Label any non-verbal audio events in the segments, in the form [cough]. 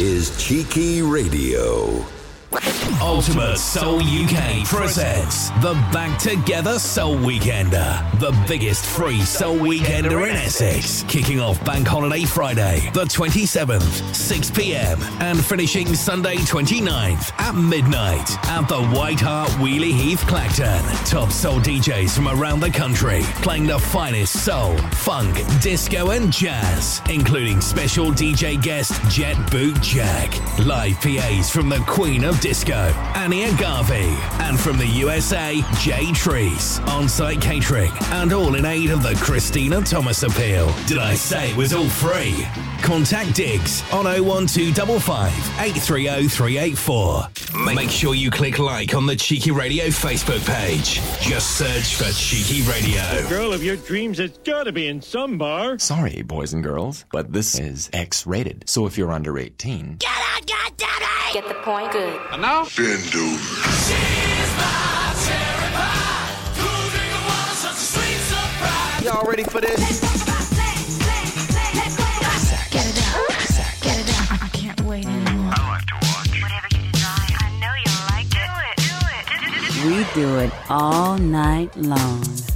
Is Cheeky Radio. Ultimate Soul UK presents the Back Together Soul Weekender, the biggest free soul weekender in Essex, kicking off Bank Holiday Friday, the 27th, 6 pm, and finishing Sunday 29th at midnight at the White Hart Weeley Heath Clacton. Top soul DJs from around the country playing the finest soul, funk, disco, and jazz, including special DJ guest Jet Boot Jack, live PAs from the Queen of Disco, Annie Agave, and from the USA, Jay Trees, on site catering, and all in aid of the Christina Thomas appeal. Did I say it was all free? Contact Diggs on 01255 830 384. Make sure you click like on the Cheeky Radio Facebook page. Just search for Cheeky Radio. The Girl of your dreams has got to be in some bar. Sorry, boys and girls, but this is X rated. So if you're under 18, Get out, goddammit! Get the point? Good. And now, Bend over. Y'all ready for this? Get it out. Get it out. I can't wait anymore. Whatever you desire. I know you'll like it. Do it. Do it. We do it all night long.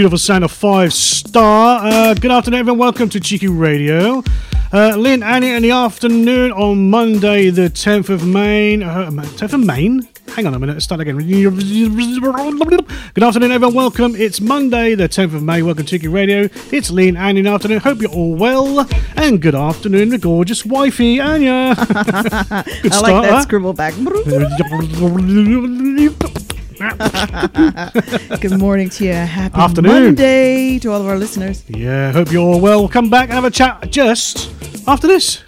Beautiful sound of five star. Uh, good afternoon, everyone. Welcome to Cheeky Radio. Uh, Lynn, Annie, in the afternoon on Monday, the 10th of May. Uh, 10th of May? Hang on a minute, start again. Good afternoon, everyone. Welcome. It's Monday, the 10th of May. Welcome to Cheeky Radio. It's Lynn, Annie, in the afternoon. Hope you're all well. And good afternoon, the gorgeous wifey, Anya. [laughs] good I start, like that huh? scribble back. [laughs] [laughs] [laughs] Good morning to you. Happy Afternoon. Monday to all of our listeners. Yeah, hope you're all well. We'll come back and have a chat just after this.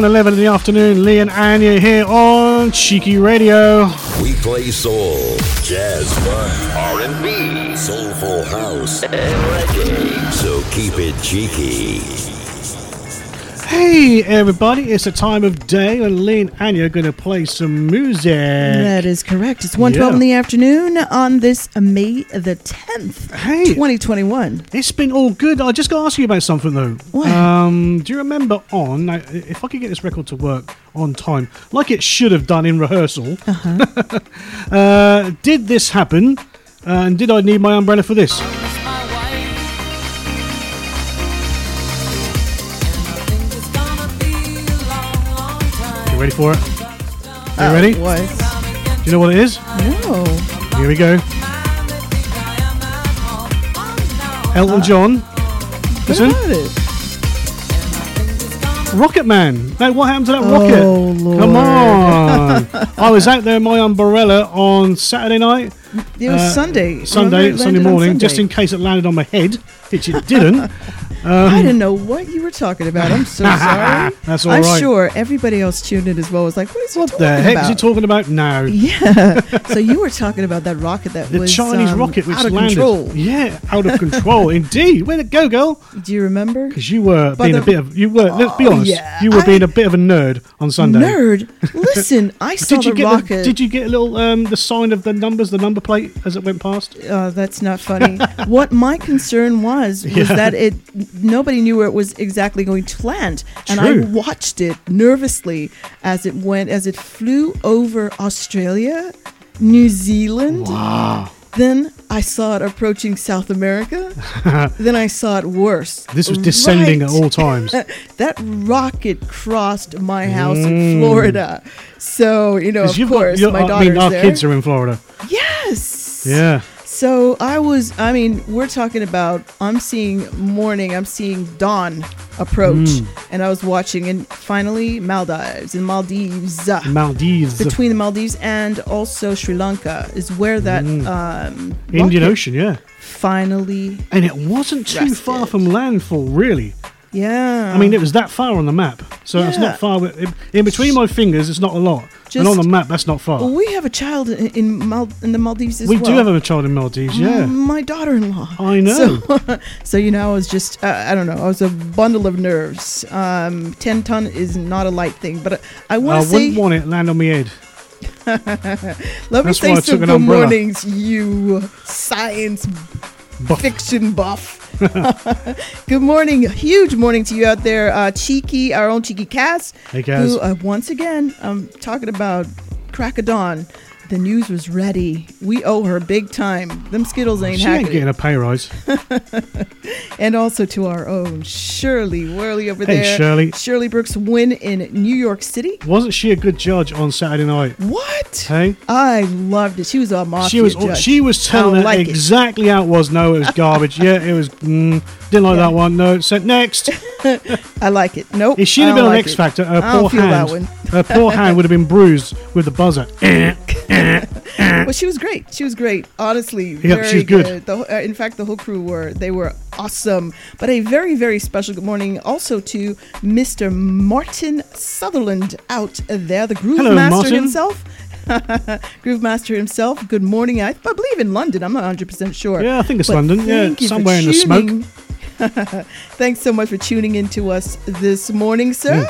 1.11 in the afternoon, Lee and Anya here on Cheeky Radio. We play soul, jazz funk, R&B, soulful house, and reggae. So keep it cheeky. Hey everybody, it's a time of day when Lee and Anya are going to play some music. That is correct. It's 1.12 Yeah. in the afternoon on this uh, May the 10th, Hey. 2021. It's been all good. I just got to ask you about something though. What? Um, do you remember on if I could get this record to work on time, like it should have done in rehearsal? Uh-huh. [laughs] uh, did this happen? Uh, and did I need my umbrella for this? You ready for it? Are you Oh, ready? What? Do you know what it is? No. Here we go. Elton John. Listen. Rocket Man. No, what happened to that Oh, rocket? Lord. Come on. [laughs] I was out there in my umbrella on Saturday night. It was Uh, Sunday. Sunday, Sunday morning, just in case it landed on my head, which it didn't. [laughs] I didn't know what you were talking about. I'm so [laughs] sorry. That's all I'm right. sure everybody else tuned in as well. Was like, what is he What talking the heck about? is he talking about now? [laughs] Yeah. so you were talking about that rocket that The was Chinese um, rocket which out of landed. control. Yeah, out of [laughs] control. Indeed. Where'd it go, girl? Do you remember? Because you were By being a bit of you were. let's be Oh, honest. yeah. You were I- being a bit of a nerd on Sunday. Nerd. Listen, I saw Did you the get rocket. the, Did you get a little um, the sign of the numbers, the number plate as it went past? Uh, that's not funny. what my concern was was Yeah. that it nobody knew where it was exactly going to land, and I watched it nervously as it went as it flew over Australia, New Zealand. Wow. Then I saw it approaching South America. [laughs] then I saw it worse. This was descending at all times. [laughs] that rocket crossed my house in mm. Florida. So you know, of course, got, my I mean, our there. kids are in Florida. Yes. Yeah. So I was, I mean, we're talking about, I'm seeing morning, I'm seeing dawn approach. Mm. And I was watching, and finally, Maldives and Maldives. Maldives. Between the Maldives and also Sri Lanka is where that um, Mm. Indian Ocean, yeah. finally. And it wasn't too Rested. far from landfall, really. Yeah. I mean, it was that far on the map. So it's not far. In between my fingers, it's not a lot. And on the map, that's not far. Well, we have a child in, in, Mal- in the Maldives as well. we well. do have a child in Maldives, yeah. My daughter-in-law. I know. So, [laughs] so you know, I was just, uh, I don't know, I was a bundle of nerves. Um, Ten ton is not a light thing, but I, I I want to wouldn't say, want it land on my head. [laughs] let me that's say I some an good umbrella. mornings, you science Buff. fiction buff. [laughs] good morning, huge morning to you out there, uh, Cheeky, our own Cheeky Cass. Hey, Kaz. Who, uh, once again, I'm talking about crack of dawn. The news was ready. We owe her big time. Them Skittles ain't happening. She hacking. ain't getting a pay rise. [laughs] and also to our own Shirley Worley over Hey, there. Shirley. Shirley Brooks win in New York City. Wasn't she a good judge on Saturday night? What? Hey, I loved it. She was a mafia she was judge. she was telling it like it. exactly how it was. No, it was [laughs] garbage. yeah, it was. Mm, didn't like Yeah. that one. No, said next. [laughs] I like it. Nope. If she'd have been don't on like X it. Factor, her poor hand, her poor hand would have been bruised with the buzzer. [laughs] well, she was great. She was great. Honestly, Yeah, very she's good. The, uh, in fact, the whole crew were they were awesome. But a very very special good morning also to Mr. Martin Sutherland out there, the Groove Hello, Master Martin. himself. [laughs] Groove Master himself. Good morning. I, I believe in London. I'm not 100 percent sure. Yeah, I think it's But London. Yeah, thank you for somewhere in the smoke. [laughs] Thanks so much for tuning in to us this morning, sir.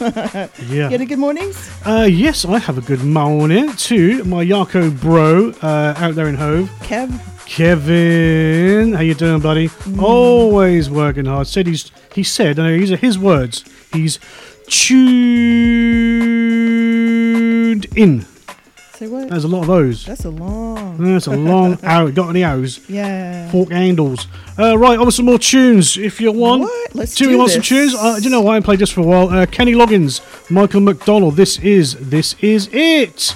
[laughs] Yeah. You had a good mornings? Uh, yes, I have a good morning to my Yarko bro uh, out there in Hove. Kev. Kevin, how you doing, buddy? Always working hard. Said he's he said, and these are his words. He's tuned in. Say what? There's a lot of those. That's a long. That's a long [laughs] arrow. Got any arrows? Yeah. Fork handles. Uh, right, on with some more tunes if you want. What? Let's do do you want some tunes? Uh, do you know why I played this for a while? Uh, Kenny Loggins, Michael McDonald. This is this is it.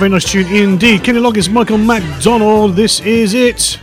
Very nice tune indeed. Kenny Loggins, Michael McDonald. This is it.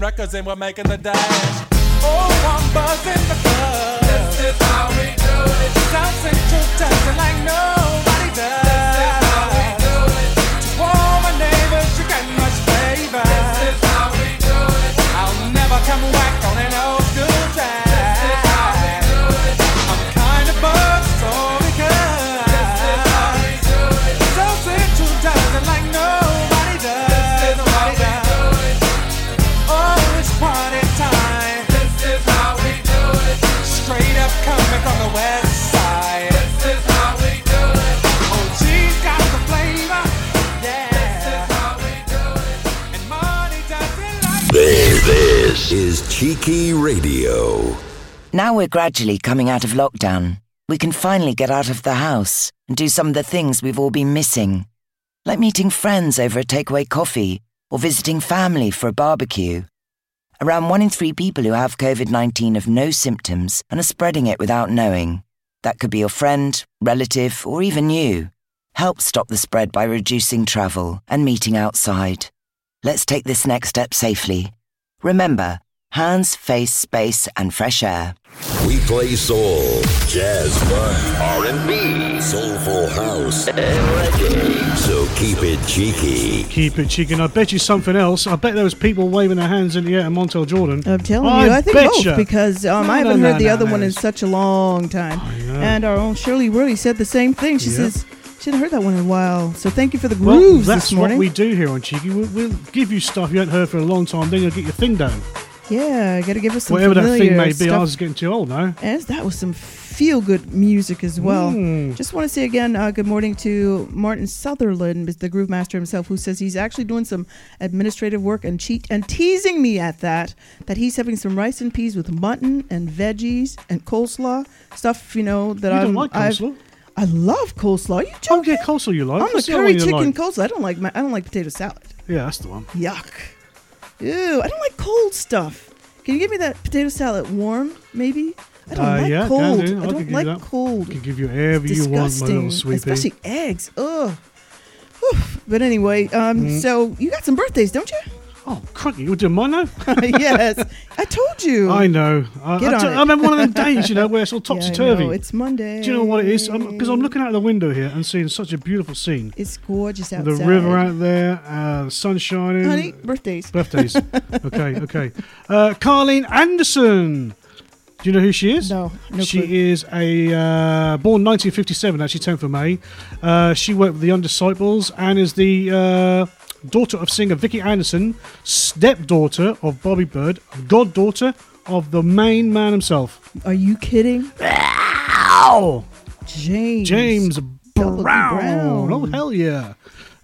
Records and we're making the dash. Gradually coming out of lockdown. We can finally get out of the house and do some of the things we've all been missing, like meeting friends over a takeaway coffee or visiting family for a barbecue. Around one in three people who have COVID 19 have no symptoms and are spreading it without knowing. That could be your friend, relative, or even you. Help stop the spread by reducing travel and meeting outside. Let's take this next step safely. Remember, hands, face, space, and fresh air. We play soul, jazz, funk, R&B, soulful house, and reggae. So keep it cheeky. Keep it cheeky. And I bet you something else. I bet there was people waving their hands in the air at Montell Jordan. I'm telling you, I think betcha. both because um, No, I haven't no, heard the no, other no, one in such a long time. And our own Shirley Worley said the same thing. She Yep. says she hadn't heard that one in a while. So thank you for the Well, grooves that's this morning. what we do here on Cheeky. We'll, we'll give you stuff you haven't heard for a long time, then you'll get your thing done. Yeah, got to give us some Whatever that thing may be. I was getting too old now. As that was some feel good music as well. Mm. Just want to say again, uh, good morning to Martin Sutherland, the groove master himself, who says he's actually doing some administrative work and cheat and teasing me at that. That he's having some rice and peas with mutton and veggies and coleslaw stuff. You know that I'm, don't like I've- coleslaw? I love coleslaw. You joking? Oh, yeah, coleslaw you like. I'm a What's the other curry chicken like? coleslaw. I don't like my, I don't like potato salad. Yeah, that's the one. Yuck. Ew, I don't like cold stuff. Can you give me that potato salad warm, maybe? I don't Uh, like yeah, can cold. do. I I can don't give you like that. cold. I can give you whatever you want, my Disgusting, little sweetie. especially eggs. Ugh. But anyway, um, Mm. so you got some birthdays, don't you? Oh, crikey, you're doing mine now? [laughs] yes, I told you. I know. I, Get I, on t- it. I remember one of them [laughs] days, you know, where it's all topsy turvy. know, It's Monday. Do you know what it is? Because I'm, looking out the window here and seeing such a beautiful scene. It's gorgeous outside. The river out there, uh, the sun shining. Honey, birthdays. Birthdays. [laughs] okay, okay. Uh, Carleen Anderson. Do you know who she is? No, no she clue. is a uh, born 1957, actually 10th of May. Uh, she worked with the Young Disciples and is the uh, daughter of singer Vicki Anderson, stepdaughter of Bobby Byrd, goddaughter of the main man himself. Are you kidding? Ow! James. James Brown. Brown. Oh hell yeah!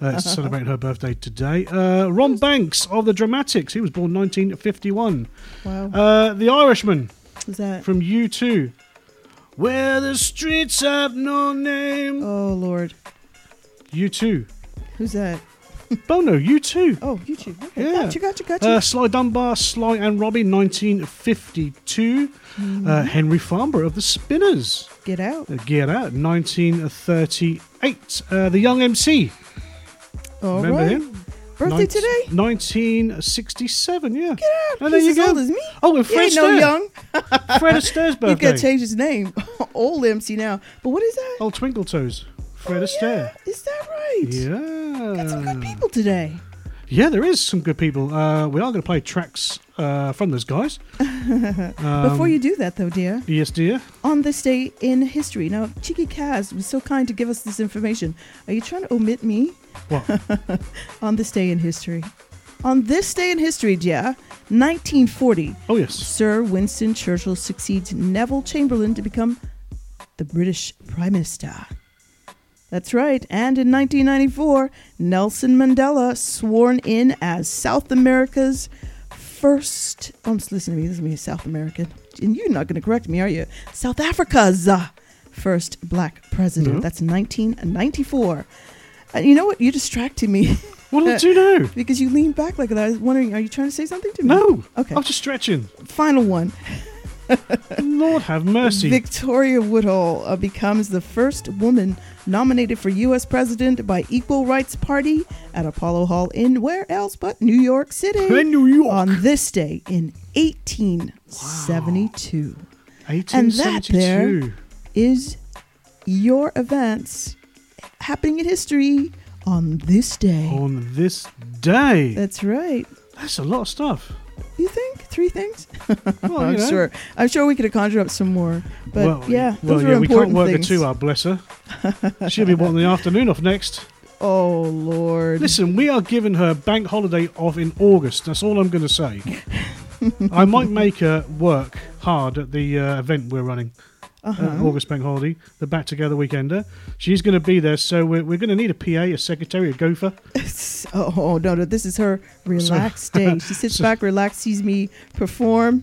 Uh, celebrating her birthday today. Uh, Ron Banks of the Dramatics. He was born 1951. Wow. Uh, the Irishman Who's that? from U2. Where the streets have no name. Oh Lord. U2. Who's that? Bono. you too. Oh, YouTube. Okay, Yeah. Gotcha, gotcha, gotcha. Uh, Sly Dunbar, Sly and Robbie, 1952. Mm-hmm. Uh, Henry Fambrough of the Spinners. Get out. Uh, Get Out, 1938. Uh, the Young MC. All Remember right. him? Birthday Nin- today? 1967, yeah. Get out. And there you as go. old as me. Oh, and Fred ain't no young. Fred Astaire's [laughs] He's birthday. got to change his name. [laughs] Old MC now. But what is that? Oh, Twinkle Toes. Fred Astaire. Is that right? Yeah. Got some good people today. Yeah, there is some good people. Uh, we are going to play tracks uh, from those guys. Um, [laughs] Before you do that, though, dear, Yes, dear. on this day in history. Now, Cheeky Kaz was so kind to give us this information. Are you trying to omit me? What? [laughs] on this day in history. On this day in history, dear, 1940, Oh, yes. Sir Winston Churchill succeeds Neville Chamberlain to become the British Prime Minister. That's right. And in 1994, Nelson Mandela sworn in as South America's first. Oh, just listen to me. This is me, South American. And you're not going to correct me, are you? South Africa's uh, first black president. No. That's 1994. And you know what? You're distracting me. [laughs] What did you [laughs] do now? because you leaned back like that. I was wondering, are you trying to say something to me? No. Okay. I was just stretching. Final one. [laughs] Lord have mercy. Victoria Woodhull uh, becomes the first woman nominated for U.S. president by Equal Rights Party at Apollo Hall in where else but New York City In New York. on this day in 1872. 1872. And that there is your events happening in history on this day. On this day. That's right. That's a lot of stuff. You think three things? [laughs] Well, I'm you know. sure. I'm sure we could have conjured up some more. But well, yeah, well, those yeah, are we can't important work things. too hard, bless her. She'll be wanting the afternoon off next. [laughs] Oh Lord! Listen, we are giving her bank holiday off in August. That's all I'm going to say. [laughs] I might make her work hard at the uh, event we're running. Uh-huh. Uh, August Bank Holiday, the Back Together Weekender. She's going to be there, so we're, we're going to need a PA, a secretary, a gopher. [laughs] Oh, oh, no, no! This is her relaxed day. [laughs] She sits back, relaxed, sees me perform.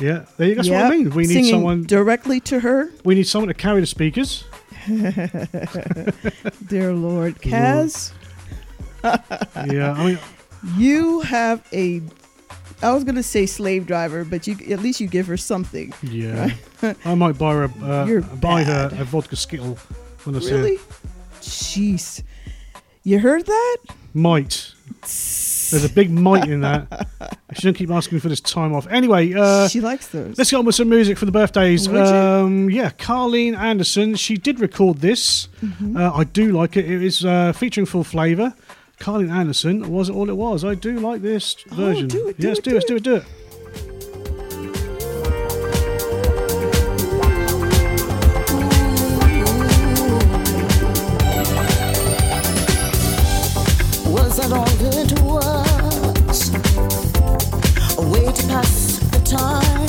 Yeah, there you go. That's Yep. what I mean. We need Singing someone. directly to her. We need someone to carry the speakers. [laughs] Dear Lord, Kaz, yeah, I mean, you have a. I was gonna say slave driver, but you at least you give her something. yeah. I might buy her a, uh, buy her a vodka skittle when I see her. Really? Jeez, you heard that? Might. There's a big might in that. [laughs] She don't keep asking me for this time off. Anyway, uh, she likes those. let's get on with some music for the birthdays. Um, yeah, Carleen Anderson. She did record this. Mm-hmm. Uh, I do like it. It is uh, featuring Full Flava. Carleen Anderson was it all it was. I do like this oh, version. Oh, do it, do yes, it, do do it, do it, do it. Was that all it was? A way to pass the time,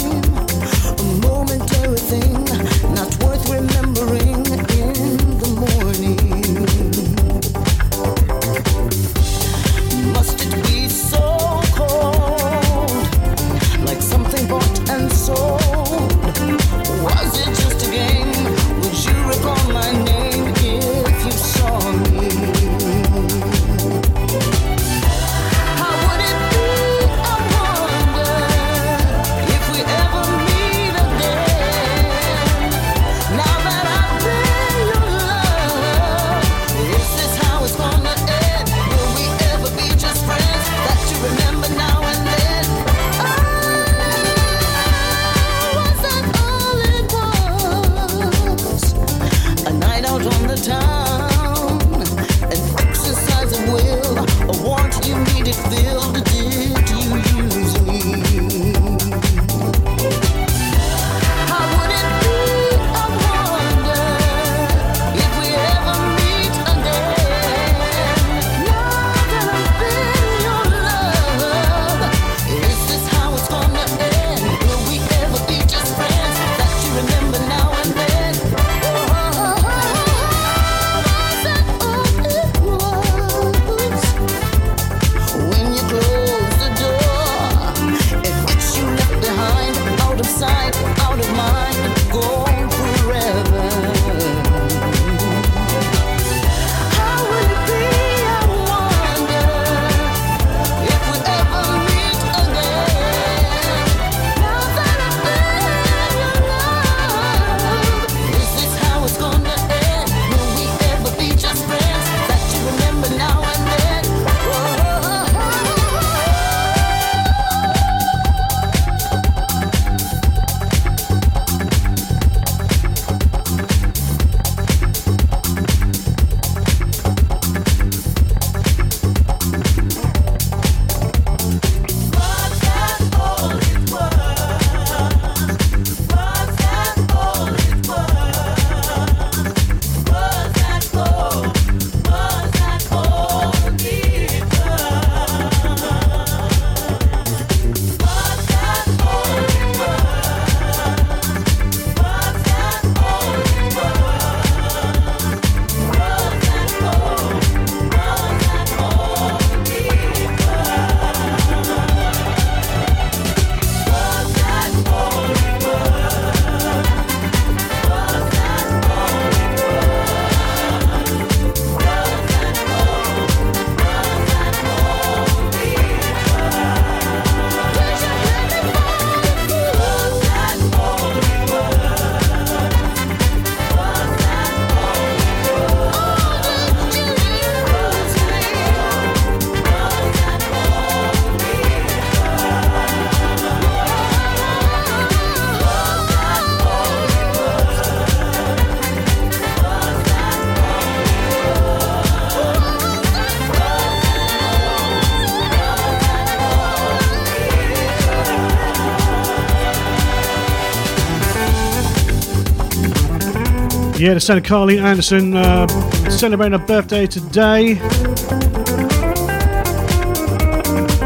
Yeah, the Senator Carleen Anderson uh, celebrating her birthday today.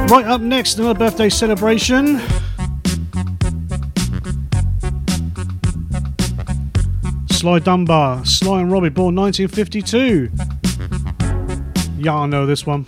Right up next, another birthday celebration. Sly Dunbar, Sly and Robbie, born 1952. Y'all know this one.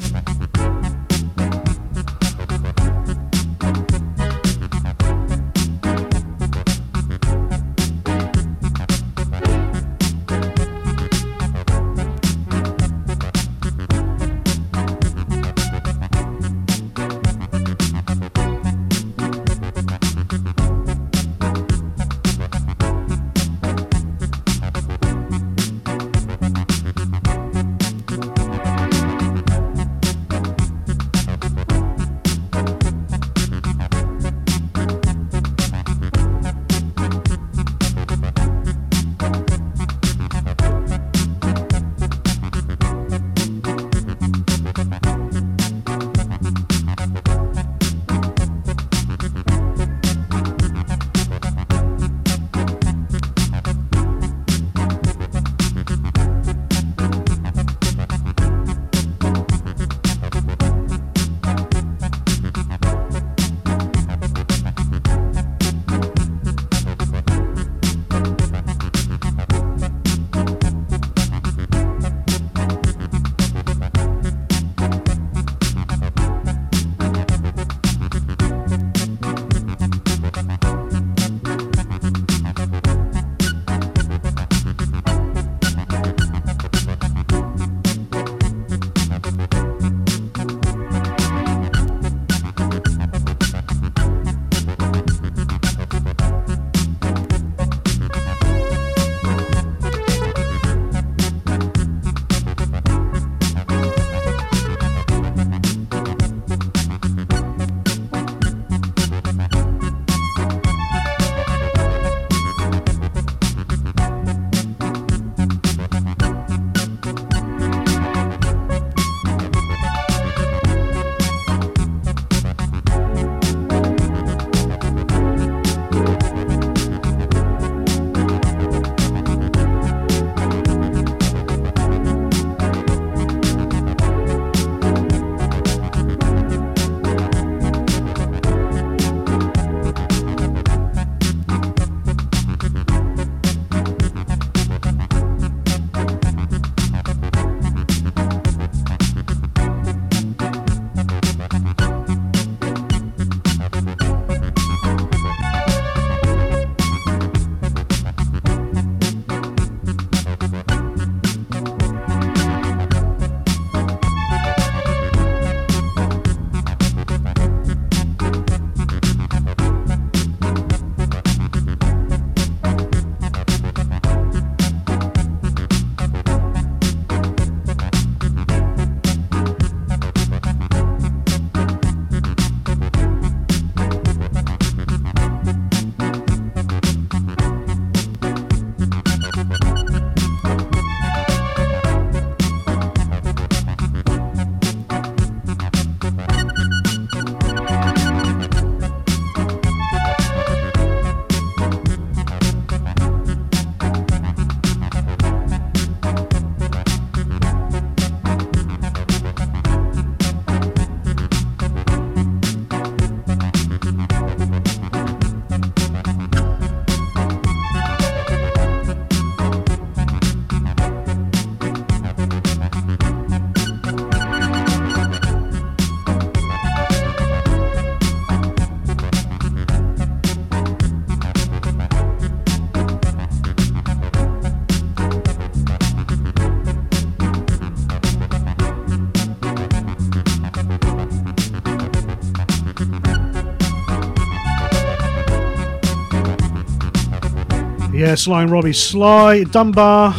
Yeah, Sly and Robbie. Sly, Dunbar.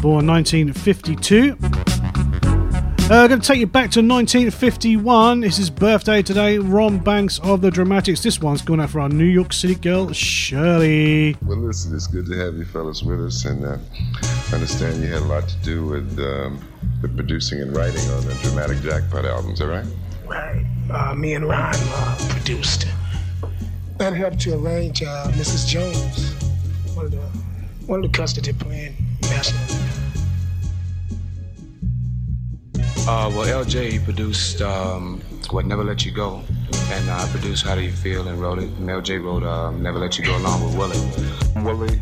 Born 1952. Uh, going to take you back to 1951. It's his birthday today. Ron Banks of the Dramatics. This one's going out for our New York City girl, Shirley. Well, listen, it's good to have you fellas with us, and uh, I understand you had a lot to do with um, the producing and writing on the Dramatic Jackpot albums, all right? Right. Uh, me and Ron uh, produced that helped to arrange uh, Mrs. Jones, one of the one of the custody playing national. Uh, well, LJ he produced um, "What Never Let You Go," and uh, I produced "How Do You Feel" and wrote it. And LJ wrote uh, "Never Let You Go" along with Willie. Willie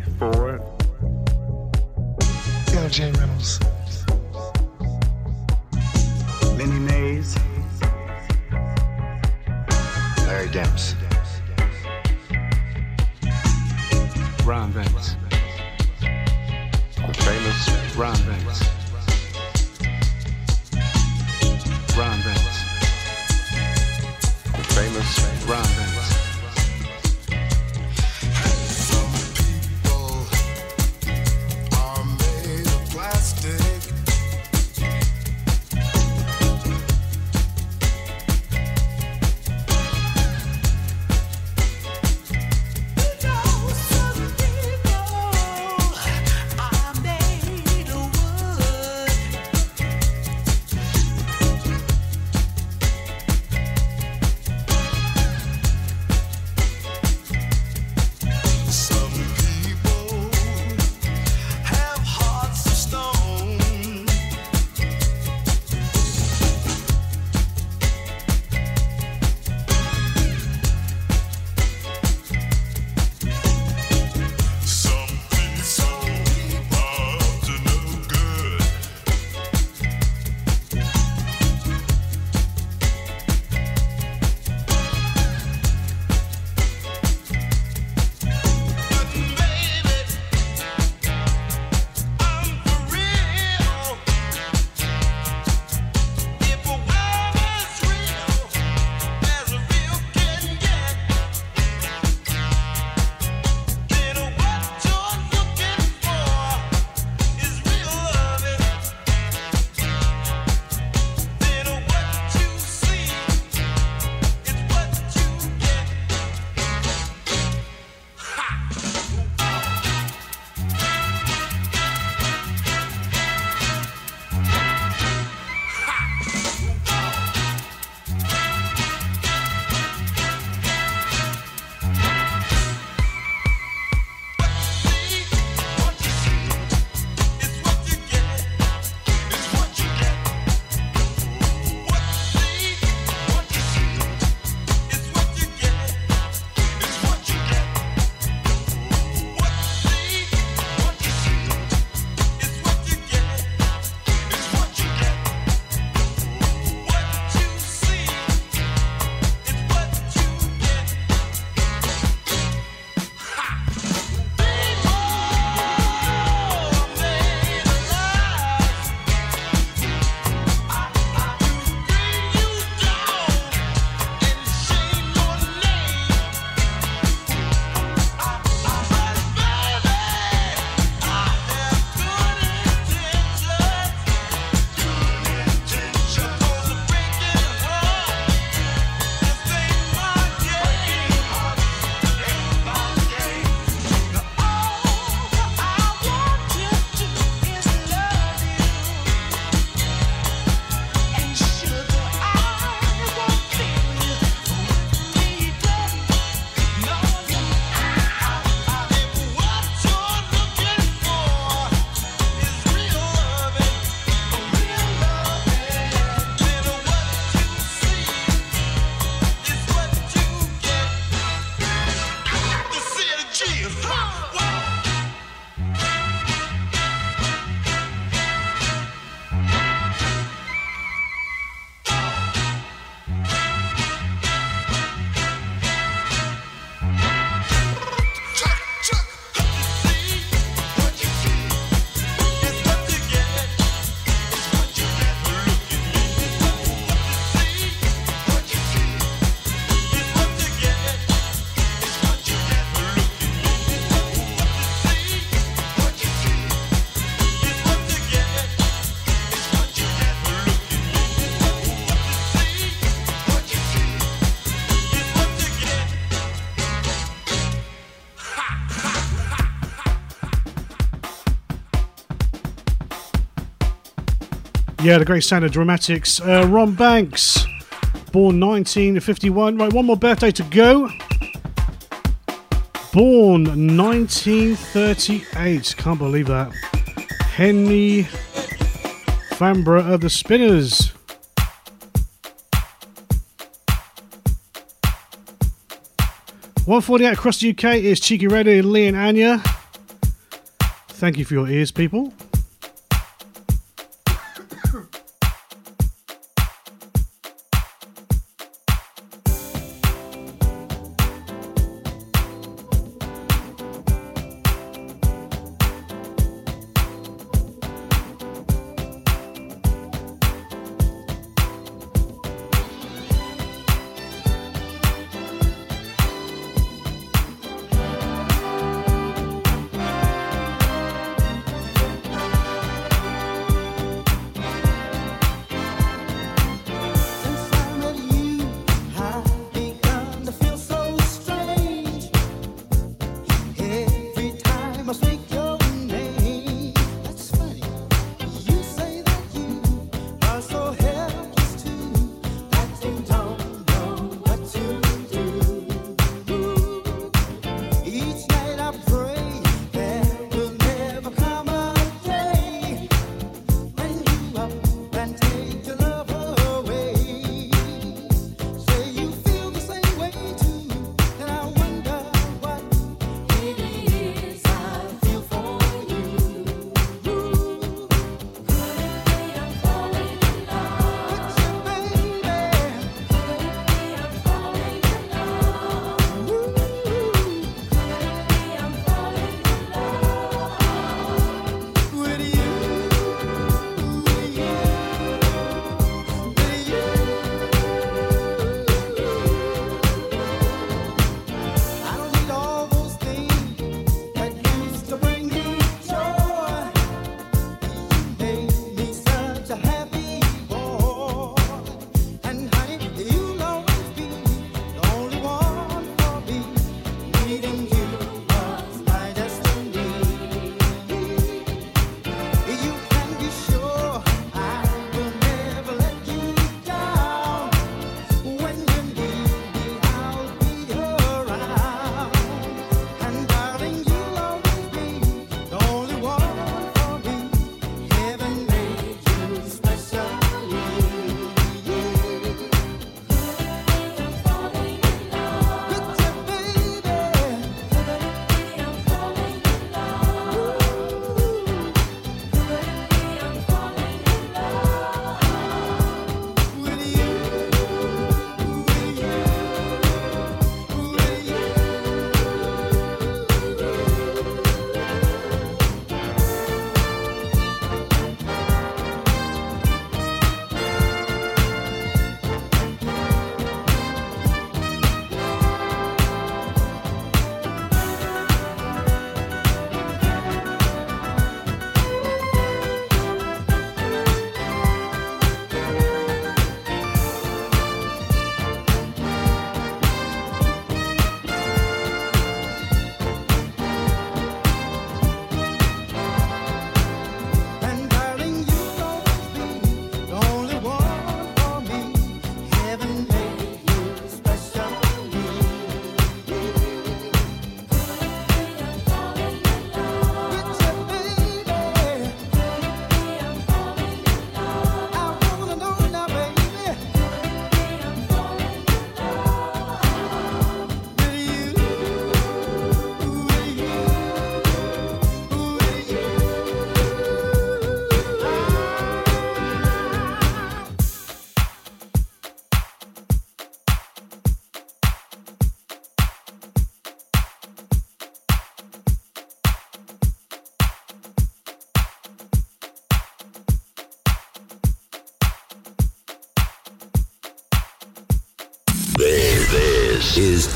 Yeah, the great sound of dramatics. Uh, Ron Banks, born 1951. Right, one more birthday to go. Born 1938. Can't believe that. Henry Fambrough of the Spinners. One forty-eight across the UK is Cheeky Radio, Lee and Anya. Thank you for your ears, people.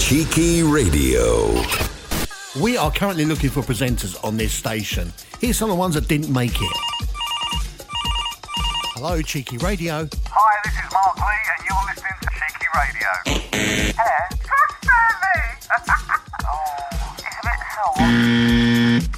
Cheeky Radio. We are currently looking for presenters on this station. Here's some of the ones that didn't make it. Hello, Cheeky Radio. Hi, this is Mark Lee, and you're listening to Cheeky Radio. Hello. [laughs] oh, it's a bit sore.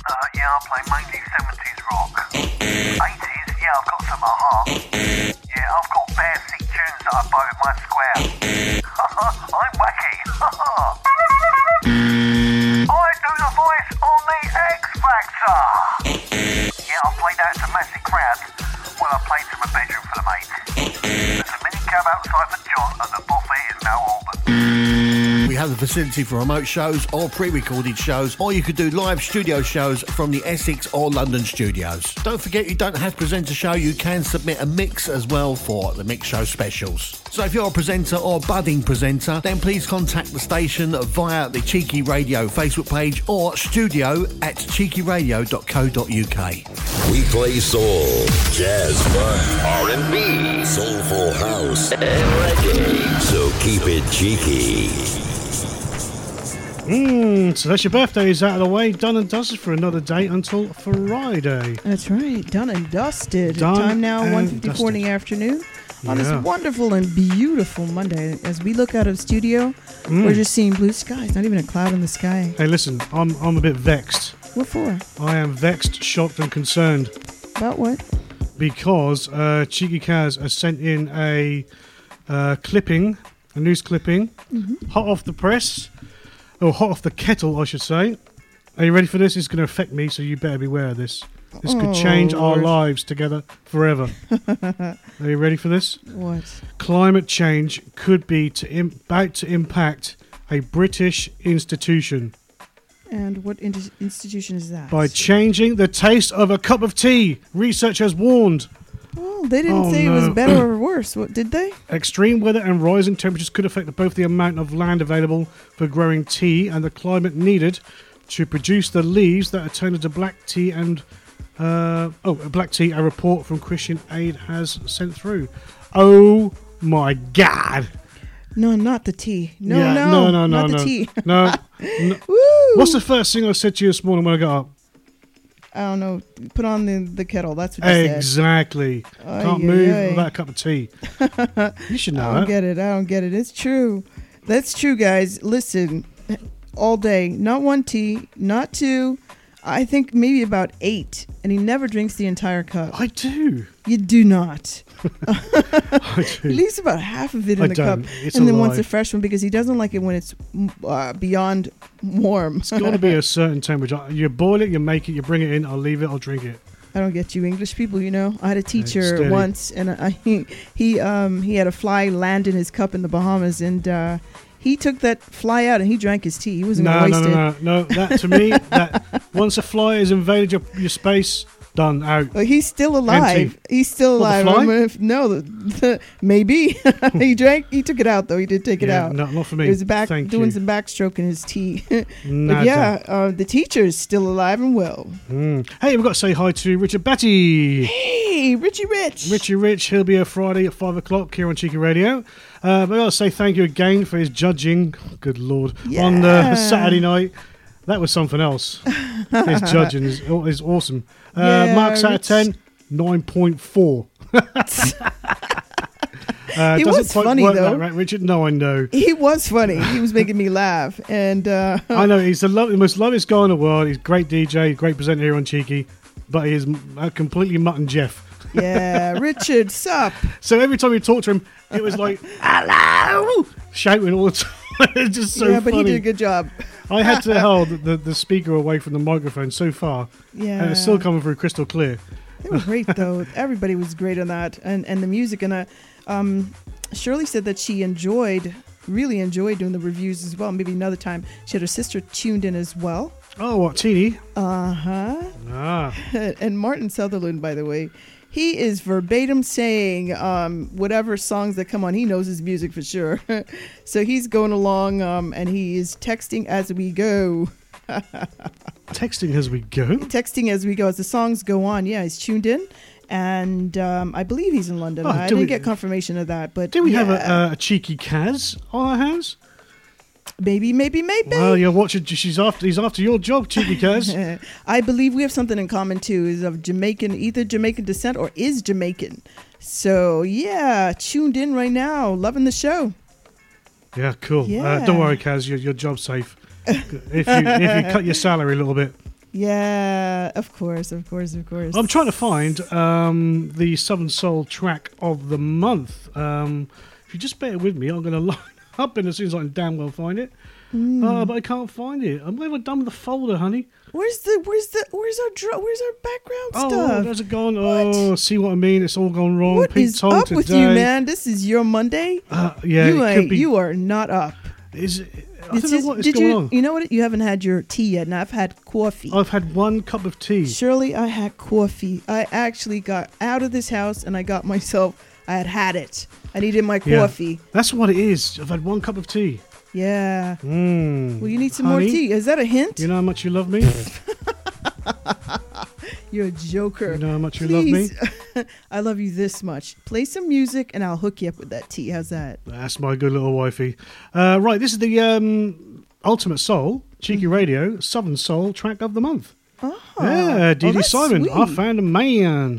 And the buffet is now open. We have the facility for remote shows or pre-recorded shows, or you could do live studio shows from the Essex or London studios. Don't forget you don't have to present a show, you can submit a mix as well for the mix show specials. So if you're a presenter or budding presenter, then please contact the station via the Cheeky Radio Facebook page or studio at cheekyradio.co.uk. We play soul, jazz, funk, R&B, soulful house, and reggae. So keep it cheeky. Mm, so that's your birthday is out of the way. Done and dusted for another day until Friday. That's right. Done and dusted. Done Time now, and 1.54 in the afternoon. On Yeah. this wonderful and beautiful Monday, as we look out of studio, Mm. we're just seeing blue skies. Not even a cloud in the sky. Hey, listen, I'm I'm a bit vexed. What for? I am vexed, shocked, and concerned About what? because uh, Cheeky Kaz has sent in a uh, clipping, a news clipping, Mhm. hot off the press, or hot off the kettle, I should say. Are you ready for this? It's going to affect me, so you better beware of this. This could Oh, change our lives together forever. [laughs] Are you ready for this? What? Climate change could be to Im- about to impact a British institution And what in- institution is that? by changing the taste of a cup of tea. Research has warned. Oh, they didn't Oh, say it was no. better or [clears throat] worse. What did they? Extreme weather and rising temperatures could affect both the amount of land available for growing tea and the climate needed to produce the leaves that are turned into black tea and uh, oh, black tea. A report from Christian Aid has sent through. Oh my God! No, not the tea. No, Yeah, no, no, no, not no, the tea. no. [laughs] no. What's the first thing I said to you this morning when I got up? I don't know. Put on the, the kettle. That's what you said. Exactly. Ay, Can't ay, move ay. without a cup of tea. [laughs] You should know I don't that. get it. I don't get it. It's true. That's true, guys. Listen, all day, not one tea, not two. I think maybe about eight, and he never drinks the entire cup. I do. You do not. [laughs] [laughs] I He do. leaves about half of it in I the don't. cup, It's and a then wants lie. a fresh one because he doesn't like it when it's uh, beyond warm. It's got to be a certain temperature. You boil it, you make it, you bring it in. I'll leave it. I'll drink it. I don't get you English people, you know. I had a teacher steady. once, and I, [laughs] he he um he had a fly land in his cup in the Bahamas, and uh, he took that fly out and he drank his tea. He wasn't No, gonna no, no, no, no. That to me, that [laughs] once a fly has invaded your, your space, done out. But he's still alive. Empty. He's still What, the alive. gonna- no, the, the, maybe [laughs] he drank. He took it out though. He did take it out. no, not for me. He was back Thank doing you. some backstroke in his tea. [laughs] but yeah, uh, the teacher is still alive and well. Mm. Hey, we've got to say hi to Richard Batty. Hey, Richie Rich. Richie Rich, he'll be here Friday at 5 o'clock here on Cheeky Radio. Uh, but I'll say thank you again for his judging. Good Lord. On Yeah. uh, Saturday night. That was something else. [laughs] his judging is, is awesome. Uh, Yeah, marks out of Rich. 10, 9.4. [laughs] uh, He doesn't was funny, though. Right, Richard? No, I know. He was funny. He was making me laugh, and uh, [laughs] I know he's the, lo- the most loveliest guy in the world. He's a great DJ, great presenter here on Cheeky, but he is uh, completely mutton Jeff. yeah, Richard, sup? So every time you talk to him, it was like hello, shouting all the time. [laughs] it's just so yeah, but funny. he did a good job. I had to [laughs] hold the, the, speaker away from the microphone so far, Yeah, and it's still coming through crystal clear. They were great [laughs] though. Everybody was great on that, and and the music. And uh, um, Shirley said that she enjoyed, really enjoyed doing the reviews as well. Maybe another time she had her sister tuned in as well. Oh, what Teeny? Uh huh. Ah, and Martin Sutherland, by the way, he is verbatim saying um, whatever songs that come on, he knows his music for sure. [laughs] so he's going along um, and he is texting as we go. [laughs] texting as we go. Texting as we go. As the songs go on, yeah, he's tuned in. And um, I believe he's in London. Oh, I didn't we- get confirmation of that, but Do we have a, a cheeky Kaz on our hands? Maybe, maybe, maybe. Well, you're watching. She's after. He's after your job, cheeky Kaz. [laughs] I believe we have something in common too. Is of Jamaican, either Jamaican descent or is Jamaican. So yeah, tuned in right now, loving the show. yeah, cool. Uh, Yeah. don't worry, Kaz. Your your job's safe. if you if you cut your salary a little bit. Yeah, of course, of course, of course. I'm trying to find um, the Southern Soul track of the month. Um, if you just bear with me, I'm going [laughs] to line up in as soon as I can damn well find it. Mm. Uh, but I can't find it. And What have I done with the folder, honey? Where's the where's the where's our dr- where's our background Oh, stuff? there's it gone. Oh, see what I mean? It's all gone wrong. What Pete is up today. with you, man? This is your Monday. Uh, yeah, you it ain't. could be. You are not up. Is it? I It's don't know what is did going you? on. You know what? You haven't had your tea yet, and I've had coffee. I've had one cup of tea. Surely I had coffee. I actually got out of this house and I got myself. I had had it. I needed my coffee. That's what it is. I've had one cup of tea. Yeah. Mm. Well, you need some Honey, more tea. Is that a hint? You know how much you love me? [laughs] You're a joker. You know how much you love me? [laughs] I love you this much. Play some music and I'll hook you up with that tea. How's that? That's my good little wifey. Uh, right, this is the um, Ultimate Soul, Cheeky Radio, Southern Soul track of the month. Oh, yeah, Dee oh, Simon, I found a man.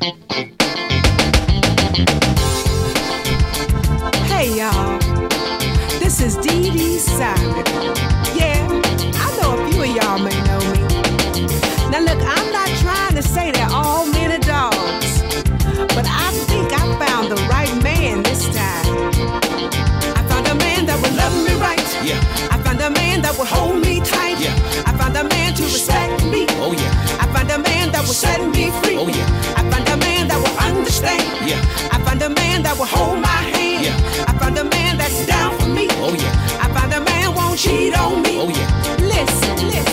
Hey y'all, this is Dee Dee Simon. Yeah, I know a few of y'all may know me. Now look, I'm not trying to say they're all men are dogs, but I think I found the right man this time. I found a man that would love me right. Yeah. I found a man that would hold me tight. Yeah. I found a man to respect me. Oh yeah. I found a man that will set me free. Oh yeah. I found a man that will understand. Yeah. I found a man that will hold my hand. Yeah. I found a man that's down for me. Oh yeah. I found a man won't cheat on me. Oh yeah. Listen, listen, listen.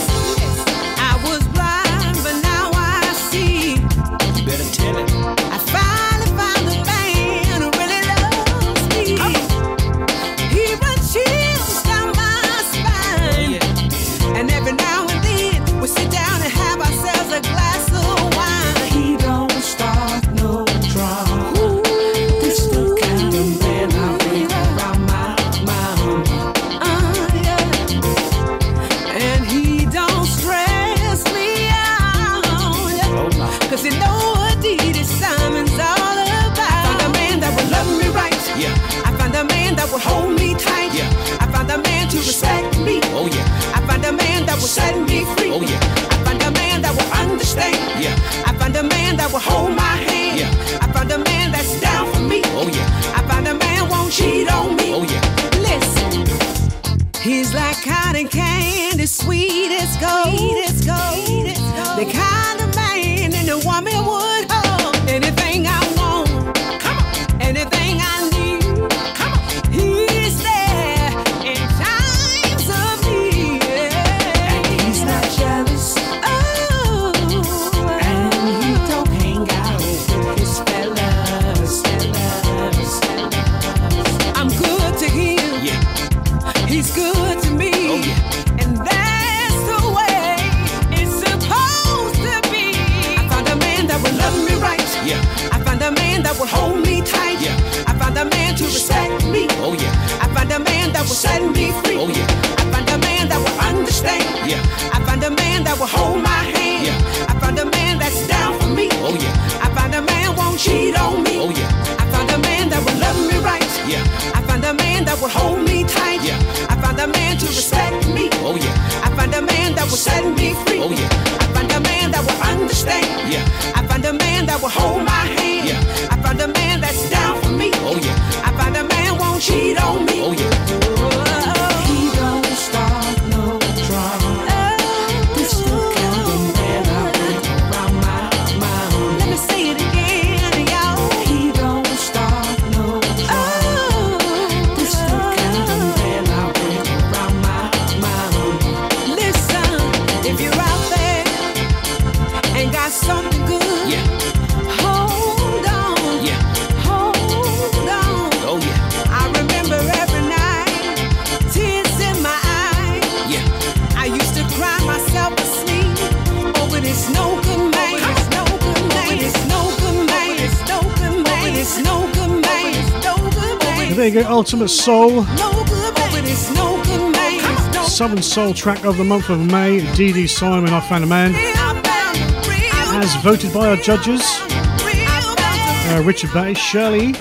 Man. No Southern Soul track of the month of May. Dee Dee Simon, I found a man, I found a real, as voted by our judges, uh, Richard Bay, Shirley,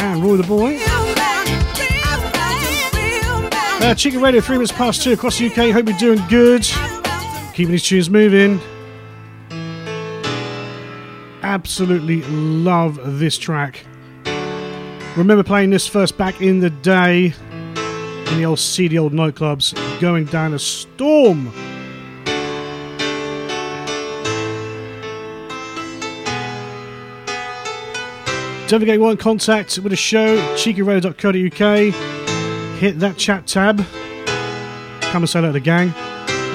and Roy the Boy. Uh, Cheeky Radio, three minutes past two across the UK. Hope you're doing good. Keeping these tunes moving. Absolutely love this track. Remember playing this first back in the day in the old seedy old nightclubs, going down a storm. Don't forget you want contact with the show, cheekyradio.co.uk. Hit that chat tab. Come and say hello to the gang.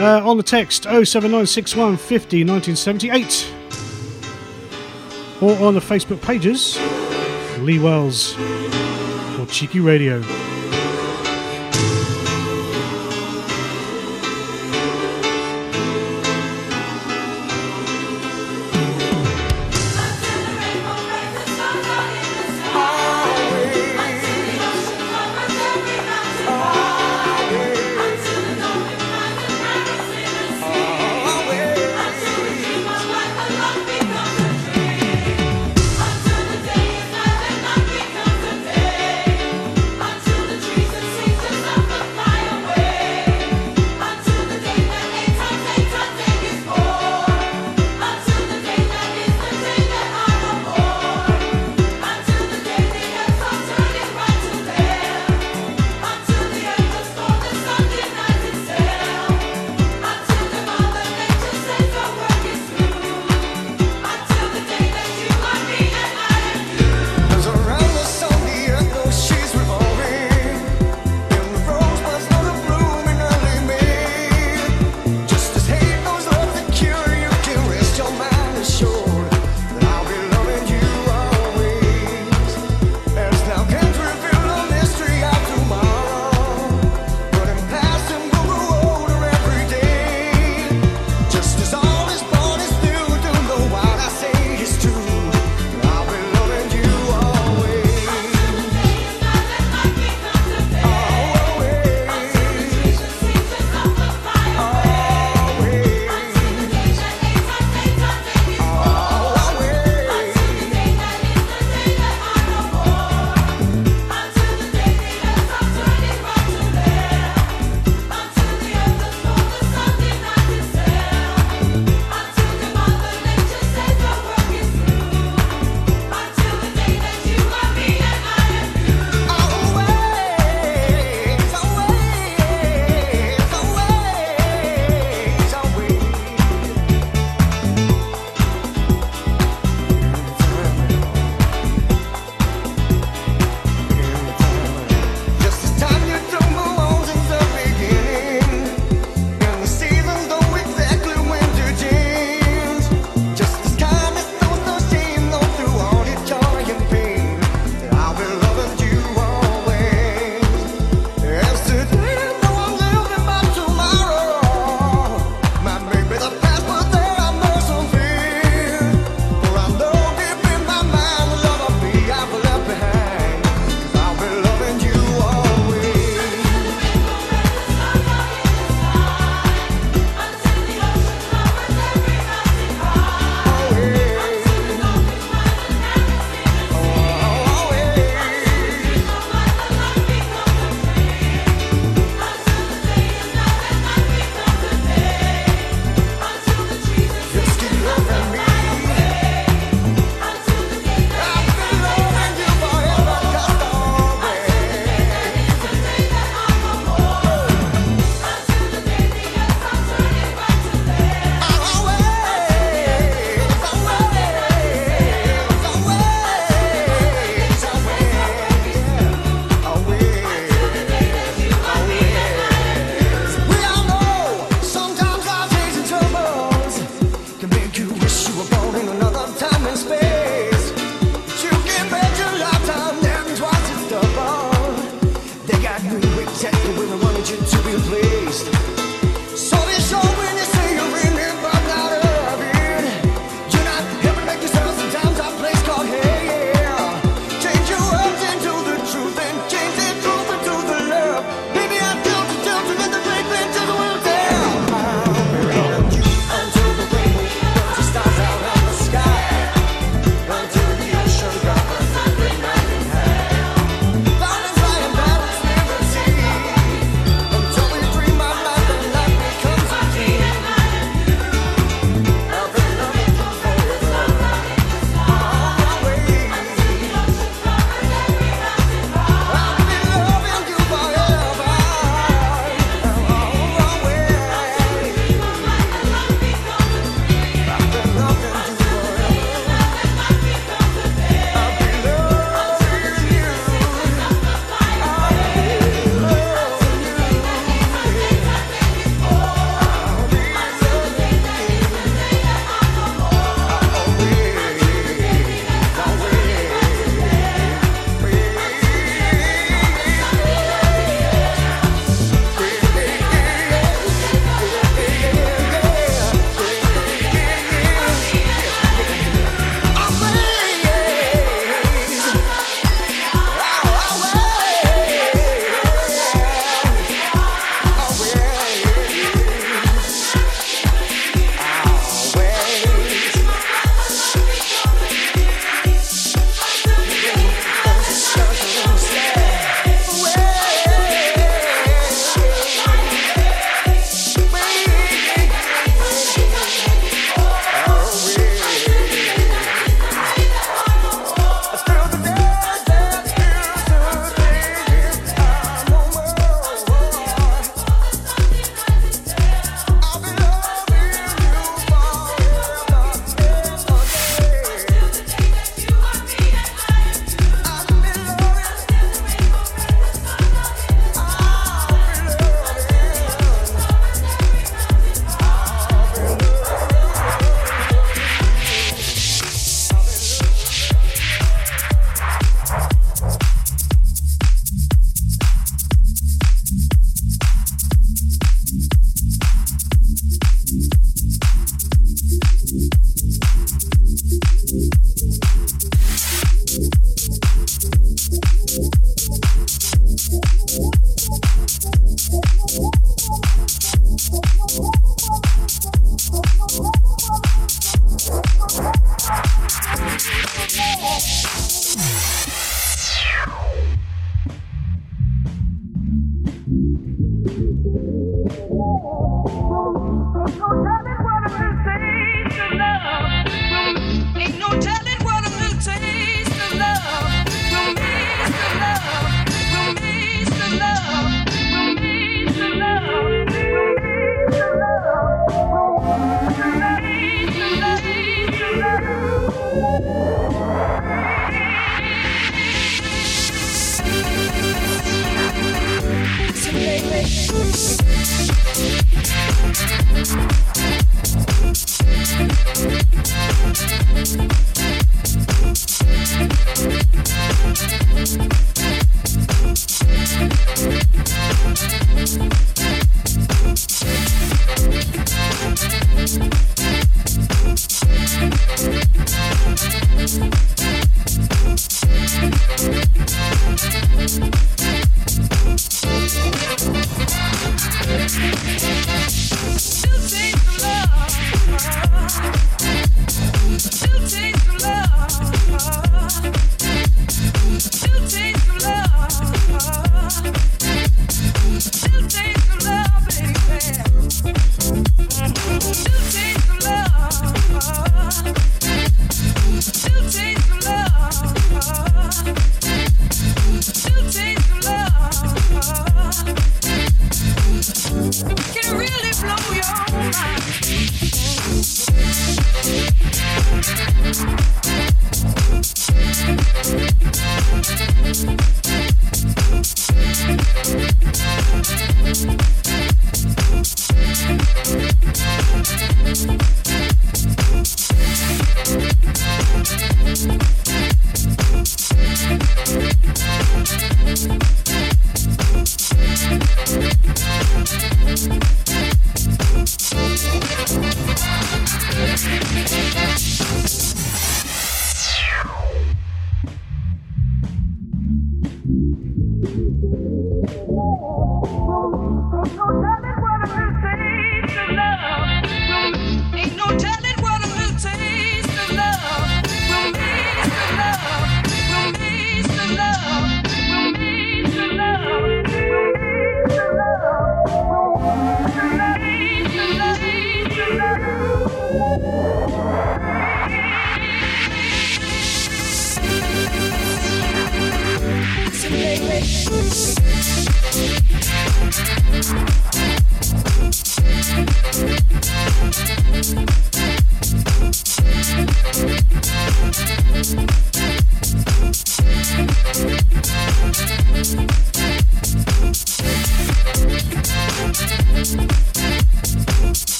Uh, on the text 07961 50 1978. Or on the Facebook pages. Lee Wells or Cheeky Radio.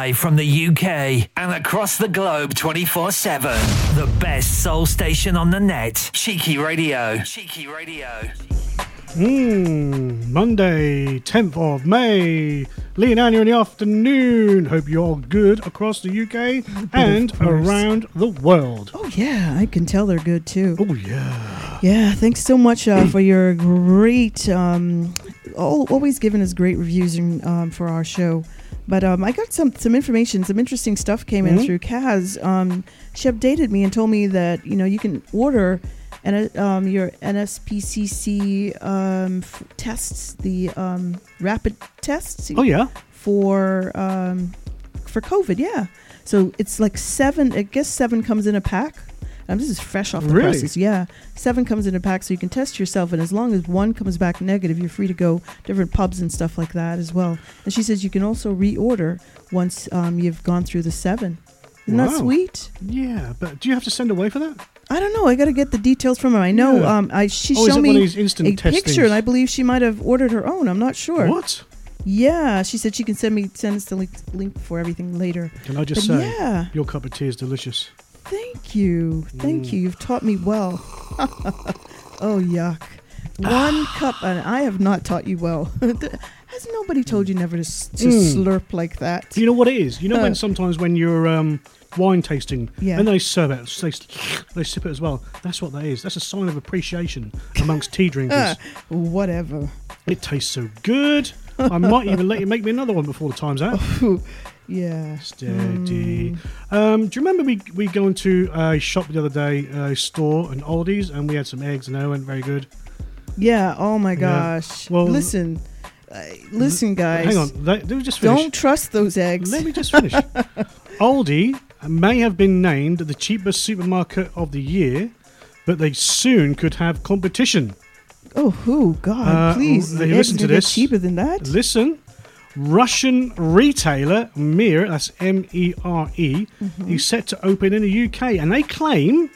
Live from the UK and across the globe 24 7. The best soul station on the net. Cheeky Radio. Cheeky Radio. Mm, Monday, 10th of May. Lee and Anya in the afternoon. Hope you're all good across the UK [laughs] and around the world. Oh yeah, I can tell they're good too. Oh yeah. Yeah, thanks so much uh, for your great, um, al- always giving us great reviews and, um, for our show. But um, I got some some information, some interesting stuff came in Mhm. through Kaz. Um, she updated me and told me that you know you can order and um, your NSPCC um, f- tests, the um, rapid tests. Oh, yeah? for um, for COVID. Yeah, so it's like seven. I guess seven comes in a pack. Um, this is fresh off the Really? presses. Yeah, seven comes in a pack, so you can test yourself, and as long as one comes back negative, you're free to go different pubs and stuff like that as well. And she says you can also reorder once um, you've gone through the seven. Isn't that sweet? Yeah, but do you have to send away for that? I don't know. I got to get the details from her. I know. Yeah. Um, I she Oh, showed me one of these instant a test picture, and I believe she might have ordered her own. I'm not sure. What? Yeah, she said she can send me send us the link, link for everything later. Can I just But say, Yeah. your cup of tea is delicious. Thank you. Thank Mm. you. You've taught me well. [laughs] oh yuck. One cup, and I have not taught you well. [laughs] Has nobody told you never to, s- to Mm. slurp like that? You know what it is? You know when Uh. sometimes when you're um, wine tasting Yeah. and they serve it, they, they sip it as well. That's what that is. That's a sign of appreciation amongst tea [laughs] drinkers. Uh, whatever. It tastes so good. I might even let you make me another one before the time's out. Yeah. Steady. Um, do you remember we we go into a shop the other day, a store, an Aldi's, and we had some eggs and they went very good. Yeah. Oh my Yeah. gosh. Well, listen, uh, listen, guys. Hang on, they, they just finish. Don't trust those eggs. Let me just finish. [laughs] Aldi may have been named the cheapest supermarket of the year, but they soon could have competition. Oh, who? God, Uh, please. they listen to this. cheaper than that? Listen, Russian retailer Mere, that's M E R E, Mhm. is set to open in the UK, and they claim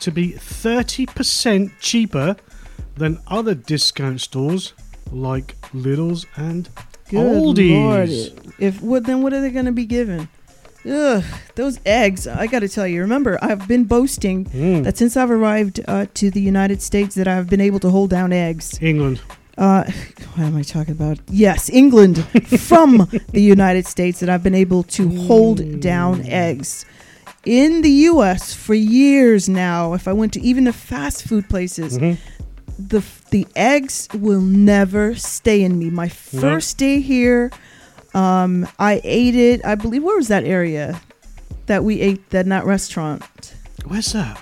to be 30% cheaper than other discount stores like Lidl's and Aldi's. Lord. If what then what are they going to be given? Ugh, those eggs. I got to tell you. Remember, I've been boasting Mm. that since I've arrived uh, to the United States, that I've been able to hold down eggs. England. Uh, [laughs] what am I talking about? Yes, England from [laughs] the United States that I've been able to hold down eggs. In the U.S. for years now, if I went to even the fast food places, the the eggs will never stay in me. My first day here, um, I ate it. I believe where was that area that we ate that that restaurant? Where's that?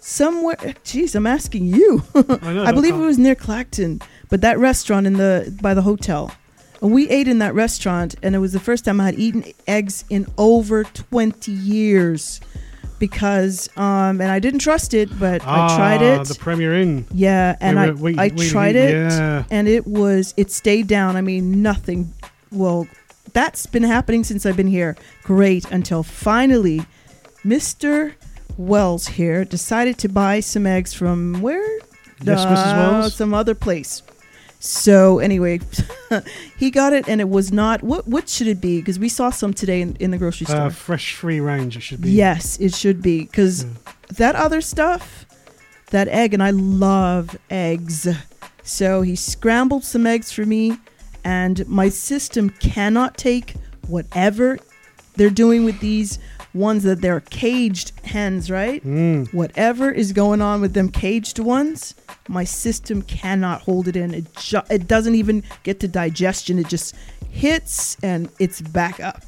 Somewhere. Jeez, I'm asking you. [laughs] I, know, believe don't it was near Clacton, but that restaurant in the by the hotel. And we ate in that restaurant, and it was the first time I had eaten eggs in over 20 years. Because, um, and I didn't trust it, but I tried Ah, it. The Premier Inn. Yeah, and Wait, I wait, I wait, tried it, yeah. and it was it stayed down. I mean, nothing. Well, that's been happening since I've been here. Great until finally, Mister Wells here decided to buy some eggs from where? Yes, Mrs. Wells? Some other place. So anyway, [laughs] he got it, and it was not. What what should it be? Because we saw some today in, in the grocery store. Uh, fresh free range, it should be. Yes, it should be because that other stuff, that egg, and I love eggs. So he scrambled some eggs for me, and my system cannot take whatever they're doing with these ones that they're caged hens, right? Mm. Whatever is going on with them caged ones, my system cannot hold it in. It ju- it doesn't even get to digestion. It just hits and it's back up.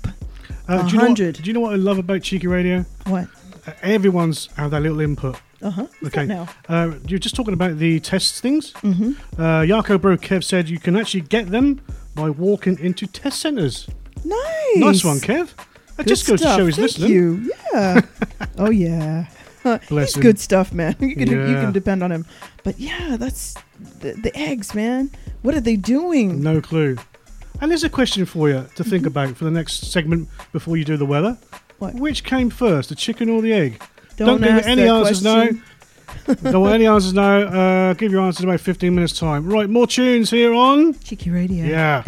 Uh, A do, you know what, hundred. do you know what I love about Cheeky Radio? What? Uh, everyone's have their little input. Uh huh. Okay. Now. Uh, you're just talking about the test things. Mhm. Uh, Yarko Bro Kev said you can actually get them by walking into test centres. Nice. Nice one, Kev. That Good just goes stuff. to show he's Thank listening. You. Yeah. [laughs] oh yeah. Bless he's him. good stuff, man. You can you can depend on him. But yeah, that's the, the eggs, man. What are they doing? No clue. And there's a question for you to think Mm-hmm. about for the next segment before you do the weather. What? Which came first, the chicken or the egg? Don't give ask any answers question. now. Don't want any answers now. Uh, give your answers in about 15 minutes' time. Right, more tunes here on Cheeky Radio. Yeah.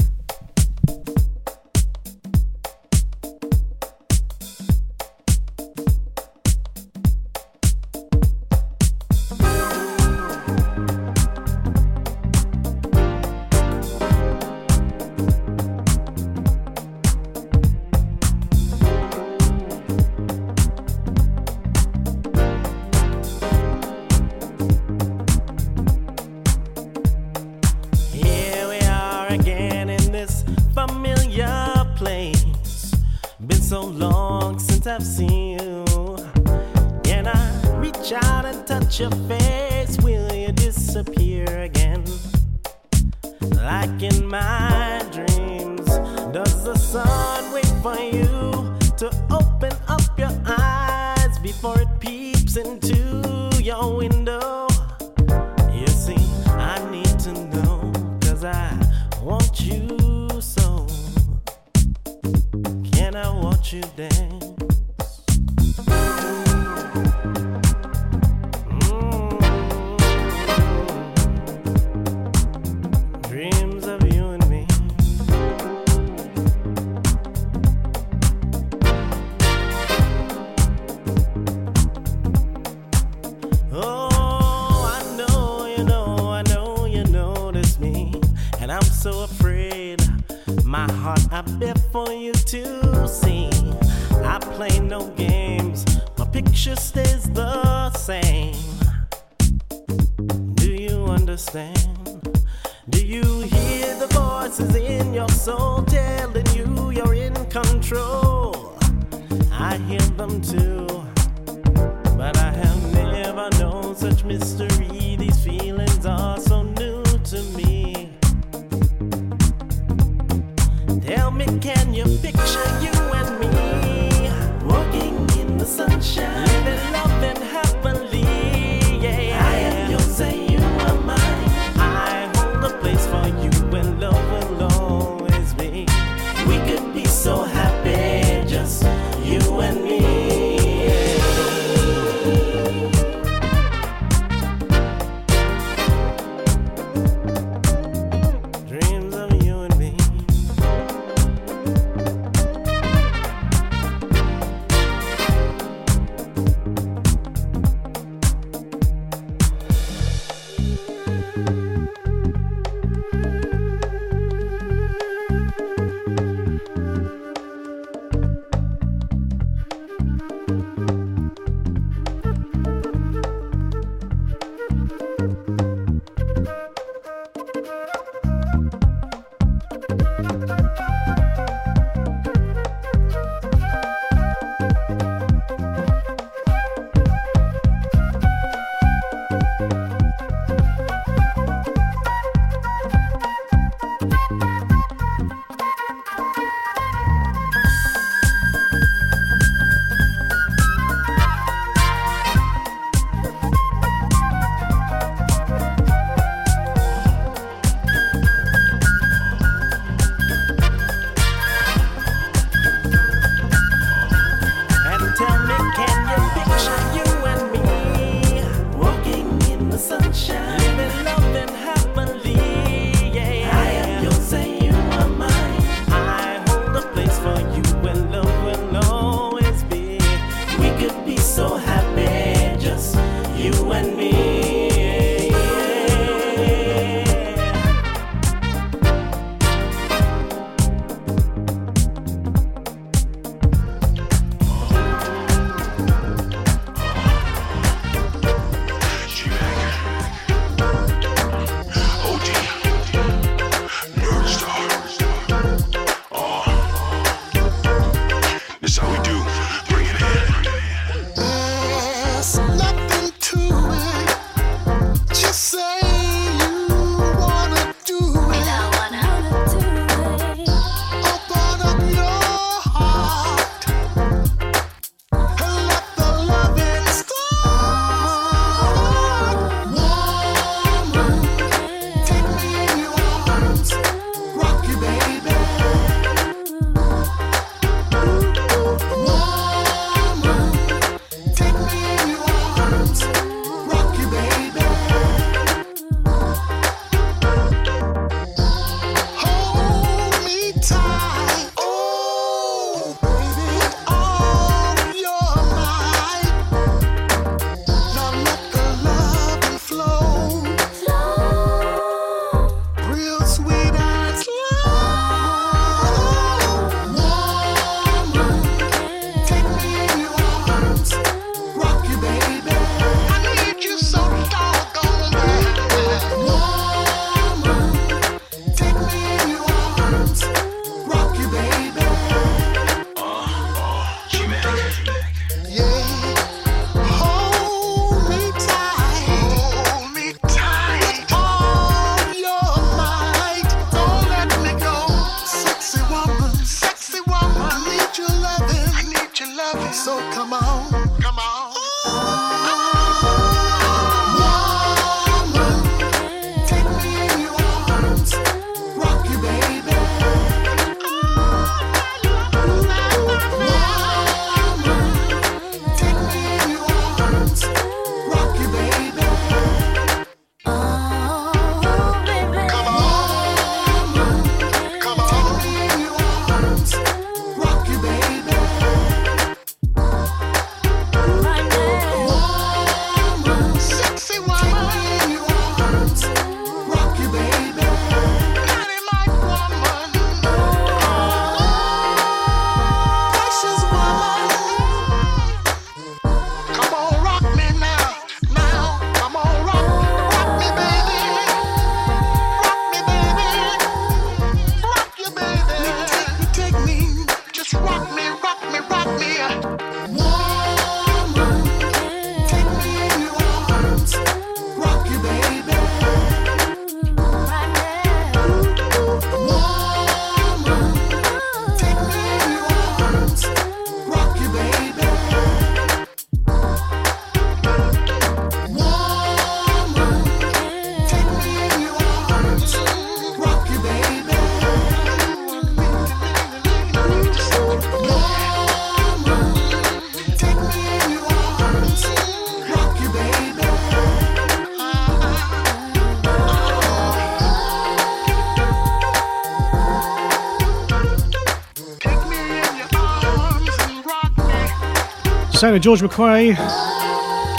sound of George McCrae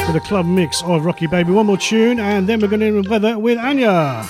with a club mix of Rock Your Baby. One more tune, and then we're going to weather with Anya.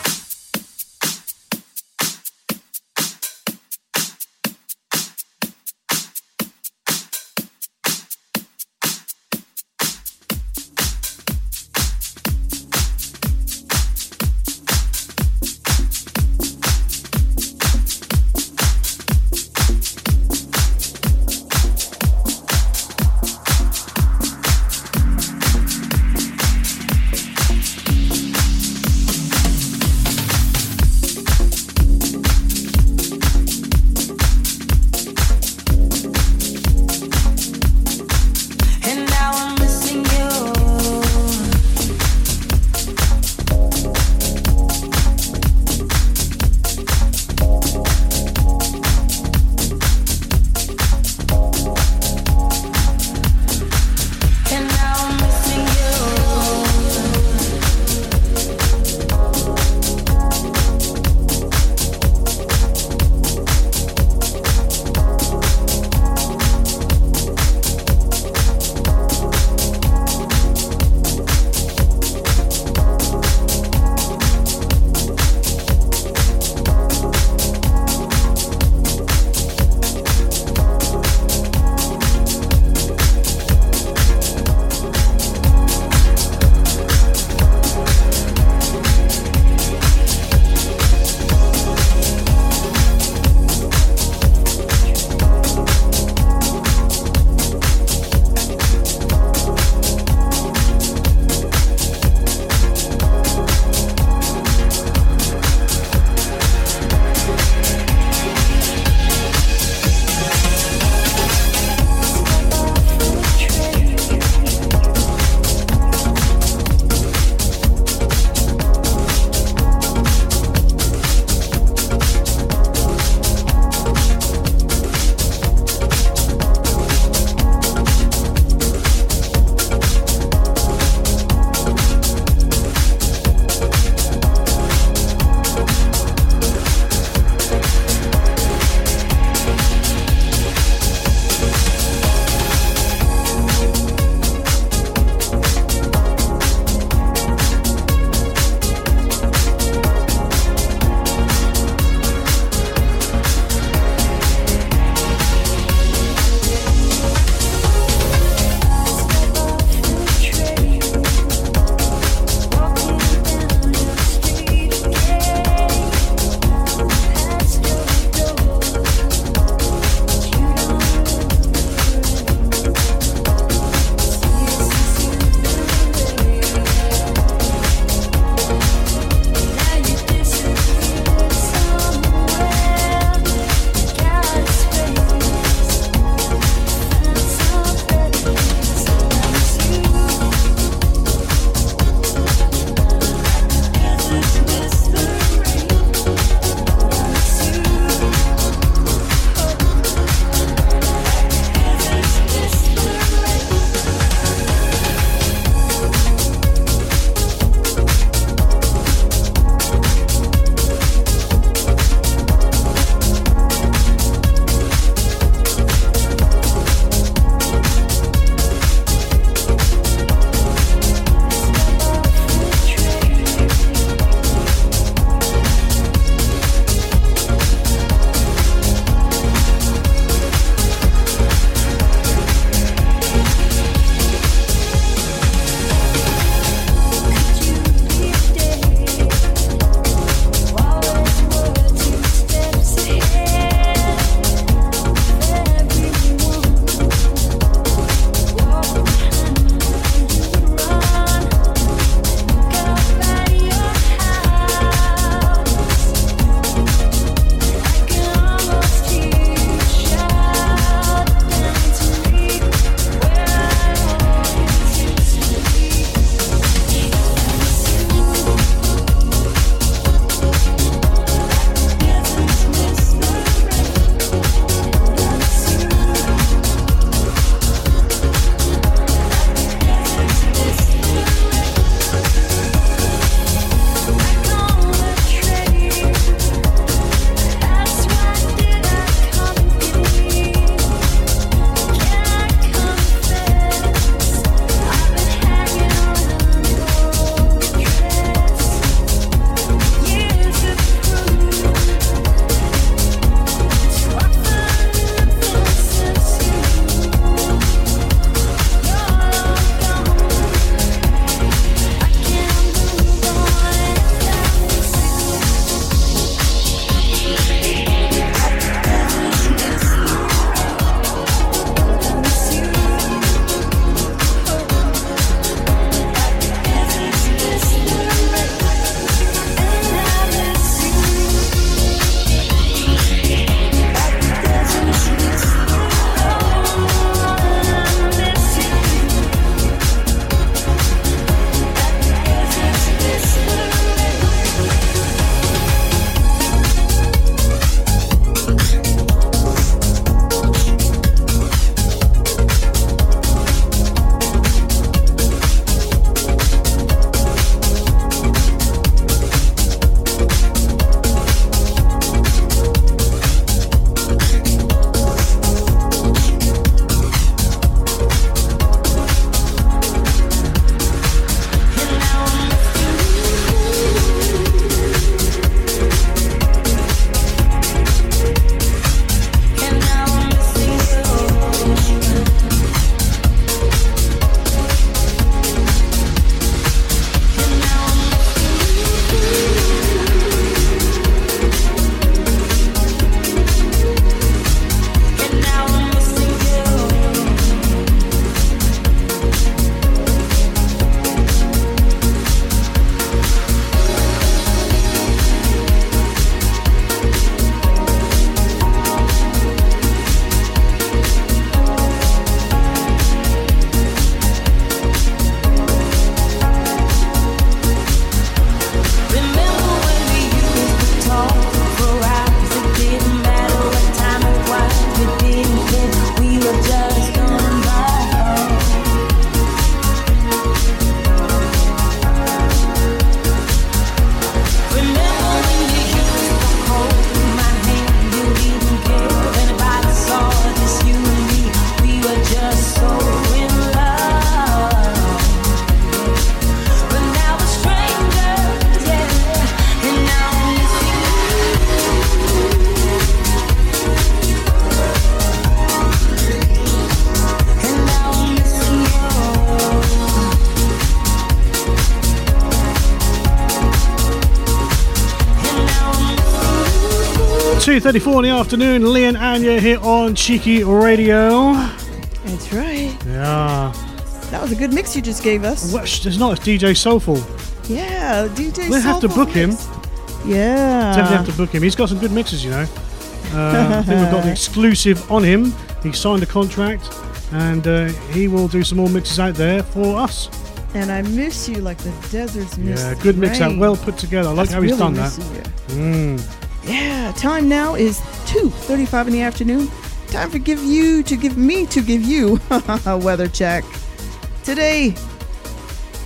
2.34 in the afternoon. Lee and Anya here on Cheeky Radio. That's right. Yeah. That was a good mix you just gave us. Well, it's not, it's DJ Soulful. Yeah, DJ. We'll have to book him. Yeah. Definitely have to book him. He's got some good mixes, you know. Uh, I think we've got the [laughs] exclusive on him. He signed a contract and uh, he will do some more mixes out there for us. And I miss you like the deserts miss. Yeah, good mix out. Well put together. I like That's how he's really done that. Mm. Time now is 2:35 in the afternoon. Time for give you to give me to give you [laughs] a weather check. Today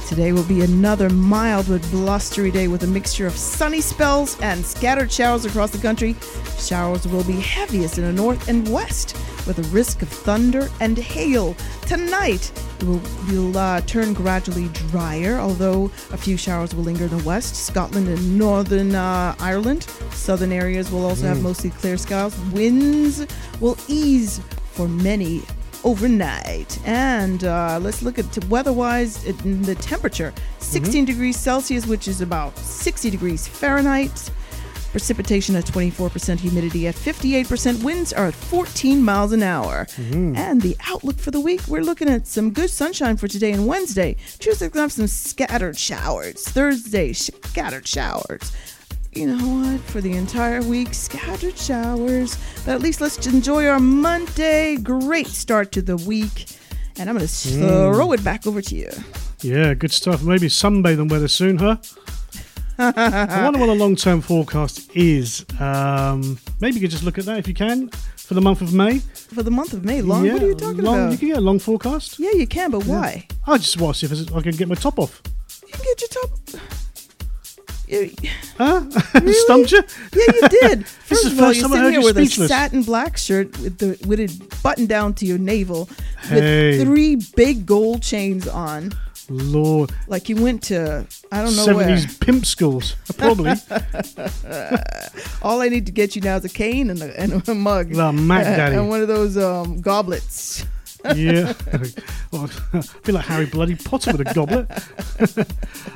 Today will be another mild but blustery day with a mixture of sunny spells and scattered showers across the country. Showers will be heaviest in the north and west with a risk of thunder and hail. Tonight, it will, will uh, turn gradually drier, although a few showers will linger in the west, Scotland, and northern uh, Ireland. Southern areas will also have Mm. mostly clear skies. Winds will ease for many overnight. And uh, let's look at t- weather-wise. it- The temperature: 16 degrees Celsius, which is about 60 degrees Fahrenheit. Precipitation at 24%, humidity at 58%, winds are at 14 miles an hour. And the outlook for the week, we're looking at some good sunshine for today and Wednesday. Tuesday's gonna have some scattered showers. Thursday, scattered showers. You know what? For the entire week, scattered showers. But at least let's enjoy our Monday. Great start to the week. And I'm gonna Mm. throw it back over to you. Yeah, good stuff. Maybe sunbathing weather soon, huh? [laughs] I wonder what the long term forecast is. Um, maybe you could just look at that if you can for the month of May. For the month of May, long. what are you talking long, about? You can get a long forecast. Yeah, you can, but why? I just want to see if I can get my top off. You can get your top. Huh? [laughs] Stumped you? Yeah, you did. [laughs] This First is of all, first you're sitting here with speechless. a satin black shirt with the with it buttoned down to your navel, Hey. with three big gold chains on, Lord. like you went to I don't know 70s pimp schools, probably. [laughs] all I need to get you now is a cane and a, and a mug, The Mac Daddy. and one of those um, goblets. yeah. Well, I feel like Harry Bloody Potter with a goblet.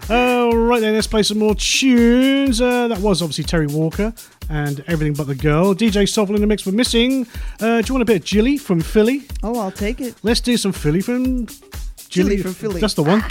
All right, then, let's play some more tunes. Uh, that was obviously Terry Walker and Everything But the Girl. DJ Soulful in the mix for Missing. Uh, do you want a bit of Jilly from Philly? Oh, I'll take it. Let's do some Philly from Jilly from Philly. That's the one.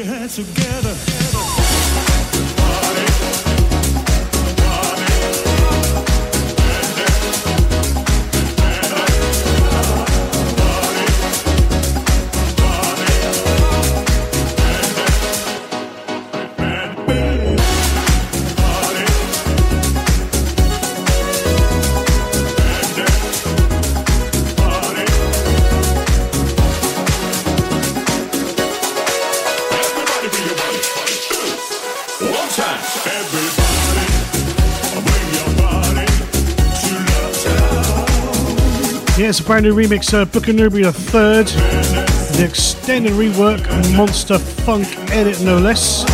you together. get It's a brand new remix uh, of Booker Newberry third, the extended rework Monster Funk edit, no less.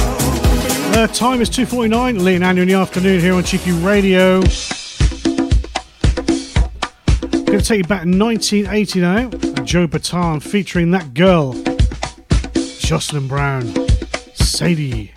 Uh, time is 2.49, Lee and Andrew in the afternoon here on Cheeky Radio. Going to take you back 1980 now, Joe Bataan featuring that girl, Jocelyn Brown, Sadie.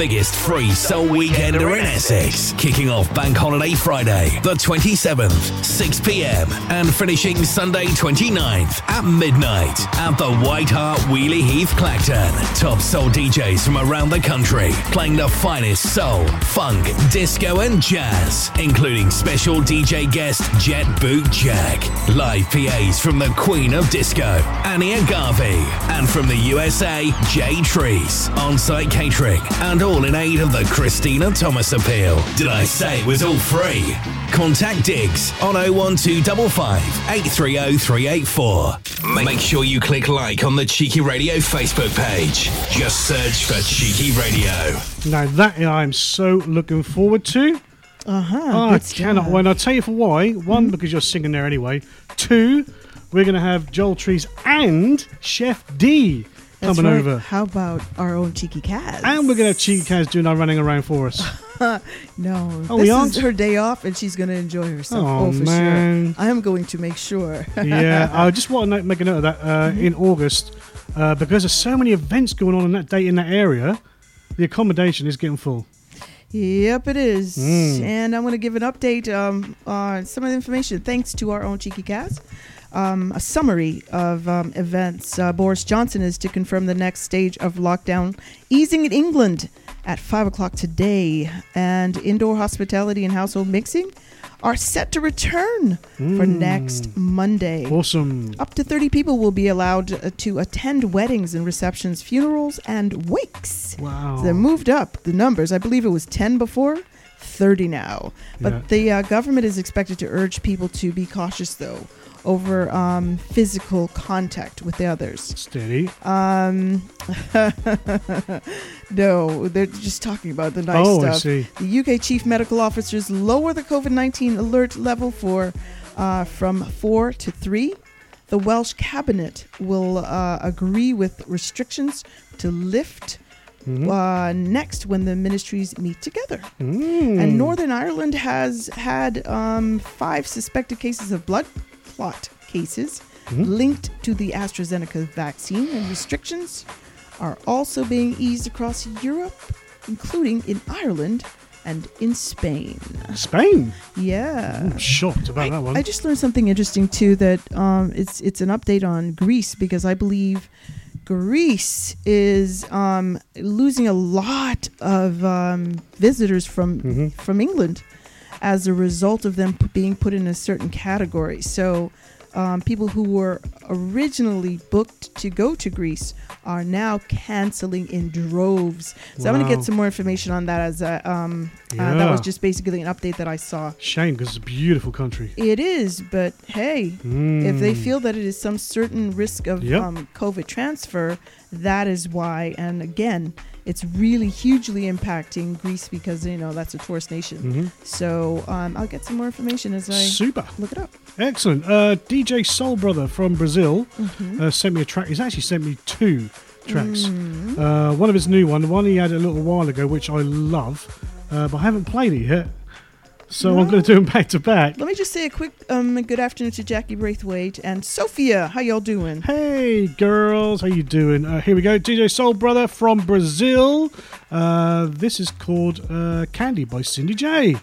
Biggest free soul weekender in Essex, kicking off Bank Holiday Friday, the 27th, 6 pm, and finishing Sunday 29th at midnight at the White Hart Weeley Heath Clacton. Top soul DJs from around the country playing the finest soul, funk, disco, and jazz, including special DJ guest Jet Boot Jack, live PAs from the Queen of Disco, Annie Agave, and from the USA, Jay Trees, on site catering, and all in aid of the Christina Thomas appeal. Did I say it was all free? Contact Diggs on 01255 830 384. Make sure you click like on the Cheeky Radio Facebook page. Just search for Cheeky Radio. Now that I'm so looking forward to. Uh huh. Oh, I cannot wait. I'll tell you for why. One, because you're singing there anyway. Two, we're going to have Joel Trees and Chef D That's coming right. over. How about our own cheeky Cats? And we're going to have Cheeky Cats doing our running around for us. [laughs] no, Oh, this is her day off, and she's going to enjoy herself. Oh, Oh, for man. sure. I am going to make sure. yeah, [laughs] I just want to make a note of that uh, Mm-hmm. in August uh, because there's so many events going on on that date in that area. The accommodation is getting full. Yep, it is. Mm. And I'm going to give an update um, on some of the information thanks to our own Cheeky Cast. Um, a summary of um, events. Uh, Boris Johnson is to confirm the next stage of lockdown easing in England at 5 o'clock today. And indoor hospitality and household mixing are set to return for Mm. next Monday. Awesome. Up to 30 people will be allowed uh, to attend weddings and receptions, funerals, and wakes. Wow. So they moved up the numbers. I believe it was 10 before, 30 now. But Yeah. the uh, government is expected to urge people to be cautious, though, over um, physical contact with the others. Steady. Um, [laughs] no, they're just talking about the nice Oh, I stuff. see. The UK chief medical officers lower the COVID 19 alert level for uh, from four to three. The Welsh cabinet will uh, agree with restrictions to lift. Mm-hmm. Uh, next, when the ministries meet together, Mm. and Northern Ireland has had um, five suspected cases of blood clot cases Mhm. linked to the AstraZeneca vaccine, and restrictions are also being eased across Europe, including in Ireland and in Spain. Spain? Yeah. I'm shocked about that one. I just learned something interesting too. That um, it's it's an update on Greece because I believe Greece is um, losing a lot of um, visitors from from England as a result of them p- being put in a certain category. So um, people who were originally booked to go to Greece are now canceling in droves. So I'm going to get some more information on that as a, um, uh, that was just basically an update that I saw. Shame because it's a beautiful country. It is, but hey, if they Mm. feel that it is some certain risk of Yep. um, COVID transfer, that is why. And again, it's really hugely impacting Greece because you know that's a tourist nation. Mhm. So um, I'll get some more information as I Super. look it up. Excellent. Uh, DJ Soul Brother from Brazil Mhm. uh, sent me a track. He's actually sent me two tracks. Mm. Uh, one of his new one, the one he had a little while ago, which I love, uh, but I haven't played it yet. So I'm going to do them back to back. Let me just say a quick um, good afternoon to Jackie Braithwaite and Sophia. How y'all doing? Hey girls, how you doing? Uh, here we go, DJ Soul Brother from Brazil. Uh, this is called uh, Candy by Cindy J.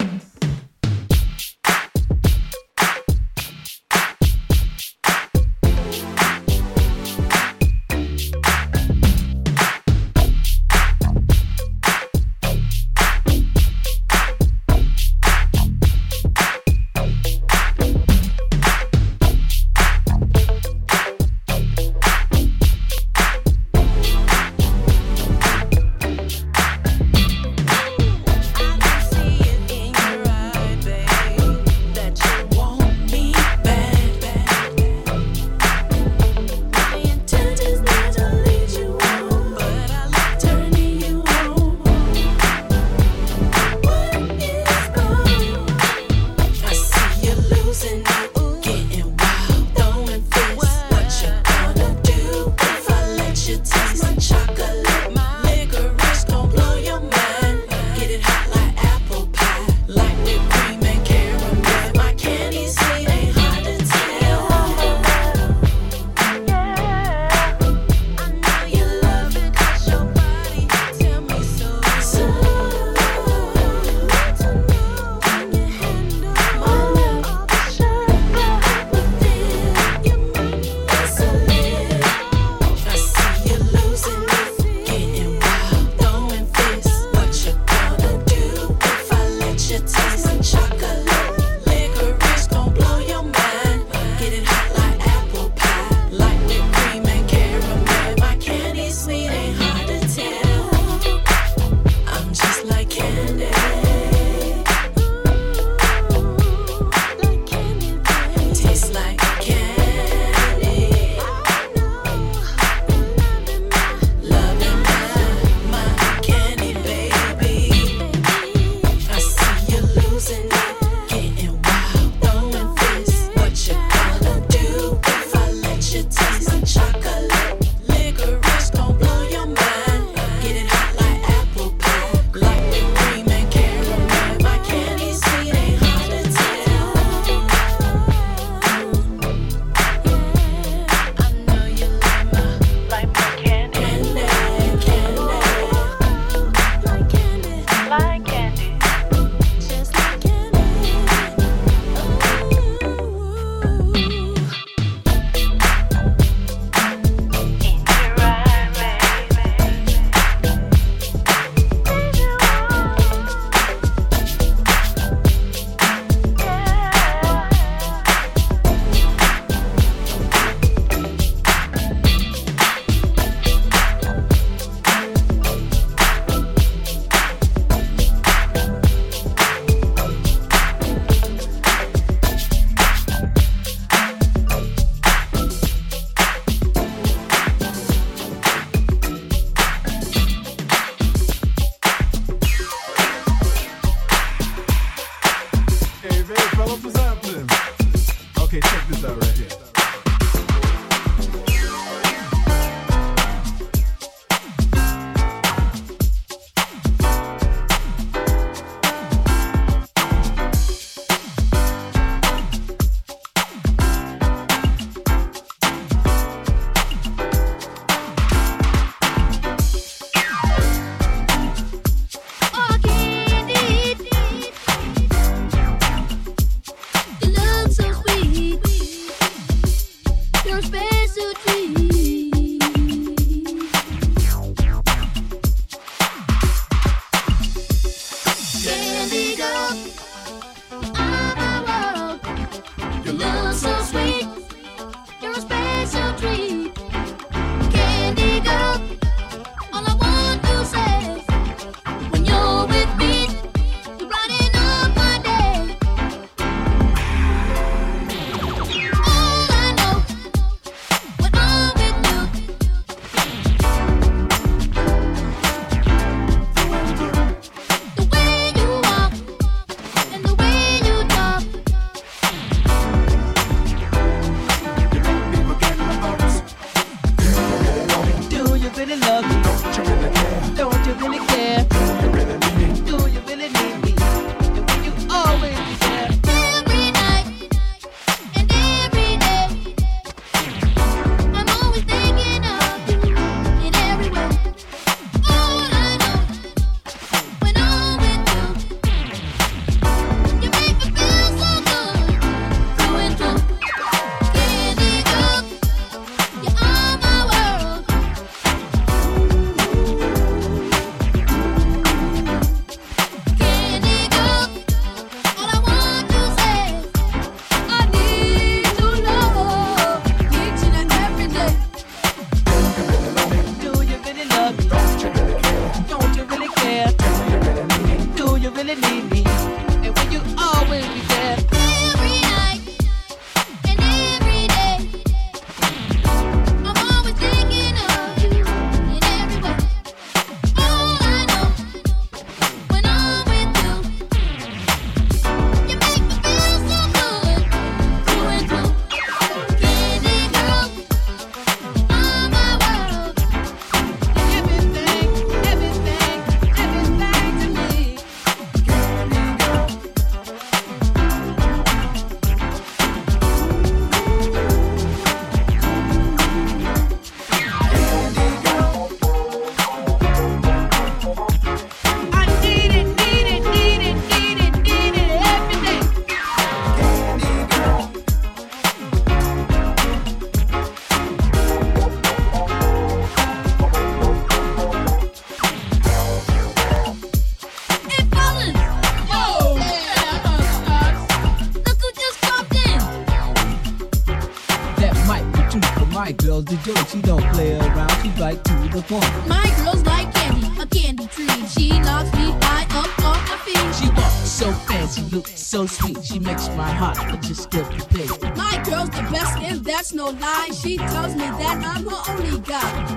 girls. The joy, she don't play around. She right to the point. My girl's like candy, a candy tree. She knocks me high up off my feet. She walks so fancy, looks so sweet. She makes my heart just skip a beat. My girl's the best, and that's no lie. She tells me that I'm her only guy.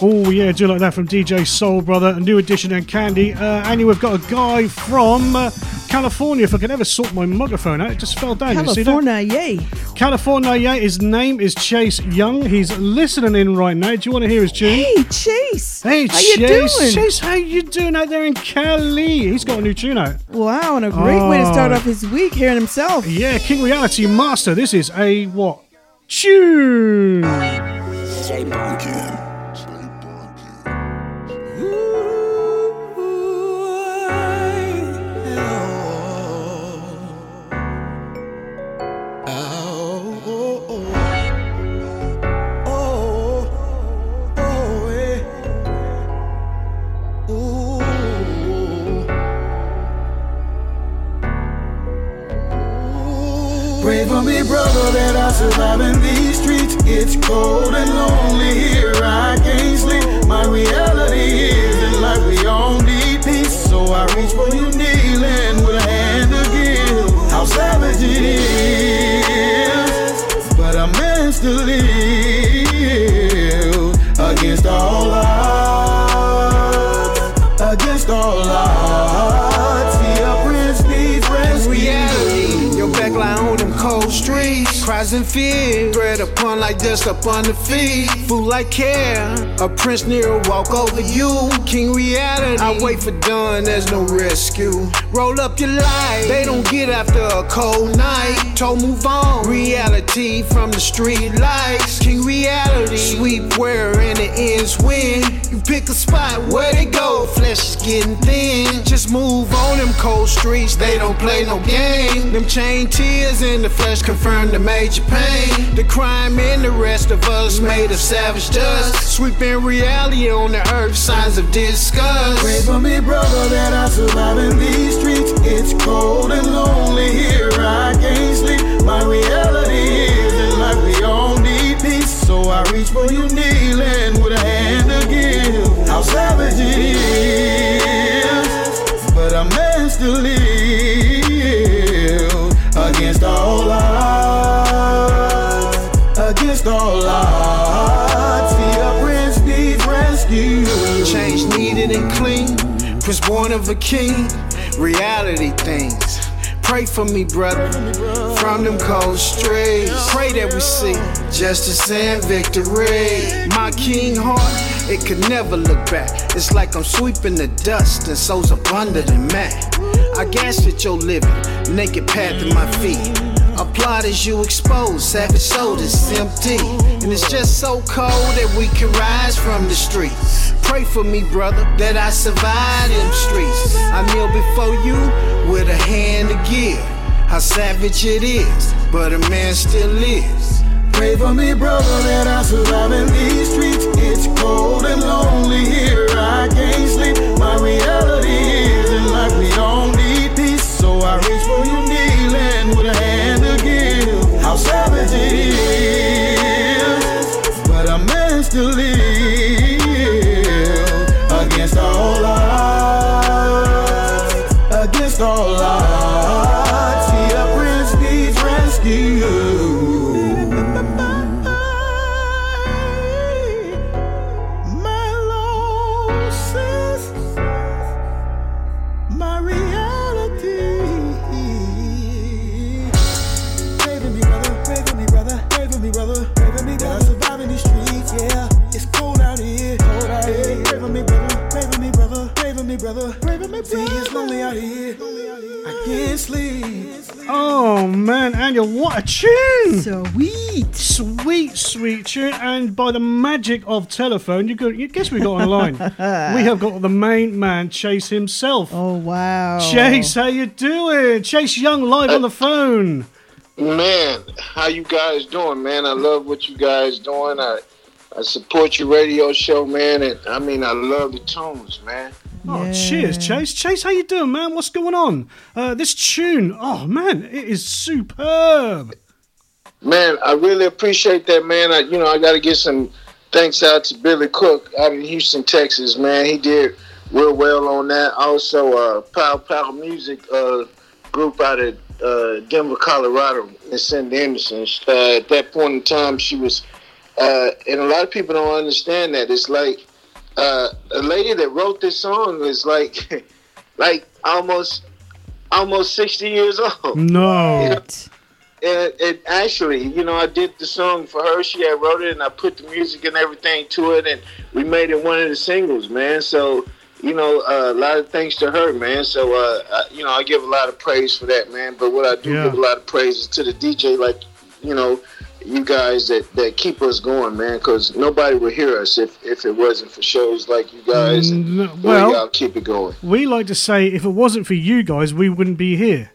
Oh yeah, do like that from DJ Soul Brother, a new edition and Candy. Uh, Annie, we've got a guy from uh, California. If I can ever sort my microphone out, it just fell down. You? California, yay. California, yeah. His name is Chase Young. He's listening in right now. Do you want to hear his tune? Hey, Chase. Hey, How you Chase. doing? Chase, how you doing out there in Cali? He's got a new tune out. Wow, and a great way to oh. start Oh. off his week hearing himself. Yeah, King Reality Master. This is a what? Tune. In these streets. It's cold and lonely here, I can't Thread upon like dust upon the feet. Fool like care. A prince near walk over you. King reality. I wait for dawn, there's no rescue. Roll up your light. They don't get after a cold night. Told move on. Reality from the street lights. King reality. Sweep where and it ends when you pick a spot where they go. Flesh is getting thin. Just move on them cold streets. They don't play no game. Them chain tears in the flesh confirm the major pain. The crime and the rest of us made of savage dust. Sweeping reality on the earth. Signs of disgust. Pray for me, brother, that I survive in these streets. It's cold and lonely here, I can't sleep. My reality is in life we all need peace. So I reach for you kneeling with a hand to give. How savage it is, but I managed to live against all odds. Against all odds, see a prince needs rescue. Change needed and clean. Prince born of a king. Reality things. Pray for me, brother, from them cold streets. Pray that we see justice and victory. My king heart, it could never look back. It's like I'm sweeping the dust and souls up under the mat. I gasped at your living, naked path in my feet. Applaud as you expose savage shoulders empty. And it's just so cold that we can rise from the streets. Pray for me, brother, that I survive them streets. I kneel before you with a hand to give. How savage it is, but a man still lives. Pray for me, brother, that I survive in these streets. It's cold and lonely here. I can't sleep. My reality man, Anya, what a tune! Sweet, sweet, sweet tune. And by the magic of telephone, you got. You guess we got online. [laughs] we have got the main man, Chase himself. Oh wow, Chase, how you doing? Chase Young live on the phone. Man, how you guys doing, man? I love what you guys doing. I I support your radio show, man, and I mean I love the tunes, man. Oh, cheers, Chase. Chase, how you doing, man? What's going on? Uh, this tune, oh man, it is superb. Man, I really appreciate that, man. I, you know, I got to give some thanks out to Billy Cook out in Houston, Texas, man. He did real well on that. Also, uh, Pow Pow Music uh, group out of uh, Denver, Colorado, and Cindy Anderson. Uh, at that point in time, she was, uh, and a lot of people don't understand that. It's like uh, a lady that wrote this song is like, [laughs] like almost, almost sixty years old. No. You know? And, and actually, you know, I did the song for her. She had wrote it, and I put the music and everything to it, and we made it one of the singles, man. So, you know, uh, a lot of thanks to her, man. So, uh, I, you know, I give a lot of praise for that, man. But what I do Yeah. give a lot of praise is to the DJ, like, you know, you guys that, that keep us going, man. Because nobody would hear us if, if it wasn't for shows like you guys. And Mm, well- y'all keep it going. We like to say if it wasn't for you guys, we wouldn't be here.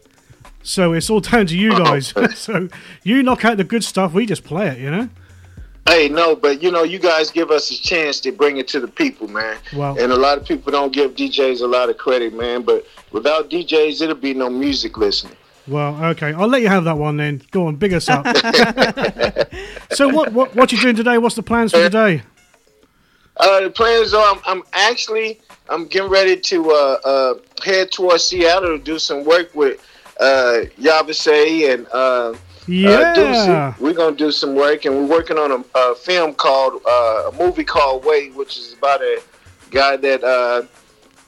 So it's all down to you guys. [laughs] so you knock out the good stuff, we just play it, you know? Hey, no, but you know, you guys give us a chance to bring it to the people, man. Wow. And a lot of people don't give DJs a lot of credit, man. But without DJs, it'll be no music listening. Well, okay, I'll let you have that one then. Go on, big us up. [laughs] so what, what what you doing today? What's the plans for today? Uh, the plans are I'm, I'm actually I'm getting ready to uh, uh, head towards Seattle to do some work with uh, Yavase and uh, Yeah. uh, Deucey. We're gonna do some work, and we're working on a, a film called uh, a movie called Wait, which is about a guy that uh,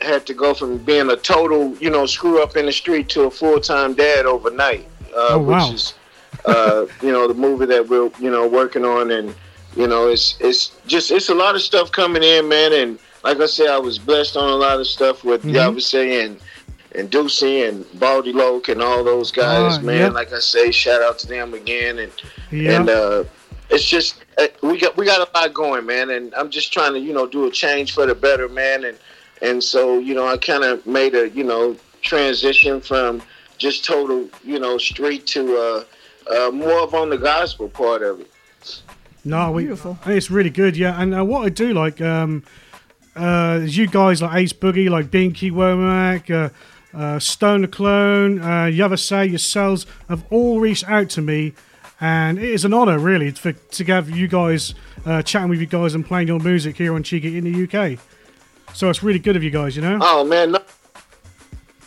had to go from being a total, you know, screw up in the street to a full time dad overnight. Uh, Oh, wow. Which is, uh, [laughs] you know, the movie that we're, you know, working on, and you know, it's it's just it's a lot of stuff coming in, man. And like I said, I was blessed on a lot of stuff with Mhm. Yavase and and Ducey and Baldy Loke and all those guys, Ah, man. yep. Like I say, shout out to them again, and Yeah. and uh, it's just uh, we got we got a lot going, man. And I'm just trying to you know do a change for the better, man. And and so you know I kind of made a you know transition from just total you know street to uh, uh, more of on the gospel part of it. No, we, it's really good, yeah. And uh, what I do like, um, uh, is you guys like Ace Boogie, like Binky Womack, uh, uh, Stone the Clone, uh, Yavase, yourselves have all reached out to me, and it is an honour really for, to have you guys uh, chatting with you guys and playing your music here on Cheeky in the UK. So it's really good of you guys, you know. Oh man, no.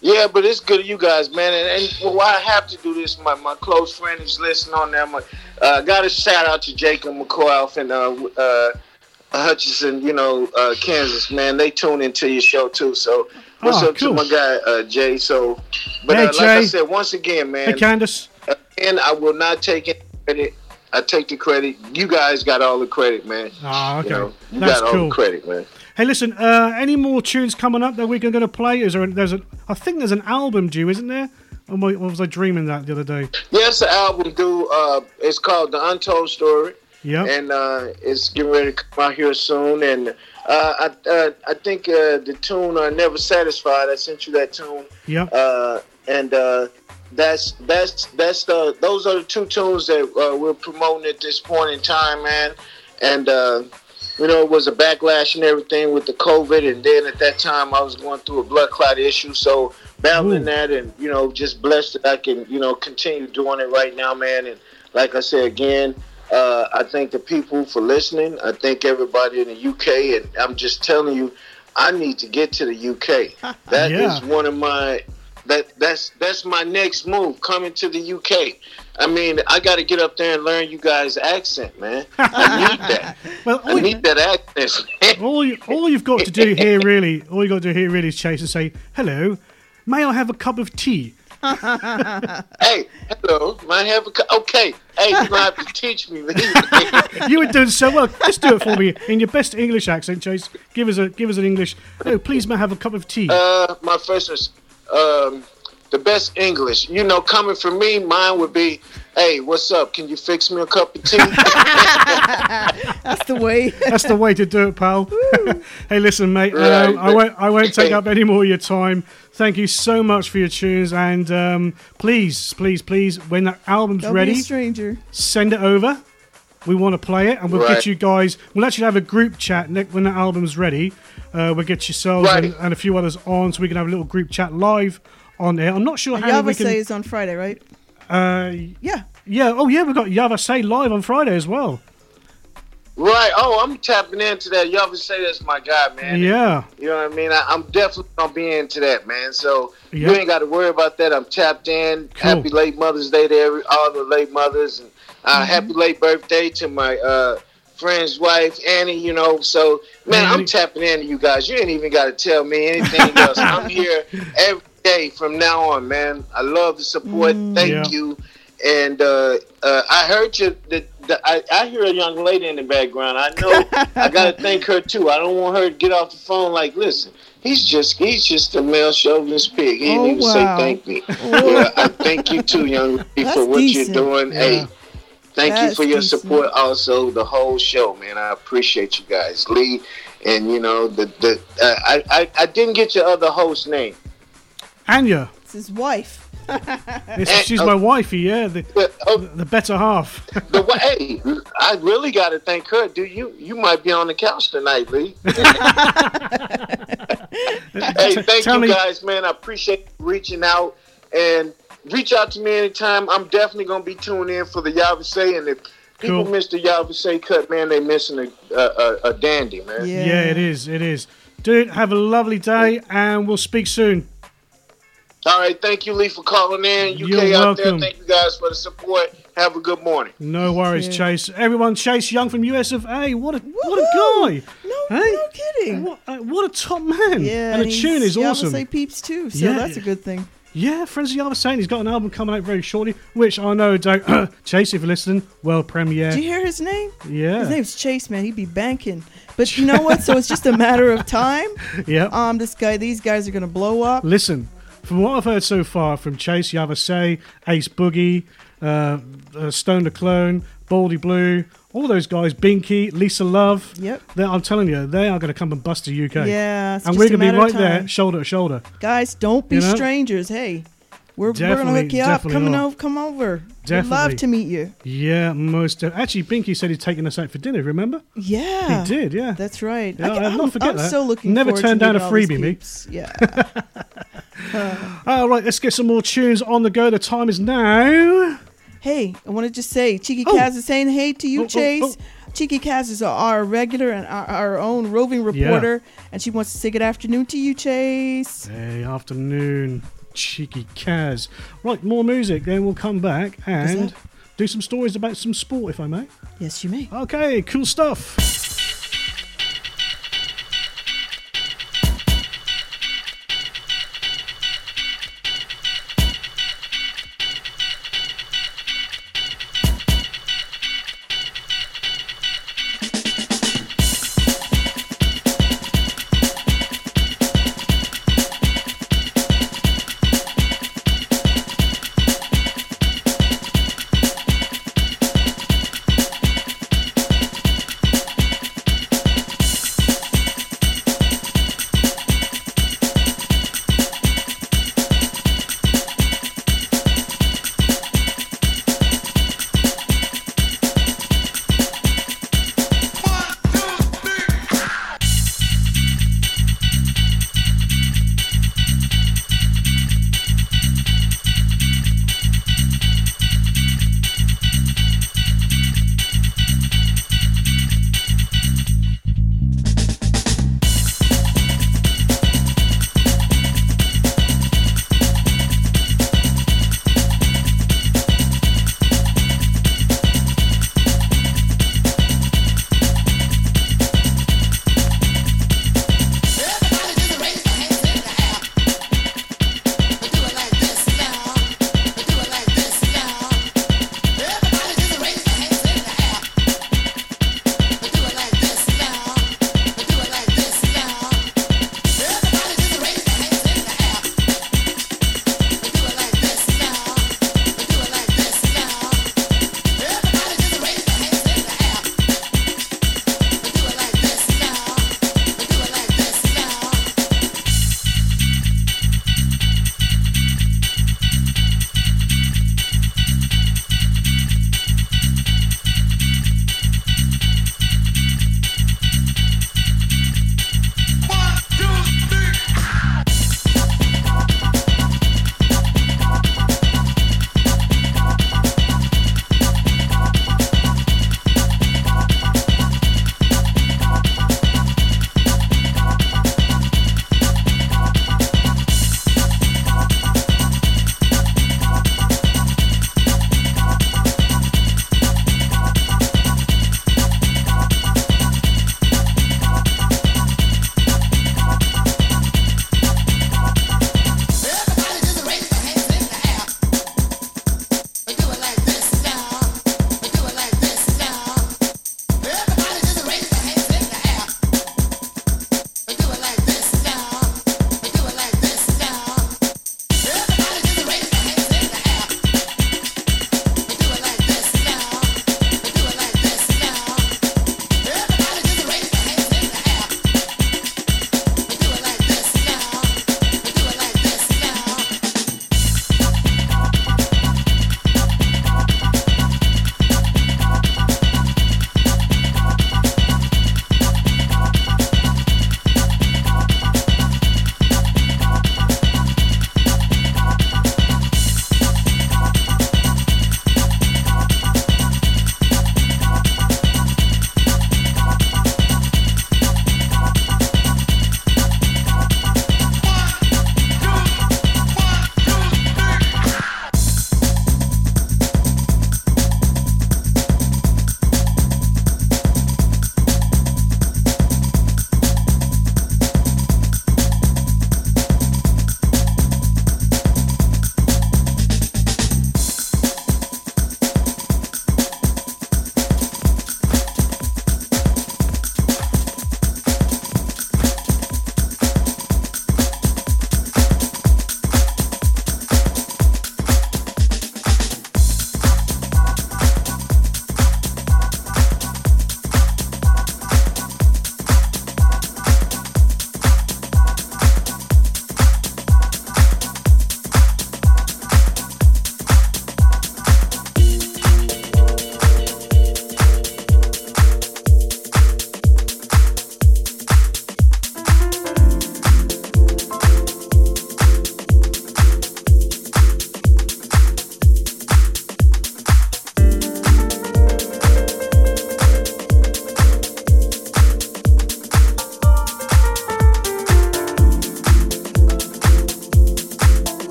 yeah, but it's good of you guys, man. And, and well, why I have to do this, my, my close friend is listening on there. My, uh, got a shout out to Jacob McCoy and uh, uh, Hutchinson, you know, uh, Kansas, man, they tune into your show too. So what's Oh, up cool. to my guy uh, Jay? So, but Hey, uh, like I Jay. said, once again, man, Hey, Candace. and I will not take any credit. I take the credit. You guys got all the credit, man. Ah, okay. You, know, you That's got all cool. the credit, man. Hey, listen. Uh, any more tunes coming up that we're going to play? Is there? There's a. I think there's an album due, isn't there? Or was I dreaming that the other day? Yes, the album due. Uh, it's called The Untold Story. Yeah. And uh, it's getting ready to come out here soon. And uh, I, uh, I think uh, the tune uh, "Never Satisfied." I sent you that tune. Yeah. Uh, and uh, that's that's that's the those are the two tunes that uh, we're promoting at this point in time, man. And uh, you know, it was a backlash and everything with the COVID, and then at that time I was going through a blood clot issue, so battling that, and you know, just blessed that I can you know continue doing it right now, man. And like I said again. Uh, I thank the people for listening. I thank everybody in the UK, and I'm just telling you, I need to get to the UK. That is Yeah. one of my that that's that's my next move coming to the UK. I mean, I got to get up there and learn you guys' accent, man. [laughs] I need that. Well, I need that accent. [laughs] all you, all you've got to do here, really, all you got to do here, really, is chase and say, "Hello, may I have a cup of tea?" [laughs] hey, hello, may I have a cup? okay? Hey, you gonna have to teach me. you were doing so well. Just do it for me in your best English accent, Chase. Give us a give us an English. Oh, please, may I have a cup of tea? Uh, my first is um, the best English. You know, coming from me, mine would be, "Hey, what's up? Can you fix me a cup of tea?" [laughs] That's the way. That's the way to do it, pal. [laughs] hey, listen, mate. Right, um, I won't. I won't take up any more of your time. Thank you so much for your tunes, and um, please, please, please, when that album's Don't ready, stranger. send it over. We want to play it, and we'll Right. get you guys. We'll actually have a group chat Nick, when the album's ready. Uh, we'll get yourselves Right. and, and a few others on, so we can have a little group chat live on there. I'm not sure how we Yava can. say is on Friday, right? Uh, Yeah. yeah. Oh, yeah. We've got Yavase live on Friday as well. right. Oh, I'm tapping into that. Y'all would say that's my guy, man. Yeah. You know what I mean? I, I'm definitely gonna be into that, man. So Yeah. you ain't got to worry about that. I'm tapped in. Happy late Mother's Day to every, all the late mothers, and uh, Mm-hmm. happy late birthday to my uh, friend's wife Annie. You know, so man, Annie. I'm tapping into you guys. You ain't even got to tell me anything else. I'm [laughs] here every day from now on, man. I love the support. Thank Yeah. you. And uh, uh, I heard you. The, the, I, I hear a young lady in the background. I know. [laughs] I gotta thank her too. I don't want her to get off the phone like, listen. He's just he's just a male chauvinist pig. He didn't Oh, even wow. say thank me. [laughs] yeah, I thank you too, young lady, That's for what decent. you're doing. Hey, Yeah. thank you for your decent. support. Also, the whole show, man. I appreciate you guys, Lee. And you know the the uh, I, I I didn't get your other host name. Anya. It's his wife. [laughs] It's, she's my wifey, yeah. The, the oh. better half. [laughs] The wa- hey, I really got to thank her. Do you? You might be on the couch tonight, Lee. [laughs] hey, thank tell you me- guys, man. I appreciate reaching out and reach out to me anytime. I'm definitely gonna be tuning in for the Yavase, and if people Cool. miss the Yavase cut, man, they missing a, a, a, a dandy, man. Yeah. it is. It is. Dude, have a lovely day, and we'll speak soon. All right, thank you, Lee, for calling in. UK You're out welcome. there, thank you guys for the support. Have a good morning. No worries, Yeah. Chase. Everyone, Chase Young from US of A. What a what a guy! No, Hey? no kidding. What, uh, what a top man! Yeah, and the he's tune is Yava awesome. Say peeps too, so Yeah. that's a good thing. Yeah, Friends of Yava saying he's got an album coming out very shortly, which I know don't [clears throat] Chase if you're listening. World premiere. Did you hear his name? Yeah. His name's Chase, man. He'd be banking. But you know what? so it's just a matter of time. [laughs] Yeah. Um, this guy, these guys are gonna blow up. Listen, from what I've heard so far from Chase Yavase, Ace Boogie, uh, uh, Stone the Clone, Baldy Blue, all those guys, Binky, Lisa Love. Yep. I'm telling you, they are going to come and bust the UK. Yeah, and we're going to be right there, shoulder to shoulder. Guys, don't be You know? strangers. Hey, we're, we're gonna hook you up. definitely Coming are. over, come over. We'd love to meet you. Yeah, most. Uh, actually, Binky said he'd taken us out for dinner. Remember? Yeah, He did. Yeah. That's right. Yeah, I, I'll am not forget I'm that. so looking. Never forward turned to down a meeting all these freebie, me. Yeah. [laughs] [laughs] All right, let's get some more tunes on the go. The time is now. Hey, I want to just say, Cheeky Oh. Kaz is saying hey to you, Oh, oh, Chase. Oh. Cheeky Kaz is our regular and our, our own roving reporter, and she wants to say good afternoon to you, Chase. Hey, afternoon, cheeky Kaz. Right, more music. Then we'll come back and do some stories about some sport, if I may. Yes, you may. Okay, cool stuff.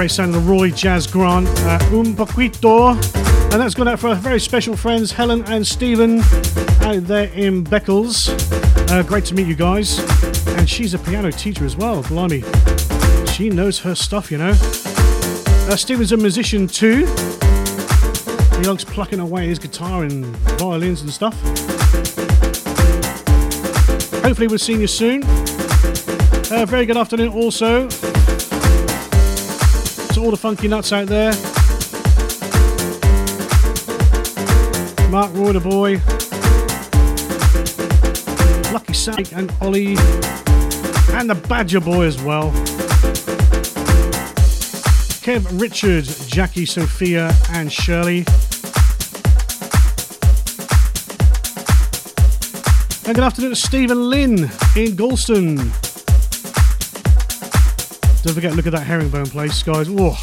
Great sound of the Roy Jazz Grant, uh, Un Poquito. And that's gone out for our very special friends Helen and Stephen out there in Beccles. Uh, great to meet you guys. And she's a piano teacher as well, blimey. She knows her stuff, you know. Uh, Stephen's a musician too. He likes plucking away his guitar and violins and stuff. Hopefully, we'll see you soon. Uh, very good afternoon also to all the funky nuts out there. Mark Roy the boy, Lucky Sam and Ollie, and the Badger boy as well. Kev, Richard, Jackie, Sophia, and Shirley. And good afternoon to Stephen Lynn in Galston. Don't forget, look at that herringbone place, guys. Whoa.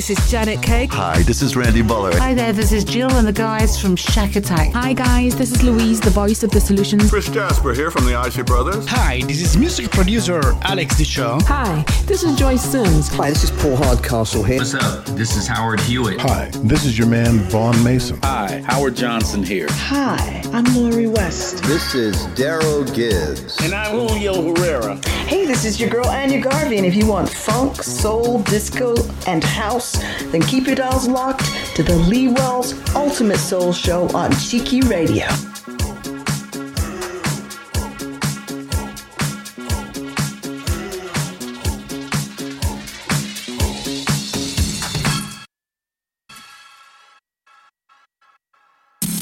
This is Janet Cake. Hi, this is Randy Muller. Hi there, this is Jill and the guys from Shakatak. Hi guys, this is Louise, the voice of the Solutions. Chris Jasper here from the Isley Brothers. Hi, this is music producer Alex Dichon. Hi, this is Joyce Sims. Hi, this is Paul Hardcastle here. What's up? This is Howard Hewitt. Hi, this is your man Vaughn Mason. Hi, Howard Johnson here. Hi, I'm Lori West. This is Daryl Gibbs. And I'm Julio Herrera. Hey, this is your girl Anya Garvey, and if you want funk, soul, disco, and house, then keep your dials locked to the Lee Wells Ultimate Soul Show on Cheeky Radio.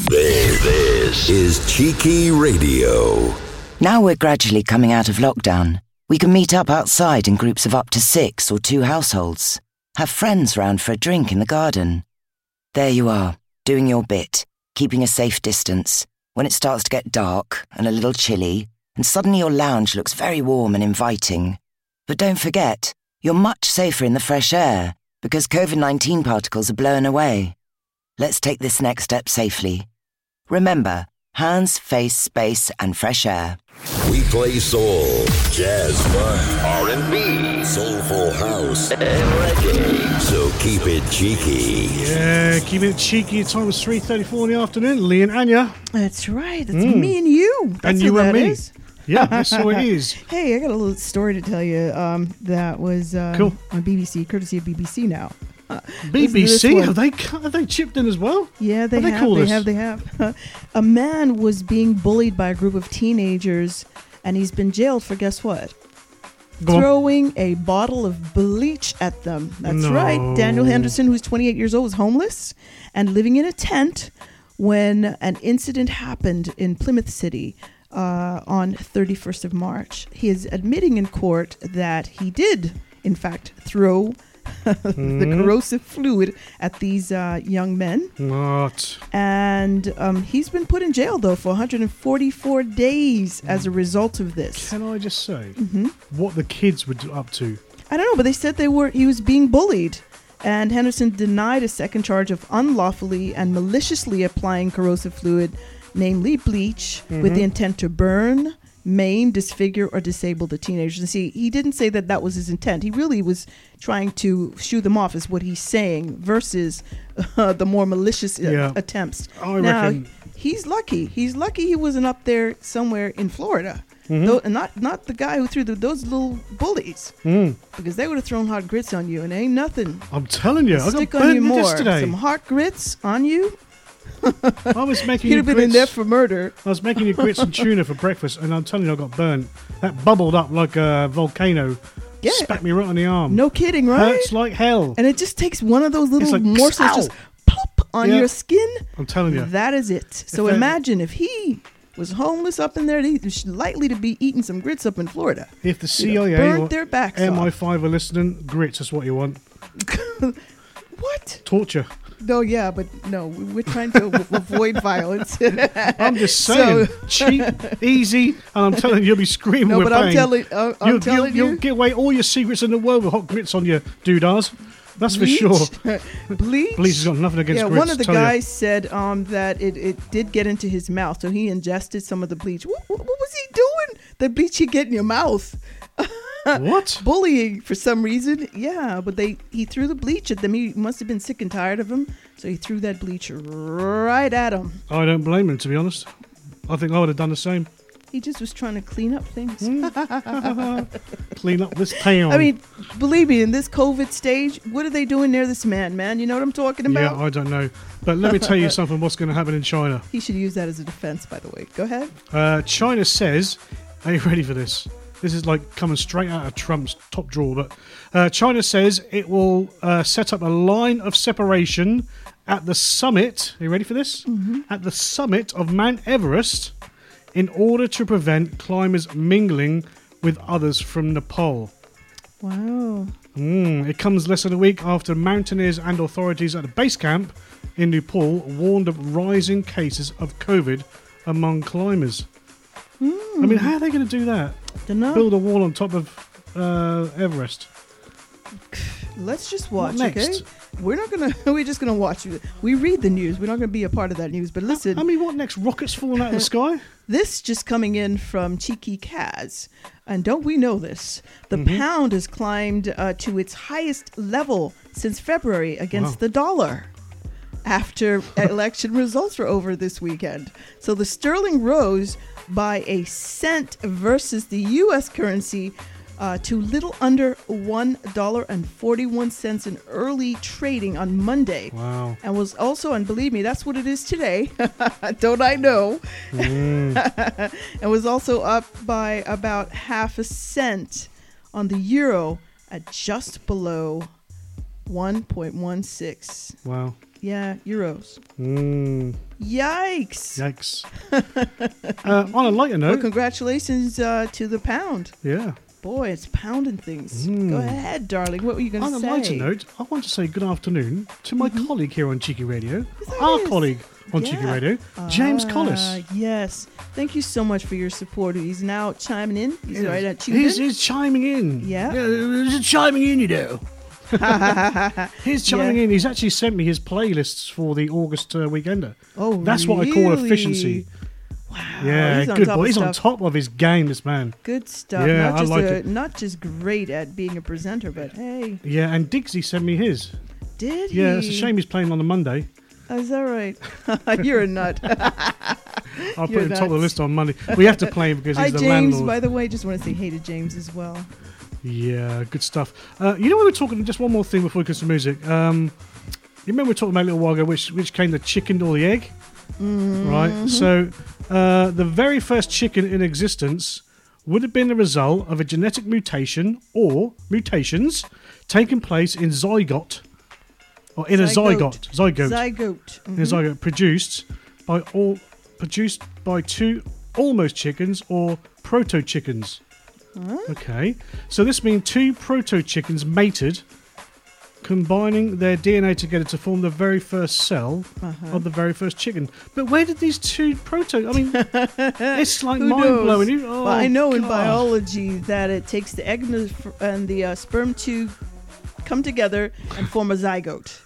This, this is Cheeky Radio. Now we're gradually coming out of lockdown. We can meet up outside in groups of up to six or two households. Have friends round for a drink in the garden. There you are, doing your bit, keeping a safe distance. When it starts to get dark and a little chilly, and suddenly your lounge looks very warm and inviting. But don't forget, you're much safer in the fresh air because COVID 19 particles are blown away. Let's take this next step safely. Remember, hands, face, space, and fresh air. We play soul, jazz, funk, R&B, soulful house, and reggae. So keep it cheeky. Yeah, keep it cheeky. Time was 3.34 in the afternoon. Lee and Anya. That's right. That's Mm. me and you. That's and who you and that me. is. Yeah, that's how it is. [laughs] Hey, I got a little story to tell you. Um, that was uh, Cool. on BBC, courtesy of BBC now. [laughs] Listen to this BBC, have they, have they chipped in as well? Yeah, they have. call They have. They have. [laughs] a man was being bullied by a group of teenagers, and he's been jailed for guess what? Go on. Throwing a bottle of bleach at them. That's No. right. Daniel Henderson, who's 28 years old, was homeless and living in a tent when an incident happened in Plymouth City uh, on 31st of March. He is admitting in court that he did, in fact, throw the Hmm. corrosive fluid at these uh, young men. What? And um, he's been put in jail, though, for 144 days as a result of this. Can I just say Mhm. what the kids were up to? I don't know, but they said they were he was being bullied. And Henderson denied a second charge of unlawfully and maliciously applying corrosive fluid, namely bleach, with the Mhm. intent to burn, maim, disfigure, or disable the teenagers. And see, he didn't say that that was his intent. He really was trying to shoo them off, is what he's saying, versus uh, the more malicious uh, Yeah. attempts. I now, reckon- he's lucky. He's lucky he wasn't up there somewhere in Florida. Mhm. Tho- and not not the guy who threw the, those little bullies Mm. because they would have thrown hot grits on you and ain't nothing. I'm telling you, I got Stick on burnt you more. yesterday. Some hot grits on you. I was making You'd have been in grits- there for murder. I was making you grits and tuna for breakfast, and I'm telling you, I got burnt. That bubbled up like a volcano. Yeah. Spat me right on the arm. No kidding, right? Hurts like hell. And it just takes one of those little like, morsels ow. just plop on your skin. I'm telling you. That is it. So If imagine if he was homeless up in there, he's likely to be eating some grits up in Florida. If the CIA burnt or their backs off. MI5 are listening, grits is what you want. [laughs] What? Torture. No, yeah, but no, we're trying to avoid violence. [laughs] I'm just saying, So- cheap, easy, and I'm telling you, you'll be screaming No, with but I'm pain. telling- uh, I'm you'll, telling you'll, you- you'll get away all your secrets in the world with hot grits on your doodahs. That's for sure. [laughs] Bleach. Bleach has got nothing against yeah, grits. one of the guys said um, that it, it did get into his mouth, so he ingested some of the bleach. What, what, what was he doing? The bleach you get in your mouth. What? [laughs] Bullying for some reason. Yeah, but they he threw the bleach at them. He must have been sick and tired of him, so he threw that bleach right at him. I don't blame him, to be honest. I think I would have done the same. He just was trying to clean up things. [laughs] Clean up this town. I mean, believe me, in this COVID stage, what are they doing near this man, man? You know what I'm talking about? yeah. I don't know. But let me tell you [laughs] something what's going to happen in China. He should use that as a defense, by the way. Go ahead. Uh, China says, are you ready for this? This is like coming straight out of Trump's top drawer. But uh, China says it will uh, set up a line of separation at the summit. Are you ready for this? Mhm. At the summit of Mount Everest in order to prevent climbers mingling with others from Nepal. Wow. Mm, it comes less than a week after mountaineers and authorities at the base camp in Nepal warned of rising cases of COVID among climbers. I mean, how are they going to do that? Dunno. Build a wall on top of uh, Everest. Let's just watch, What next? okay? we're not gonna. [laughs] We're just gonna watch. We read the news. We're not gonna be a part of that news. But listen, I mean, what next? Rockets falling out of the [laughs] sky? This just coming in from Cheeky Kaz. And don't we know this? The Mhm. pound has climbed uh, to its highest level since February against the dollar after [laughs] election results were over this weekend. So the sterling rose by a cent versus the US currency uh, to little under $1.41 in early trading on Monday. Wow. And was also, and believe me, that's what it is today. [laughs] Don't I know? Mm. [laughs] and was also up by about half a cent on the euro at just below 1.16. Wow. Yeah, euros. Mm. Yikes. Yikes. [laughs] uh, on a lighter Well, note, congratulations uh, to the pound. yeah. Boy, it's pounding things. Mm. Go ahead, darling. What were you going to say? On to a say? lighter note, I want to say good afternoon to my colleague here on Cheeky Radio, our colleague on Cheeky Yeah. Radio, James Ah, Collis. Yes. Thank you so much for your support. He's now chiming in. He's right at tuned He's, he's chiming in. Yeah. He's chiming in, you know. [laughs] he's chiming Yeah. in. He's actually sent me his playlists for the August uh, weekender. Oh, That's what I call efficiency. Wow. Yeah, he's good boy. He's on top of his game, this man. Good stuff. Yeah, not I just like a, it. not just great at being a presenter, but hey, Yeah, and Dixie sent me his. did he? Yeah, it's a shame he's playing on the Monday. Oh, is that right? [laughs] You're a nut. [laughs] I'll put him top of the list on Monday. We have to play him because Hi, he's the James. landlord. By the way, just want to say hey to James as well. Yeah, good stuff. Uh, you know, we were talking. Just one more thing before we get to music. Um, you remember we were talking about a little while ago, which which came the chicken or the egg, Mm-hmm. right? So, uh, the very first chicken in existence would have been the result of a genetic mutation or mutations taking place in zygote or in a zygote, zygote, Zygote. in a Mhm. zygote produced by all produced by two almost chickens or proto chickens. Okay, so this means two proto chickens mated, combining their DNA together to form the very first cell Uh-huh. of the very first chicken. But where did these two proto? I mean, [laughs] it's like Who mind knows? blowing. You- Oh, well, I know in God. biology that it takes the egg and the, fr- and the uh, sperm to come together and form a zygote.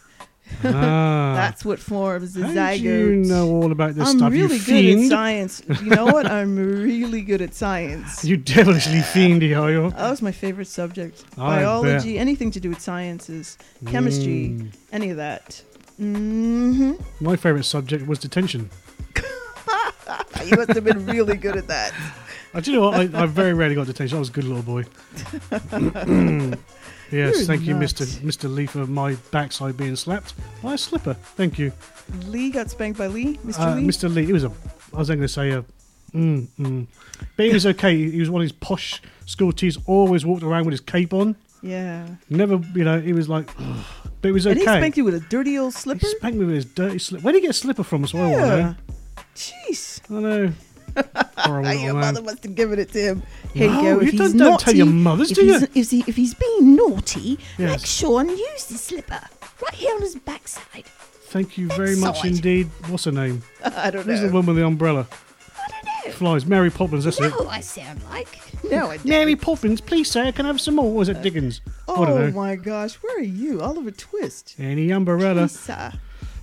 Ah. That's what forms the zygote. you know all about this I'm stuff? really you good fiend. at science. You know what? I'm really good at science. [laughs] You devilishly fiendy, are you? That was my favorite subject. I Biology, anything to do with sciences, chemistry, Mm. any of that. hmm My favourite subject was detention. [laughs] You must have been really good at that. [laughs] Uh, do you know what? I, I very rarely got detention. I was a good little boy. Yes, You're thank you. Mr. Mr. Lee, for my backside being slapped by a slipper. Thank you, Lee got spanked by Lee, Mr. uh, Lee. Mr. Lee. It was a. I was going to say a. Mm, mm. But he was okay. He was one of these posh school teachers. Always walked around with his cape on. Yeah. Never, you know, he was like. [sighs] but it was okay. And he spanked you with a dirty old slipper. He spanked me with his dirty slipper. Where did he get a slipper from? As well, I wanna know. Jeez. I know. [laughs] Your mother must have given it to him. Here No, you go. you If don't- he's don't naughty, tell your mothers, do you? he's, If, he, if he's being naughty, Yes. make sure and use the slipper right here on his backside. Thank you very much indeed. What's her name? [laughs] I don't know. Who's the one with the umbrella? I don't know. Flies. Mary Poppins, that's it. I sound like. No, I [laughs] don't. Mary Poppins, please, sir, can I have some more? Or is it uh, Dickens? I don't Oh my gosh, where are you? Oliver Twist. Any umbrella. Lisa.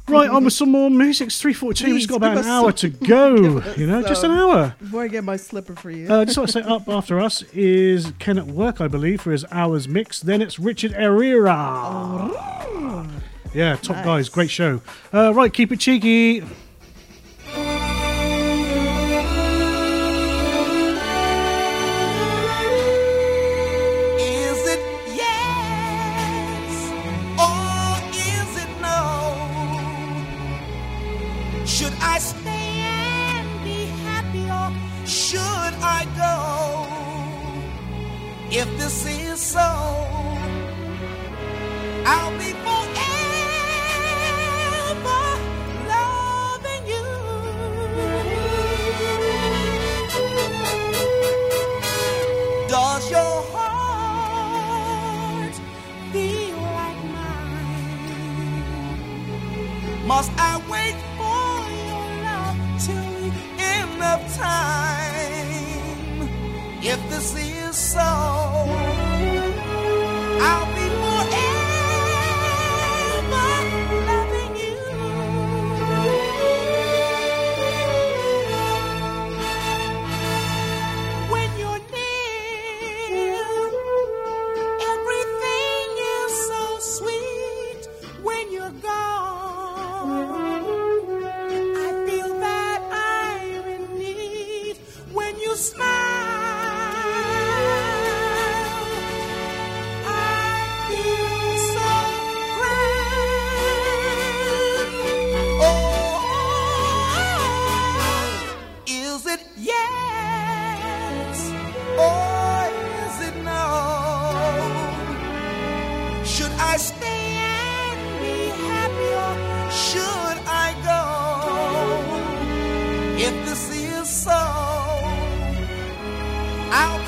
Right, on with some more music. It's 3.42. We've just got about an hour to go. [laughs] You know, just an hour. Before I get my slipper for you. Uh, just want to say up after us is Ken at Work, I believe, for his hours mix. Then it's Richard Herrera. Yeah, top Nice. guys. Great show. Uh, right, keep it cheeky. I'll be forever loving you. Does your heart feel like mine? Must I wait for your love till the end of time? If this is so, I'll I'll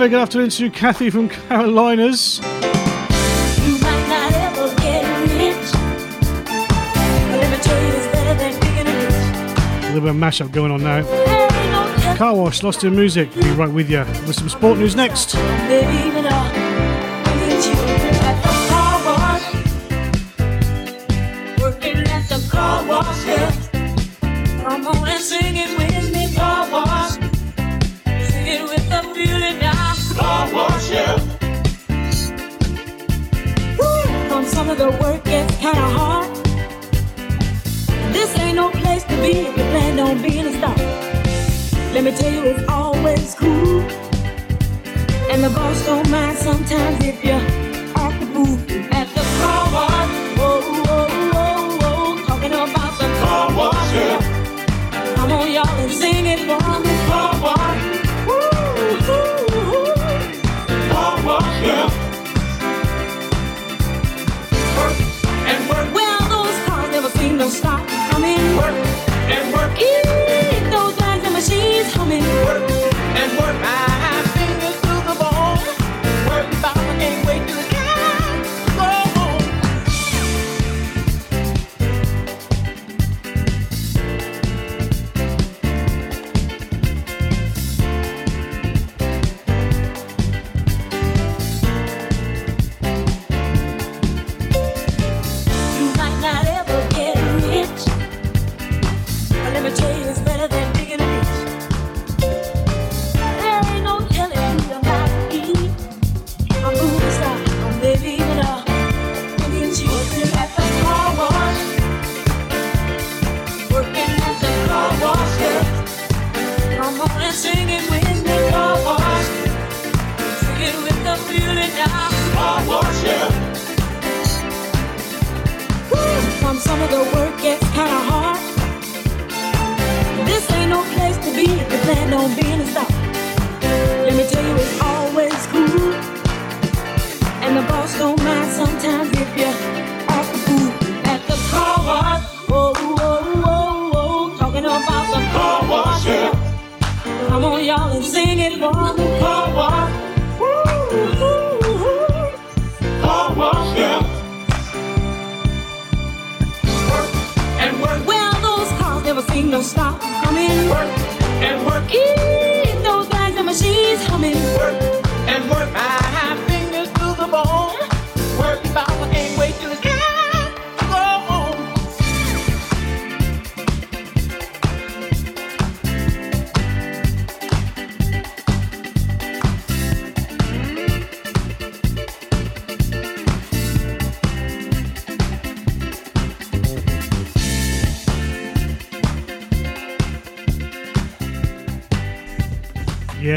very good afternoon to you, Kathy from Carolinas. A little bit of mashup going on now. Car Wash, Lost in Music, be right with you with some sport news next.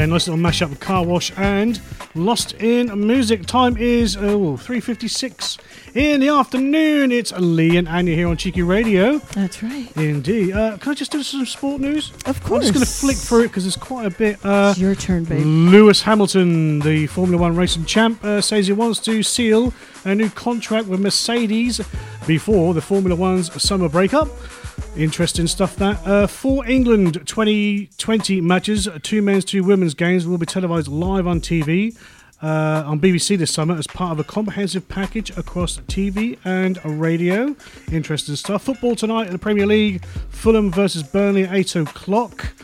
Yeah, nice little mashup of car wash and lost in music. Time is oh, 3.56 in the afternoon. It's Lee and Anya here on Cheeky Radio. That's right. Indeed. Uh, can I just do some sport news? Of course. I'm just going to flick through it because there's quite a bit. Uh, It's your turn, babe. Lewis Hamilton, the Formula One racing champ, uh, says he wants to seal a new contract with Mercedes before the Formula One's summer breakup. Interesting stuff that. Uh, for England Twenty20 matches, two men's, two women's games will be televised live on TV. Uh, on BBC this summer as part of a comprehensive package across TV and radio. Interesting stuff. Football tonight in the Premier League Fulham versus Burnley at 8 o'clock.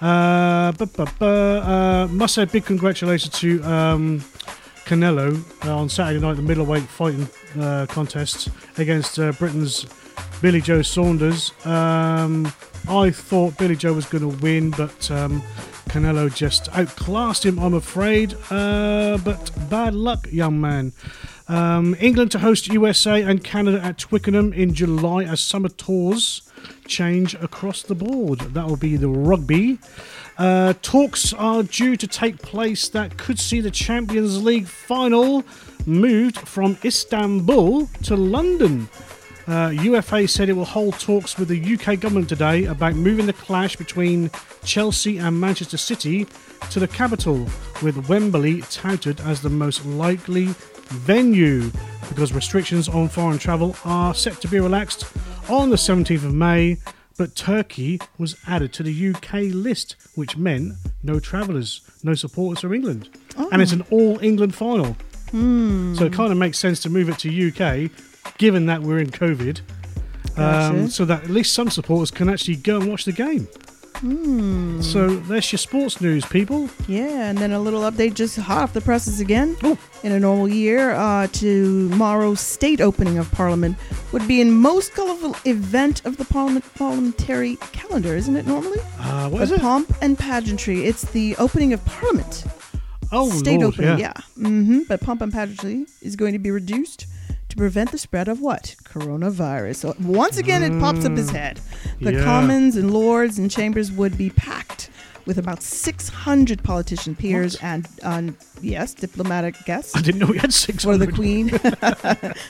Uh, bu- bu- bu- uh, must say big congratulations to um, Canelo uh, on Saturday night, the middleweight fighting uh, contest against uh, Britain's Billy Joe Saunders. Um, I thought Billy Joe was going to win, but um, Canelo just outclassed him, I'm afraid. Uh, but bad luck, young man. Um, England to host USA and Canada at Twickenham in July as summer tours change across the board. That will be the rugby. Uh, talks are due to take place that could see the Champions League final moved from Istanbul to London. Uh, UEFA said it will hold talks with the UK government today about moving the clash between Chelsea and Manchester City to the capital, with Wembley touted as the most likely venue because restrictions on foreign travel are set to be relaxed on the 17th of May. But Turkey was added to the UK list, which meant no travellers, no supporters from England. And it's an all England final. Hmm. So it kind of makes sense to move it to UK, given that we're in COVID, um, so that at least some supporters can actually go and watch the game. Hmm. So there's your sports news, people. Yeah, and then a little update just hot off the presses again. In a normal year, uh, tomorrow's state opening of Parliament would be in most colorful event of the parliament parliamentary calendar, isn't it? Normally, Uh, what the is it? pomp and pageantry. It's the opening of Parliament. Oh, state Lord, opening, yeah. yeah. hmm But pomp and pageantry is going to be reduced to prevent the spread of what? Coronavirus. So once again, it pops up his head. The Mm. yeah. Commons and Lords and Chambers would be packed with about 600 politician peers and, um, yes, diplomatic guests. I didn't know we had 600. For the Queen. [laughs]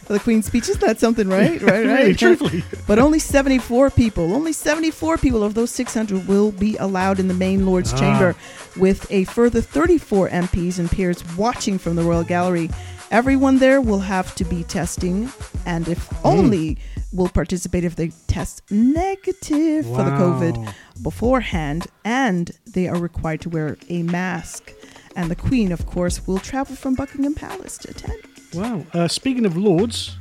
for the Queen's speeches. That's something, right? [laughs] Right, right. Really, truthfully. But only 74 people, only 74 people of those 600 will be allowed in the main Lord's Ah. Chamber, with a further 34 MPs and peers watching from the Royal Gallery. Everyone there will have to be testing, and if Hmm. only will participate if they test negative for the COVID beforehand, and they are required to wear a mask. And the Queen, of course, will travel from Buckingham Palace to attend. Wow. Uh, speaking of Lords,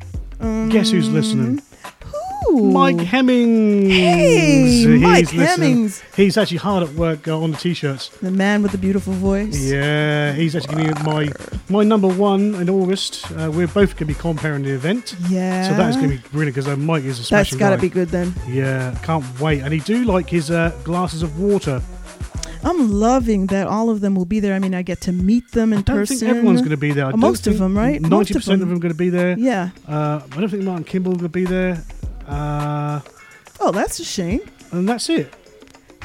guess who's listening? Who? Mike Hemmings. Hey, He's Mike listening. Hemmings. He's actually hard at work uh, on the t-shirts. The man with the beautiful voice. Yeah, he's actually going to be my my number one in August. Uh, we're both going to be comparing the event. Yeah. So that's going to be brilliant because uh, Mike is a That's smashing got to be good then. Yeah, can't wait. And he do like his uh, glasses of water. I'm loving that all of them will be there. I mean, I get to meet them in person. I don't person. think everyone's going to be there. I most of them, right? Ninety percent of them are going to be there. Yeah. Uh, I don't think Martin Kimball will be there. Uh, Oh, that's a shame. and that's it.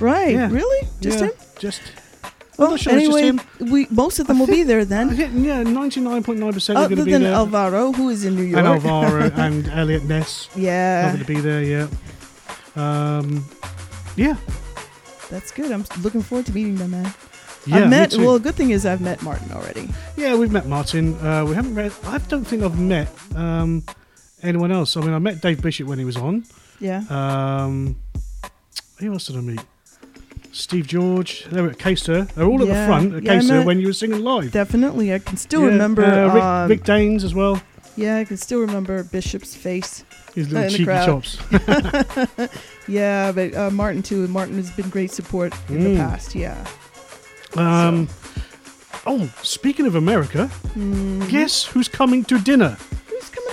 Right? Yeah. Really? Just Yeah, him? Just. Well, sure anyway, we most of them will be there then. Yeah, ninety nine point nine percent Other going to be than there. Alvaro, who is in New York. and Alvaro [laughs] and Elliot Ness. Yeah. Not going to be there. Yeah. Um, yeah. That's good. I'm looking forward to meeting them, man. Yeah, I've met. too. Well, good thing is I've met Martin already. Yeah, we've met Martin. Uh, we haven't read. I don't think I've met um, anyone else. I mean, I met Dave Bishop when he was on. Yeah. Um, who else did I meet? Steve George. They were at Caster. They're all at the front at Yeah, Caster when you were singing live. Definitely, I can still Yeah, remember. uh, Rick, um, Rick Danes as well. Yeah, I can still remember Bishop's face. His uh, little cheeky chops. [laughs] yeah, but uh, Martin too. Martin has been great support in the Mm. past. Yeah. Um, Oh, speaking of America, Mhm. guess who's coming to dinner?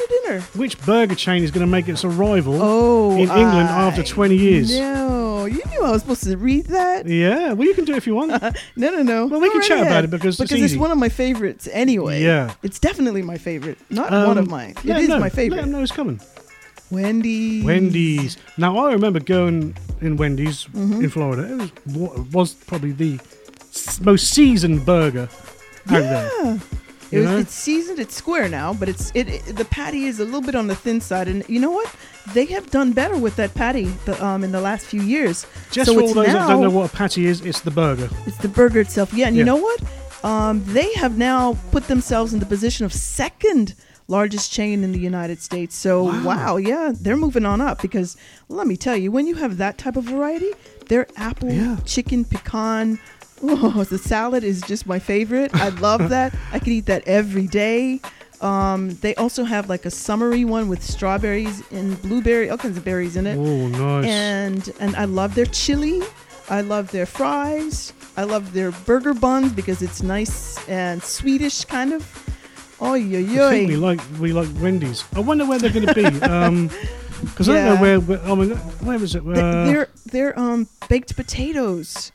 To dinner? Which burger chain is going to make its arrival Oh, in England I after 20 years? No, you knew I was supposed to read that. Yeah, well, you can do it if you want. [laughs] no, no, no. Well, we can chat about it because it's because it's easy. one of my favorites anyway. Yeah. it's definitely my favorite. Not Um, one of mine. It let is 'em know. my Let favorite. them know it's coming. Wendy's. Wendy's. Now, I remember going in Wendy's Mhm. in Florida. It was, was probably the most seasoned burger out there. Yeah. It was, it's seasoned. It's square now, but it's it, it- The patty is a little bit on the thin side, and you know what? They have done better with that patty the, um, in the last few years. Just so for all those now, that don't know what a patty is, it's the burger. It's the burger itself. Yeah, and you know what? Um, they have now put themselves in the position of second largest chain in the United States. So wow, yeah, they're moving on up because let me tell you, when you have that type of variety, their apple, chicken, pecan. Oh, the salad is just my favorite. I love [laughs] that. I could eat that every day. Um, they also have like a summery one with strawberries and blueberry, all kinds of berries in it. Oh, nice. And and I love their chili. I love their fries. I love their burger buns because it's nice and Swedish kind of. Oh yo I think we like we like Wendy's. I wonder where they're going to be. [laughs] Um 'cause I don't know where, where. I mean, where was it? Uh, They're they're um baked potatoes.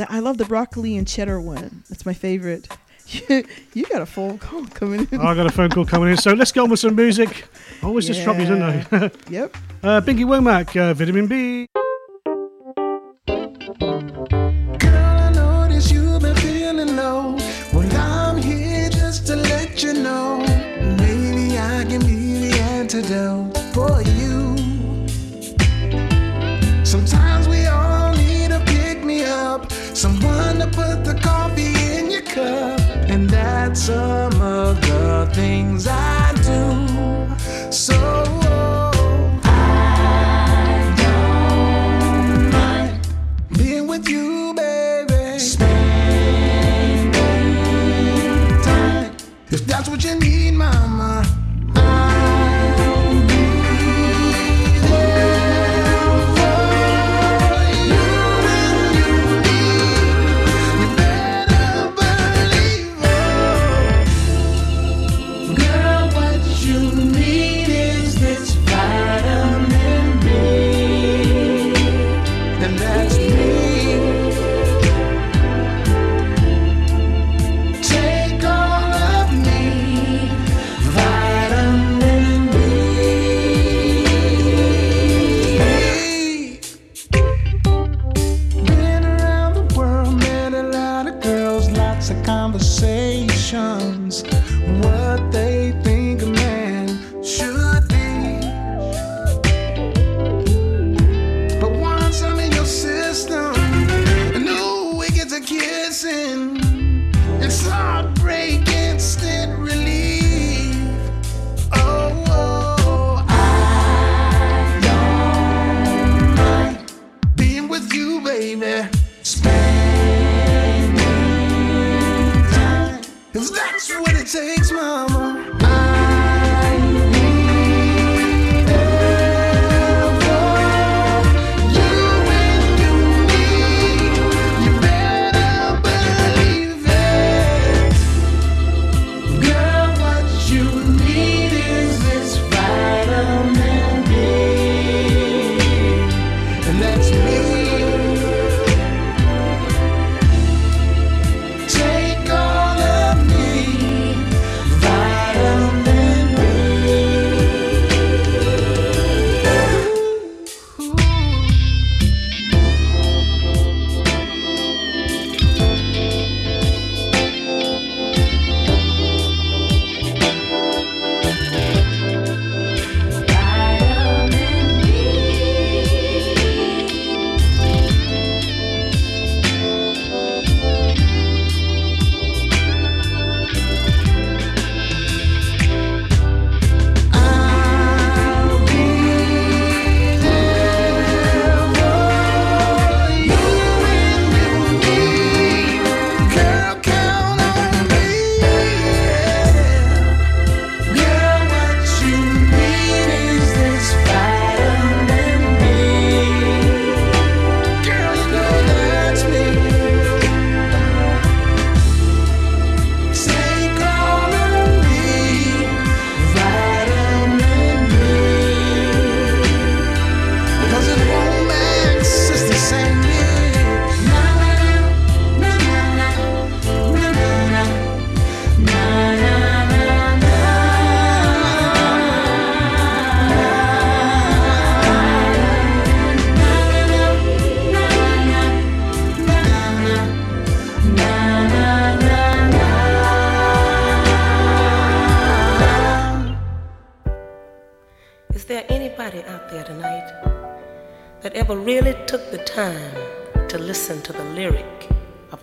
That I love the broccoli and cheddar one. That's my favorite. [laughs] you got a phone call coming in. I got a phone call coming in, so let's get on with some music. Always just drop these, don't I? Yep. [laughs] Uh, Binky Womack, uh, Vitamin B. some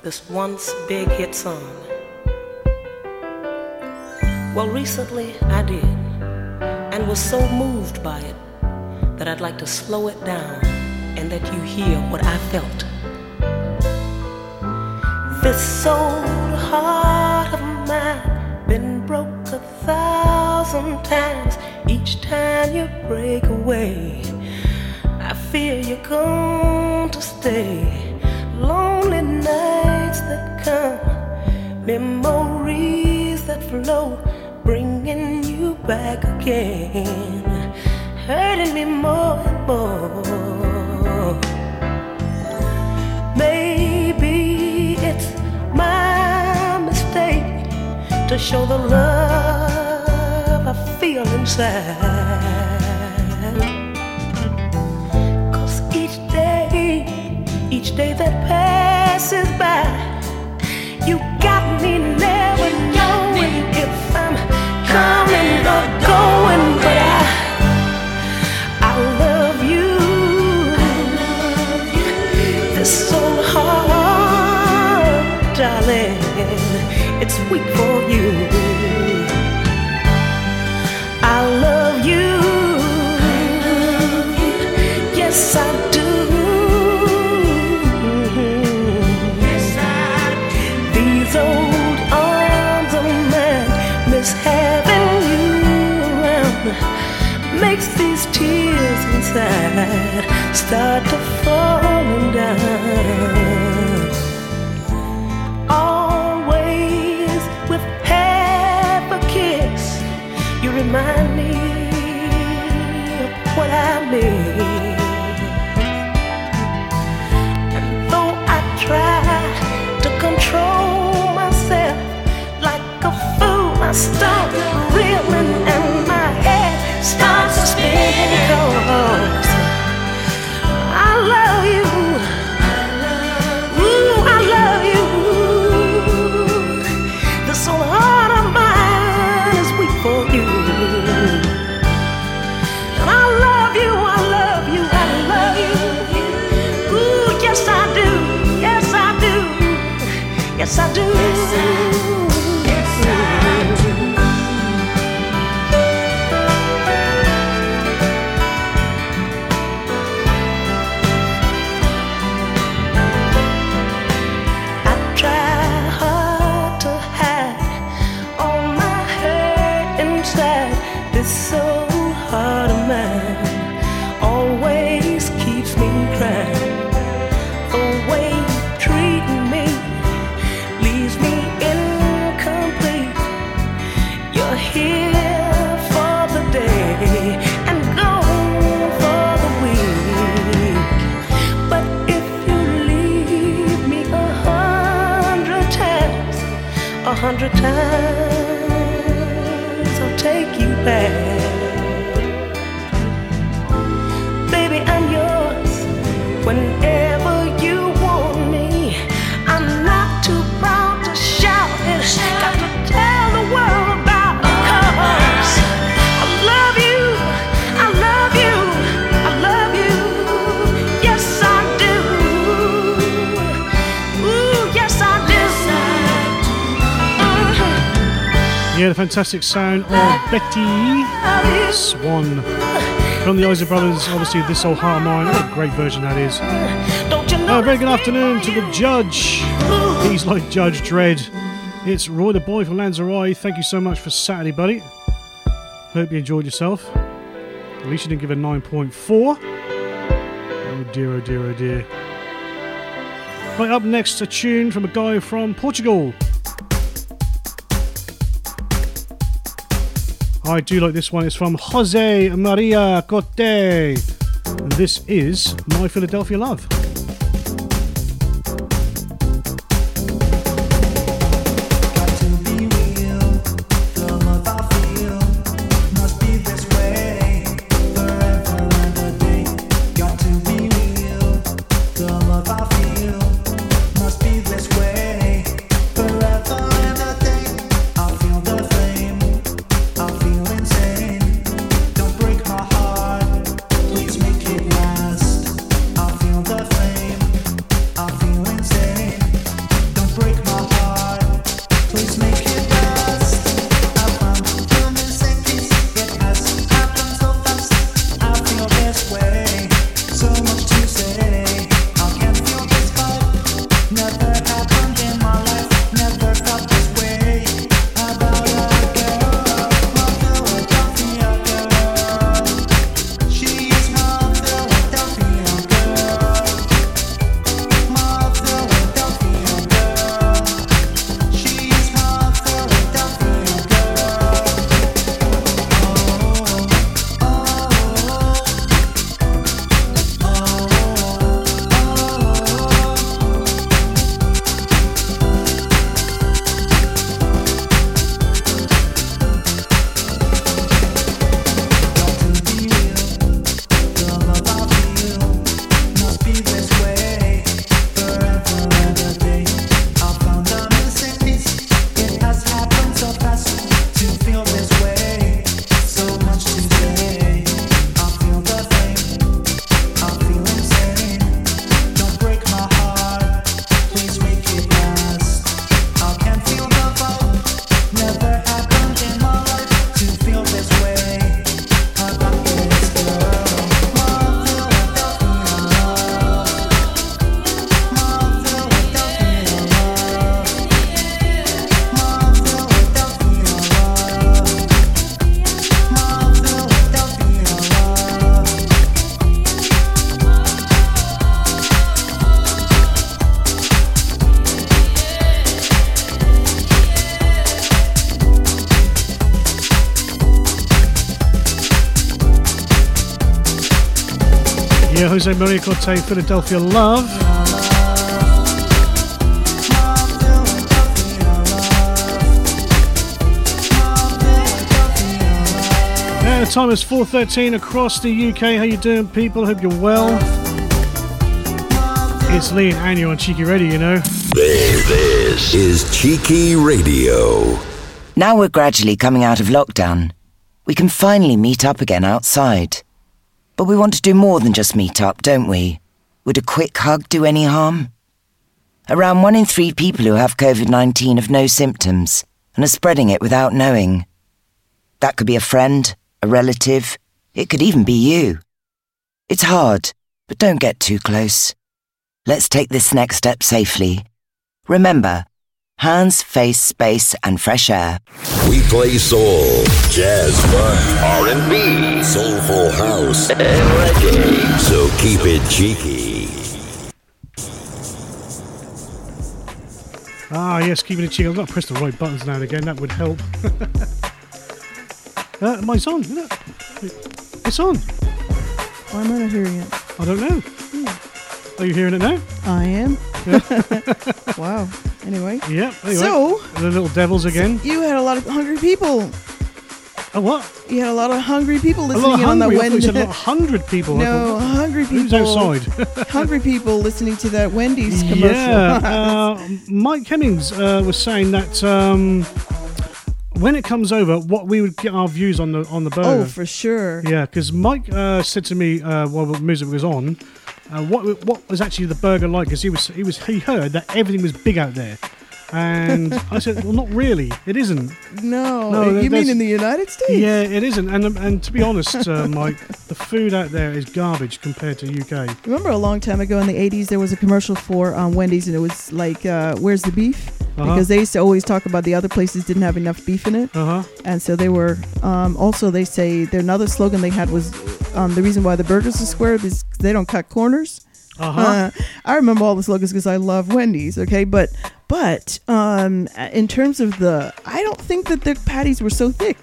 this once big hit song? Well, recently I did, and was so moved by it that I'd like to slow it down and let you hear what I felt. This old heart of mine been broke a thousand times. Each time you break away, I fear you're going to stay. Lonely nights that come, memories that flow, bringing you back again, hurting me more and more. Maybe it's my mistake to show the love I feel inside. Cause each day, each day that passes by, got inside start to falling down. Always with half a kiss, you remind me of what I miss. Yes I do. Yes hundred times I'll take you back. Yeah, the fantastic sound of Betty Swann from the Isley Brothers. Obviously, this old heart of mine. What a great version that is. Uh, very good afternoon to the judge. He's like Judge Dredd. It's Roy the boy from Lanzarote. Thank you so much for Saturday, buddy. Hope you enjoyed yourself. At least you didn't give it 9.4. Oh dear, oh dear, oh dear. Right, up next, a tune from a guy from Portugal. I do like this one. It's from Jose Maria Corte. And this is My Philadelphia Love. Jose Maria Corte, Philadelphia Love. Yeah, the time is 4.13 across the UK. How you doing, people? Hope you're well. It's Lee and Anya on Cheeky Radio, you know. This, this is Cheeky Radio. Now we're gradually coming out of lockdown. We can finally meet up again outside. But we want to do more than just meet up, don't we? Would a quick hug do any harm? Around one in three people who have COVID 19 have no symptoms and are spreading it without knowing. That could be a friend, a relative, it could even be you. It's hard, but don't get too close. Let's take this next step safely. Remember, hands, face, space, and fresh air. We play soul, jazz, funk, R&B, soulful house, and reggae. So keep it cheeky. Ah, yes, keeping it cheeky. I've got to press the right buttons now and again. That would help. [laughs] uh, mine's on, isn't it? It's on. Why am I not hearing it? I don't know. Are you hearing it now? I am. [laughs] wow. Anyway. Yeah. Anyway, So- the little devils again. You had a lot of hungry people. A what? You had a lot of hungry people listening lot of in on that hungry. I thought you Wendy's. a lot of hundred people. No, hungry people. Who's outside? [laughs] hungry people listening to that Wendy's commercial. Yeah, uh, Mike Hemmings uh, was saying that um, when it comes over, what we would get our views on the on the burger. oh, for sure. Yeah, because Mike uh, said to me uh, while the music was on, uh, what what was actually the burger like? Because he was he was he heard that everything was big out there, and I said, well, not really. It isn't. No, No, you mean in the United States? Yeah, it isn't. And um, and to be honest, uh, Mike, the food out there is garbage compared to UK. Remember a long time ago in the 80s, there was a commercial for um, Wendy's, and it was like, uh, Where's the beef? Uh-huh. Because they used to always talk about the other places didn't have enough beef in it. Uh huh. And so they were, um, also, they say, their another slogan they had was um, the reason why the burgers are square is they don't cut corners. Uh-huh. Uh, [laughs] I remember all the slogans because I love Wendy's. Okay, but but um, in terms of the, I don't think that their patties were so thick.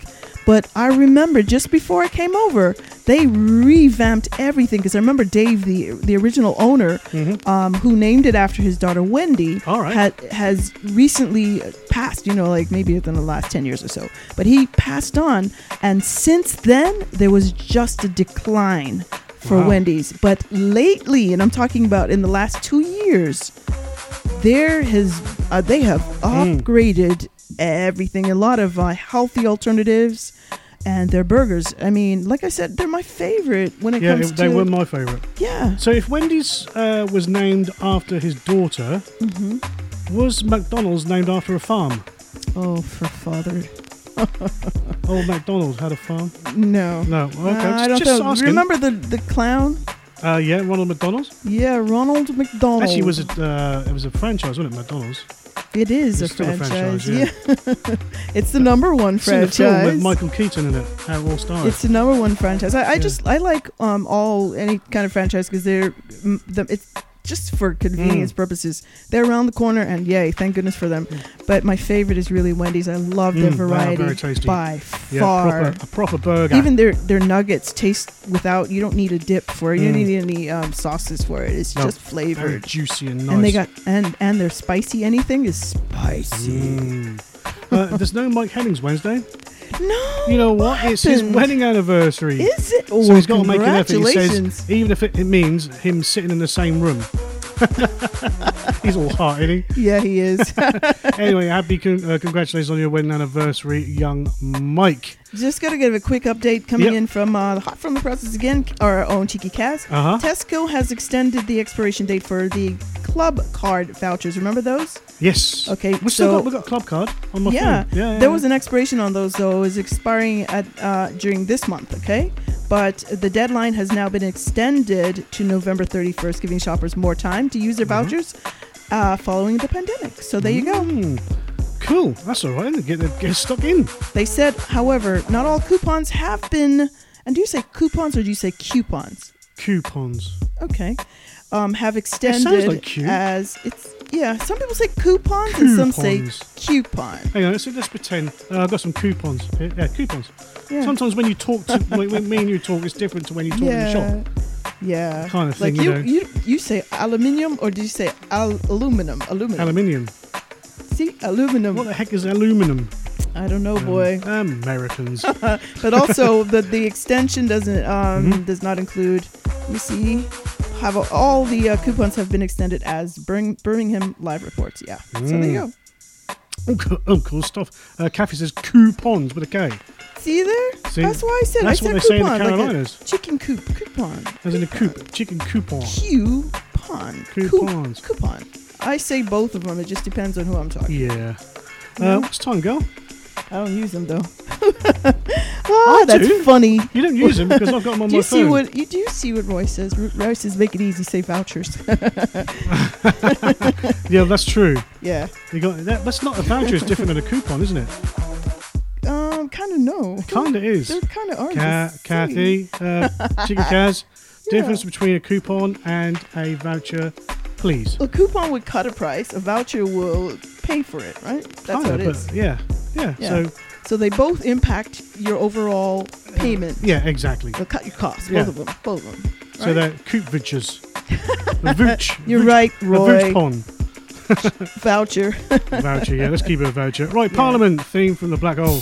But I remember just before I came over, they revamped everything because I remember Dave, the the original owner, um, who named it after his daughter Wendy, Mm-hmm. All right. had has recently passed. You know, like maybe within the last ten years or so. But he passed on, and since then there was just a decline for Wow. Wendy's. But lately, and I'm talking about in the last two years, there has uh, they have Hmm. upgraded everything. A lot of uh, healthy alternatives. And their burgers, I mean, like I said, they're my favorite when it Yeah, comes it- to. Yeah, they were my favourite. yeah. So if Wendy's uh, was named after his daughter, Mm-hmm. was McDonald's named after a farm? Oh, for father. [laughs] Old McDonald had a farm. No. No. Okay. Uh, I don't just. Remember the the clown? Uh, yeah, Ronald McDonald. Yeah, Ronald McDonald. Actually, it was a uh, it was a franchise, wasn't it? McDonald's. It is a It's still a franchise. franchise, yeah. [laughs] it's the number one It's in the film with franchise. Michael Keaton in it. How it all started. It's the number one franchise. I, I just I like um all any kind of franchise because they're the, it's just for convenience Mm. purposes. They're around the corner and yay, thank goodness for them. But my favorite is really Wendy's. I love their Mm, wow, variety very tasty. by yeah, far. proper, a proper burger. Even their their nuggets taste without. You don't need a dip for it. You don't Mm. need any um, sauces for it. It's No, just very flavored. juicy and nice. And they got and and they're spicy. Anything is spicy. Mm. Uh, there's no Mike Hemmings Wednesday. No. You know what? It's his wedding anniversary. Is it? Oh, so he's got to make an effort. He says, even if it, it means him sitting in the same room. [laughs] he's all heart, isn't he? Yeah, he is. [laughs] anyway, happy con- uh, congratulations on your wedding anniversary, young Mike. Just got to give a quick update coming Yep. in from uh, hot from the process again. Our own Cheeky Kaz. Uh-huh. Tesco has extended the expiration date for the club card vouchers. Remember those? Yes. Okay, We still got we got a club card on my yeah. phone. Yeah, yeah, there was an expiration on those though. It was expiring at uh, during this month. Okay, but the deadline has now been extended to November 31st, giving shoppers more time to use their Mm-hmm. vouchers uh, following the pandemic. So there you go. Mm, cool. That's all right. Get get stuck in. They said, however, not all coupons have been. And do you say coupons or do you say coupons? Coupons. Okay. Um, have extended like as it's yeah. Some people say coupons, and some say Coupons. coupon. Hang on, let's, let's pretend. Uh, I've got some coupons. Here. Yeah, coupons. Yeah. Sometimes when you talk to [laughs] when, when me and you talk, it's different to when you talk in the Yeah. shop. Yeah. kind of thing. Like you, you, know, you, you say aluminium or did you say al- aluminum? Aluminum. aluminium. See, aluminum. What the heck is aluminum? I don't know, boy. Americans. [laughs] but also [laughs] the the extension doesn't um Mhm. does not include. Let me see. Have all the uh, coupons have been extended as Birming- Birmingham live reports. Yeah. So there you Mm. go. Oh, cool, oh, cool stuff. Uh, Kathy says coupons with a K. See there? See, that's why I said that's I what said they say in the coupon, like Carolinas. chicken coop coupon. As in a coop, chicken coupon. Coupon. Coupons. Coupon. I say both of them. It just depends on who I'm talking. Yeah. Yeah. Uh, what's time, girl? I don't use them though. oh, [laughs] I that's do. funny. You don't use them because I've got them on do my you see phone. what you do? See what Roy says? Ro- Roy says, "Make it easy, say vouchers." [laughs] Yeah, that's true. yeah. You got that. That's not a voucher. It's different than a coupon, isn't it? Um, kind of no. Kind of is. They kind of are. The Kathy, uh, Chicken Kaz, [laughs] Yeah. difference between a coupon and a voucher, please. A coupon would cut a price. A voucher will pay for it, right? That's Kinda, what it but. Yeah, yeah. Yeah. So So they both impact your overall payment. yeah, exactly. They'll cut your costs. Yeah. Both of them. Both of them. So right? they're coop vouchers. a vouch. You're right, A Roy. vouch pon. [laughs] voucher. voucher. Yeah, let's keep it a voucher. Right, Parliament theme from the black hole.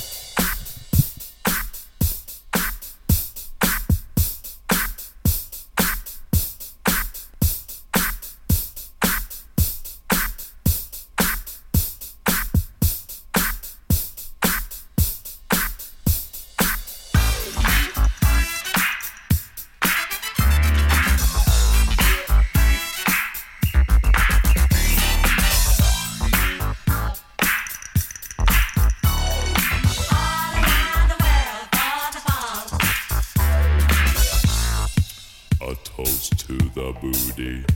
The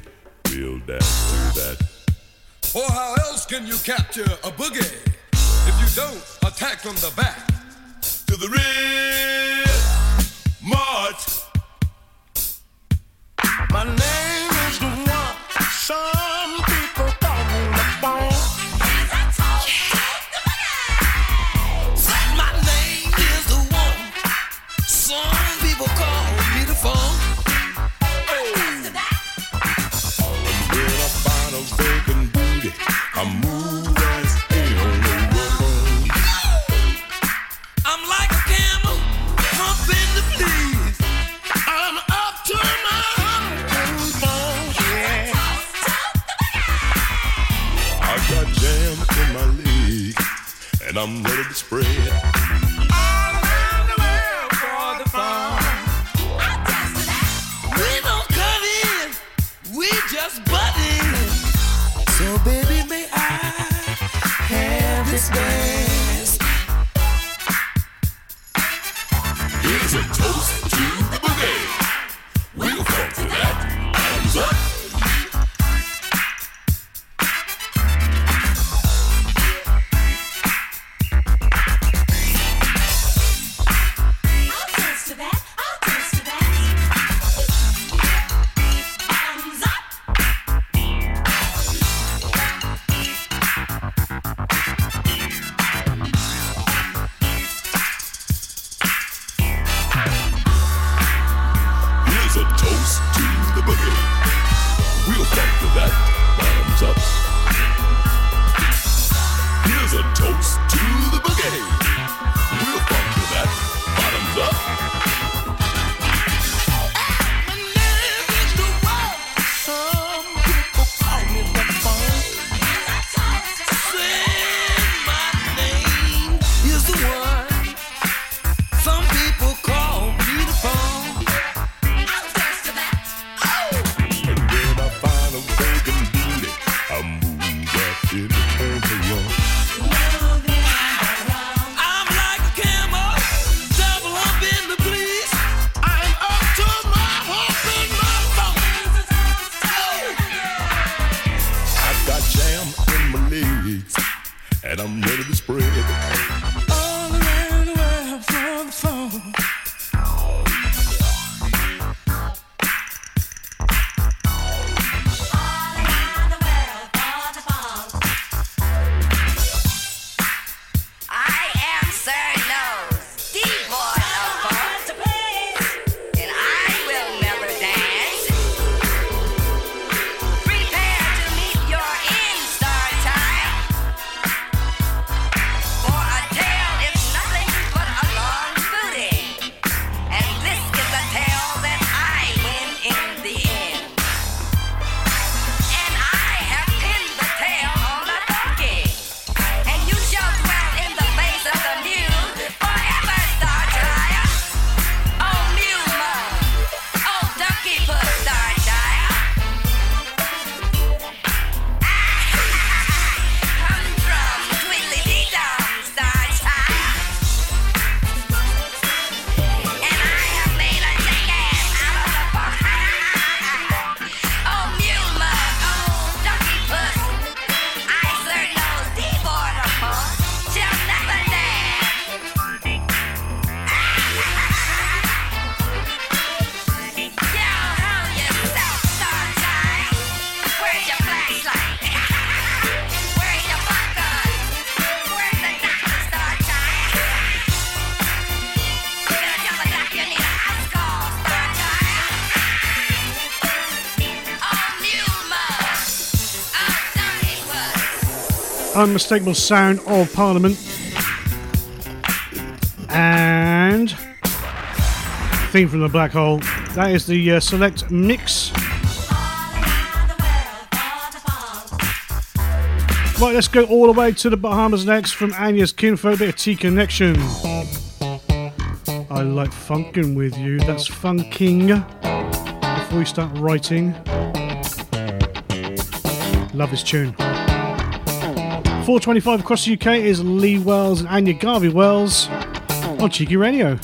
unmistakable sound of Parliament. And Theme from the Black Hole. That is the uh, select mix. Right, let's go all the way to the Bahamas next from Anya's Kinfolk, bit of T Connection. I like funkin' with you, that's funking. Before we start writing, love this tune. 425 across the UK is Lee Wells and Anya Garvey Wells on Cheeky Radio.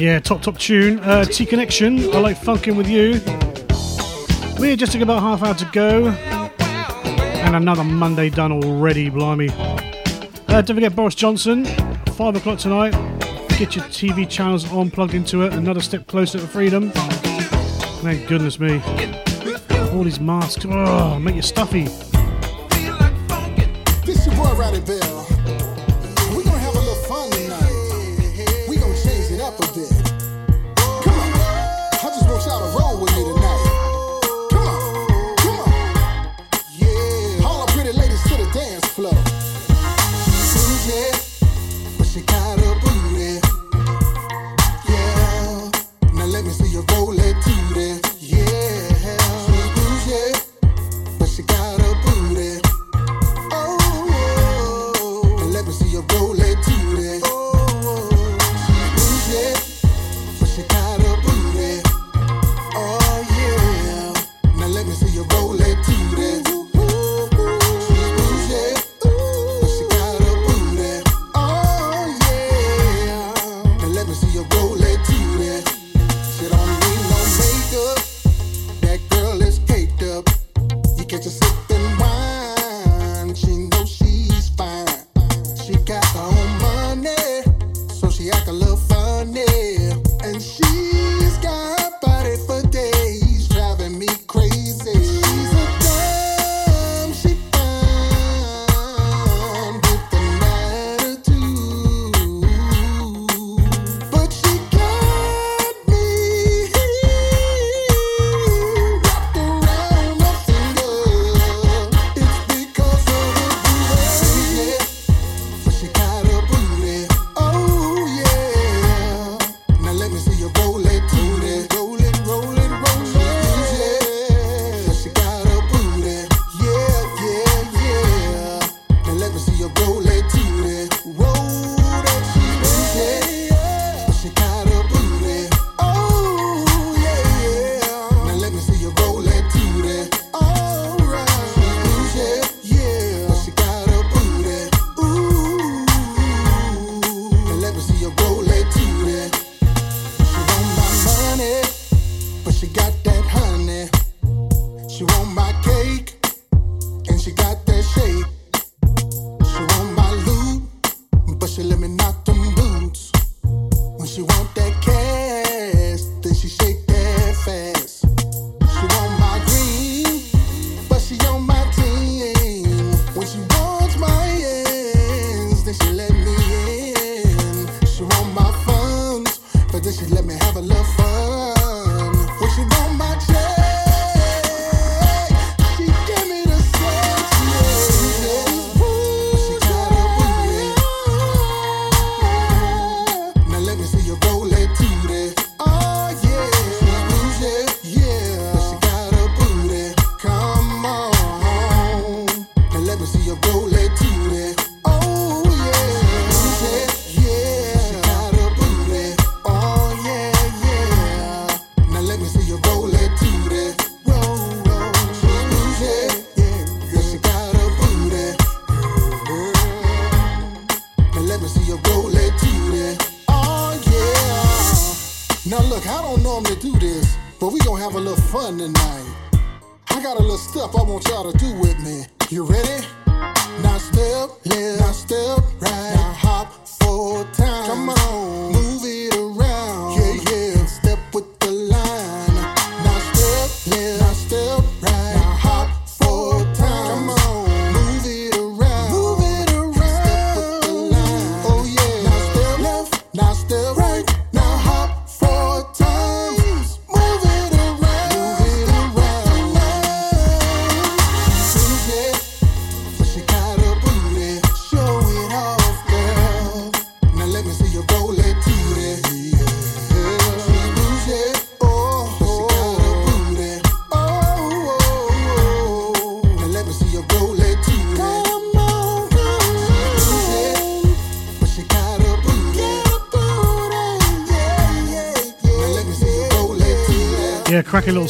Yeah, top top tune. Uh, T Connection. I like funkin' with you. We're just about half hour to go, and another Monday done already. Blimey! Uh, don't forget Boris Johnson. Five o'clock tonight. Get your TV channels on, plugged into it. Another step closer to freedom. Thank goodness me. All these masks. Oh, make you stuffy. This your boy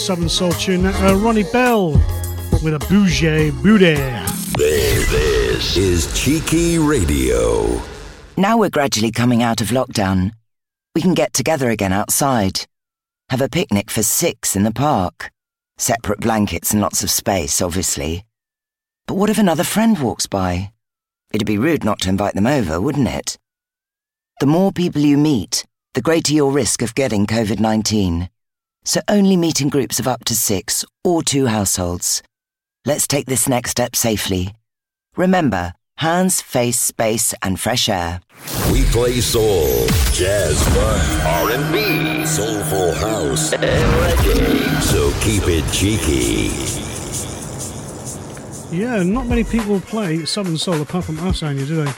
Southern Soul tune. Uh, Ronnie Bell with a bougie booty. This, this is Cheeky Radio. Now we're gradually coming out of lockdown. We can get together again outside. Have a picnic for six in the park. Separate blankets and lots of space, obviously. But what if another friend walks by? It'd be rude not to invite them over, wouldn't it? The more people you meet, the greater your risk of getting COVID 19. So only meet in groups of up to six or two households. Let's take this next step safely. Remember, hands, face, space, and fresh air. We play soul, jazz, funk, R&B, soulful house, and reggae. So keep it cheeky. Yeah, not many people play Southern Soul apart from us, Anya, do they?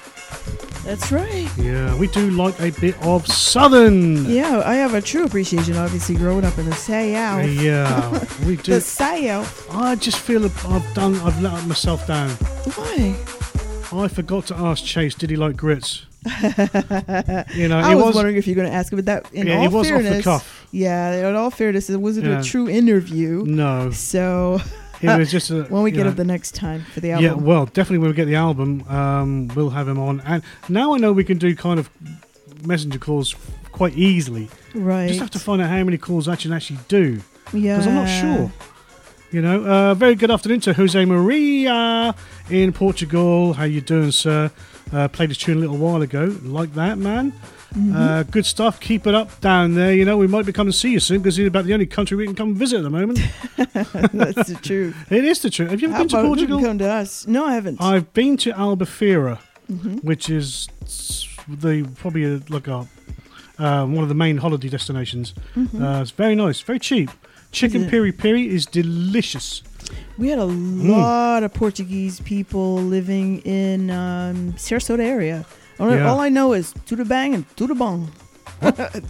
That's right. Yeah, we do like a bit of Southern. Yeah, I have a true appreciation, obviously, growing up in the South. Yeah, [laughs] we do. the South. I just feel I've done. I've let myself down. Why? I forgot to ask Chase. Did he like grits? [laughs] you know, I was, was. wondering if you're going to ask him, but that in Yeah, all it was off the fairness, cuff. yeah, in all fairness, it wasn't Yeah. a true interview. No, So [laughs] it was just a. when we get know, up the next time for the album, Yeah, well, definitely when we get the album, um, we'll have him on. And now I know we can do kind of messenger calls quite easily. right? Just have to find out how many calls I can actually do yeah, because I'm not sure. You know, uh, very good afternoon to Jose Maria in Portugal. How you doing, sir? Uh, played this tune a little while ago. Like that, man. Mm-hmm. Uh, good stuff. Keep it up down there. You know, we might be coming to see you soon because it's about the only country we can come visit at the moment. [laughs] That's the truth. it is the truth. Have you ever How been to Portugal? come to us? No, I haven't. I've been to Albufeira, Mm-hmm. which is the probably a, like a uh, one of the main holiday destinations. Uh, it's very nice, very cheap. Chicken Mm-hmm. piri piri is delicious. We had a Mm. lot of Portuguese people living in um, Sarasota area. All, Yeah. all I know is to the bang and to the bong. [laughs]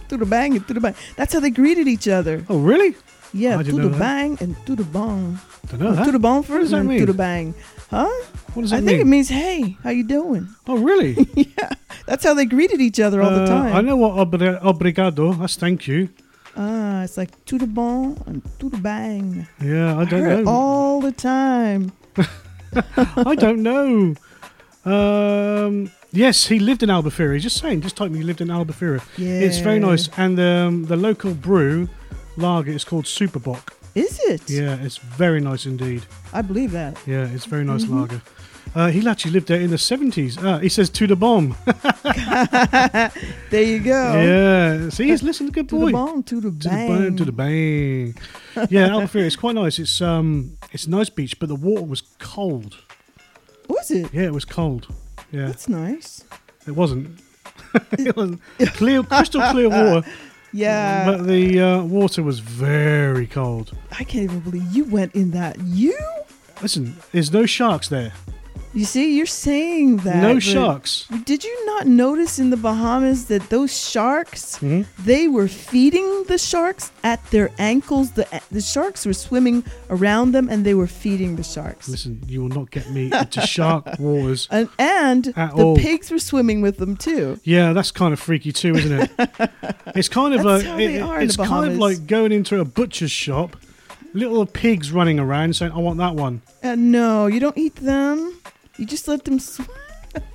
to the bang and to the bang. That's how they greeted each other. Oh, really? Yeah, I to the that. bang and to the bong. Don't know that. To the bong What does first that and mean? to the bang. Huh? What does I that think it means hey, how you doing? Oh, really? [laughs] Yeah. That's how they greeted each other all the Uh, time. I know what obri- obrigado. That's thank you. Ah, it's like to the bon and to the bang. Yeah, I I don't it know. all the time. [laughs] I don't know. Um, yes, he lived in Albufeira. Just saying, just type me. He lived in Albufeira. Yeah. It's very nice, and um, the local brew lager is called Super Bock. Is it? Yeah, it's very nice indeed. I believe that. Yeah, it's very nice Mm-hmm. lager. Uh, he actually lived there in the seventies. Uh, he says to the bomb. [laughs] There you go. yeah, see, he's listening, good To boy. the bong, to the bomb, To the bang. bang, to the bang. yeah, [laughs] Albufeira. It's quite nice. It's um, it's a nice beach, but the water was cold. Was it? Yeah, it was cold. Yeah, That's nice. it wasn't. [laughs] it wasn't [laughs] clear, crystal clear water. Yeah. but the uh, water was very cold. I can't even believe you went in that. You? Listen, there's no sharks there. You see, you're saying that. No sharks. Did you not notice in the Bahamas that those sharks, Mm-hmm. they were feeding the sharks at their ankles? The, the sharks were swimming around them and they were feeding the sharks. Listen, you will not get me into shark [laughs] waters. And, and the all. pigs were swimming with them too. Yeah, that's kind of freaky too, isn't it? [laughs] it's kind of That's they it- it's kind of like going into a butcher's shop, little pigs running around saying, "I want that one." Uh, no, you don't eat them. You just let them swim. [laughs]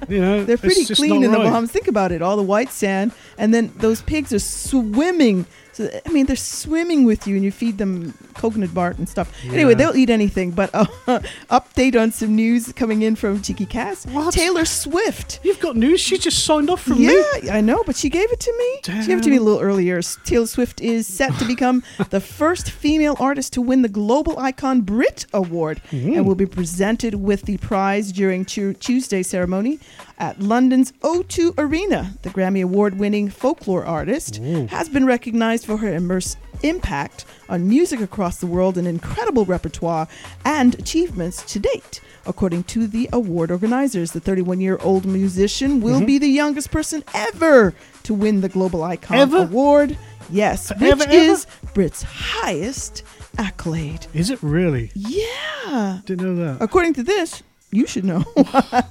You know, [laughs] They're pretty clean in the. Bahamas. Think about it. All the white sand, and then those pigs are swimming, So I mean, they're swimming with you, and you feed them coconut bark and stuff. Anyway, they'll eat anything. But uh, [laughs] update on some news coming in from Cheeky Cass. Taylor Swift. You've got news. She just signed off from yeah, me. I know, but she gave it to me. She gave it to me a little earlier. Taylor Swift is set to become [laughs] the first female artist to win the Global Icon Brit Award and will be presented with the prize during Tu- Tuesday's ceremony at London's O2 Arena. The Grammy Award winning folklore artist Ooh. has been recognized for her immersive impact on music across the world and incredible repertoire and achievements to date. According to the award organizers, the 31 year old musician will Mhm. be the youngest person ever to win the Global Icon Ever? Award. Yes, which Ever, ever? is Brit's highest accolade. Is it really? Yeah. Didn't know that. According to this, you should know. [laughs]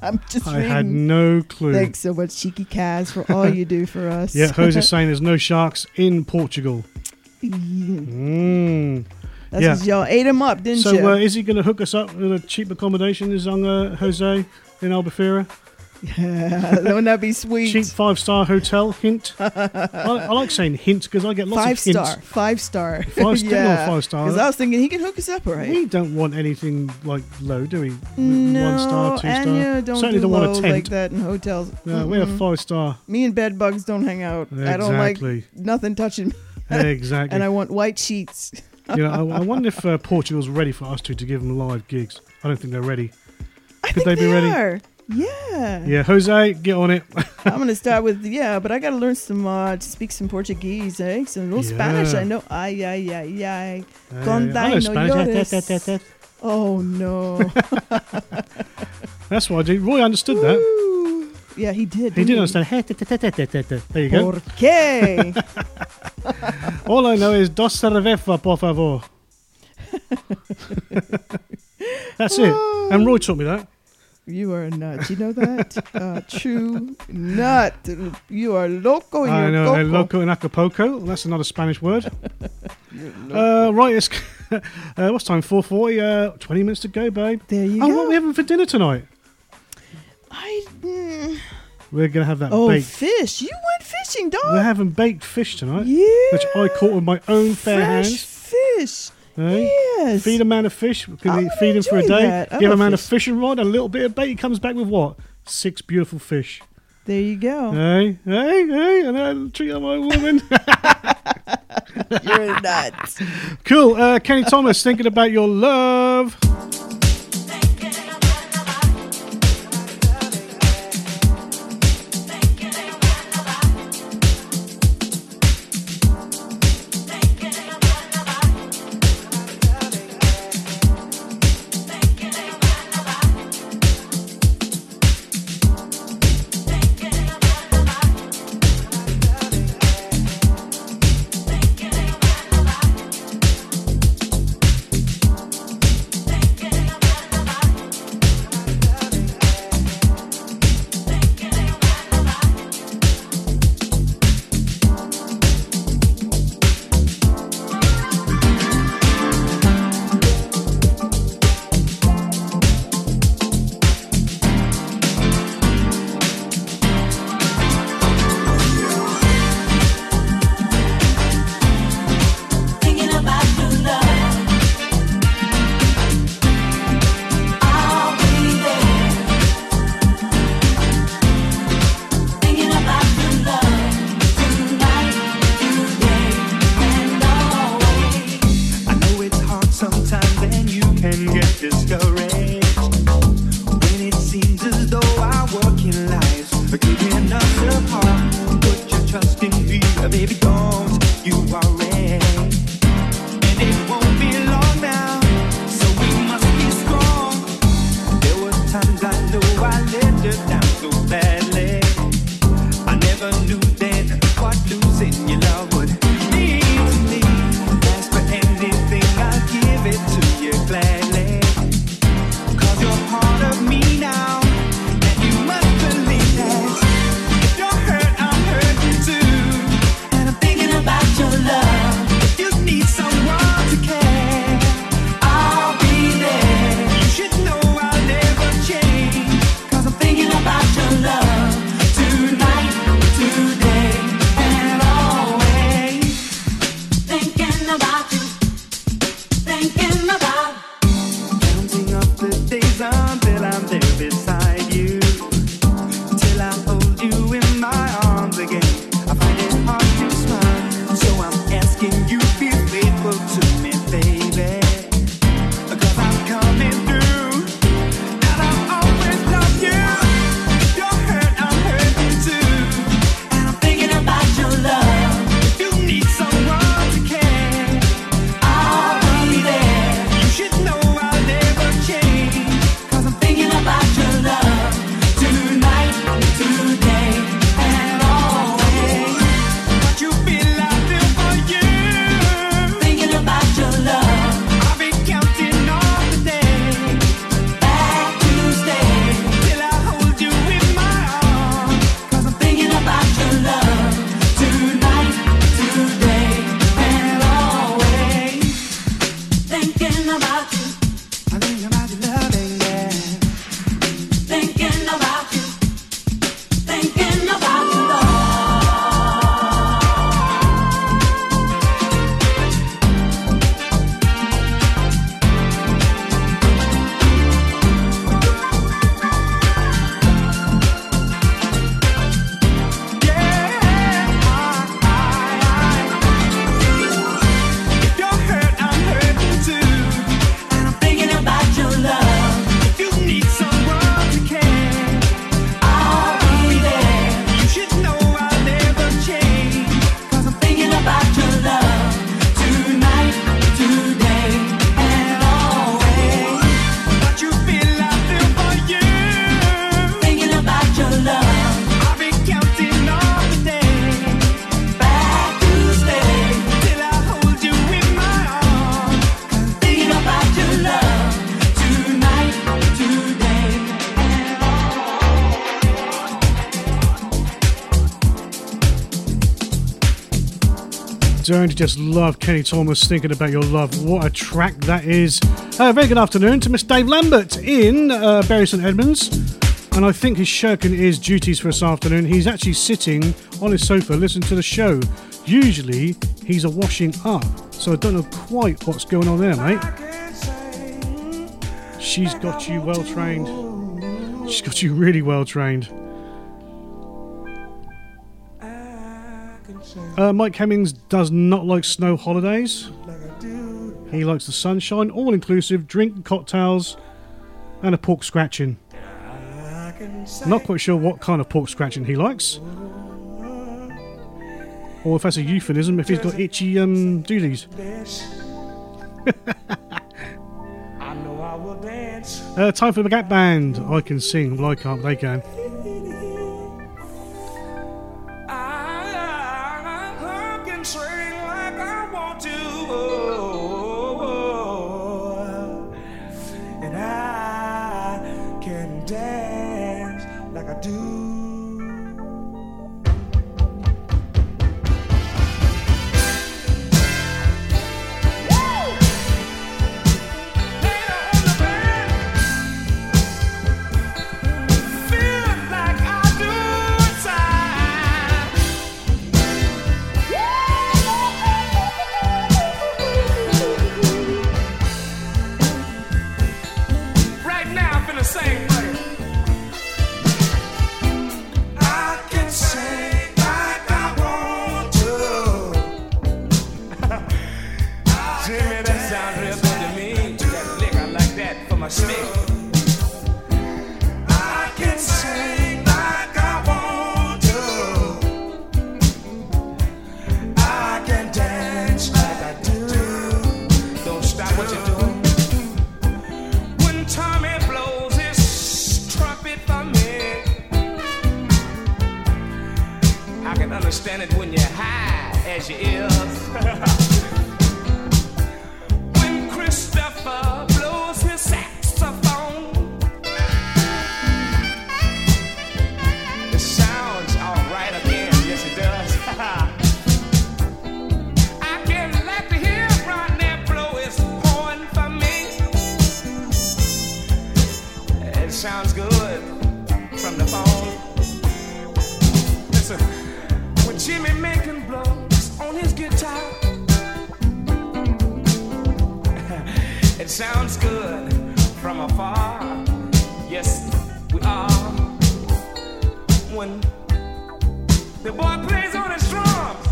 I'm just I reading. had no clue. Thanks so much, Cheeky Kaz, for all you do for us. Yeah, [laughs] Jose's saying there's no sharks in Portugal. Mm. That's yeah. y'all ate him up, didn't so, you? uh, is he going to hook us up with a cheap accommodation? Is on uh, Jose in Albufeira? Yeah, [laughs] wouldn't that be sweet? Cheap five star hotel hint. [laughs] I, I like saying hint because I get lots five of hints. star, five star, Five star, [laughs] yeah. five star. Because I was thinking he can hook us up, all right? We don't want anything like low, do we? No, One star, two and star. don't Certainly do don't want a tent. like that in hotels. No, we have five star. Me and bed bugs don't hang out. I don't like nothing touching me. Exactly. and I want white sheets. you know, I, I wonder if uh, Portugal's ready for us two to give them live gigs. I don't think they're ready. Could they, be They ready? Yeah. Yeah, Jose, get on it. I'm gonna [laughs] start with yeah, but I gotta learn some uh to speak some Portuguese, eh? Some little Spanish. I know. Ay ay ay ay. Uh, Conta I know no Spanish. llores. That, that, that, that. Oh no. [laughs] That's do. Roy understood that. yeah, he did. He didn't understand. Hey. There you go. Qué? [laughs] All I know is dos cerveza, por favor. That's it. And Roy taught me that. You are a nut. Do you know that? uh, true nut. You are loco. You're I know. coco. El loco in Acapulco. That's another Spanish word. [laughs] uh, right. It's, [laughs] uh, what's time? 4.40. Uh, 20 minutes to go, babe. There you oh, go. what are we having for dinner tonight? I. mm, We're going to have that oh, baked. fish. You went fishing, dog. We're having baked fish tonight. Yeah. Which I caught with my own fair Fresh hands. fish. Eh? Yes. Feed a man a fish. Can eat- feed him for a day. that. I Give a love man a fish. fishing rod, a little bit of bait. He comes back with what? Six beautiful fish. There you go. Hey, hey, hey, and I treat her my woman. [laughs] You're nuts. cool. Uh, Kenny Thomas, thinking about your love. don't just love Kenny Thomas thinking about your love. What a track that is. Uh, very good afternoon to Miss Dave Lambert in uh, Bury St. Edmunds. And I think his shirking his duties for this afternoon. He's actually sitting on his sofa listening to the show. Usually he's a washing up, so I don't know quite what's going on there, mate. She's got you well trained. She's got you really well trained. Uh, Mike Hemmings does not like snow holidays. He likes the sunshine, all inclusive, drink, cocktails, and a pork scratching. Not quite sure what kind of pork scratching he likes. Or if that's a euphemism, if he's got itchy um, doozies. [laughs] uh, time for the Gap Band. I can sing, well, I can't, they can. understand it when you're high as you is. [laughs] when Christopher blows his saxophone, it sounds alright again. Yes, it does. [laughs] I get laughed to hear Rodney blow his horn for me. It sounds It sounds good from afar. Yes, we are. When the boy plays on his drums,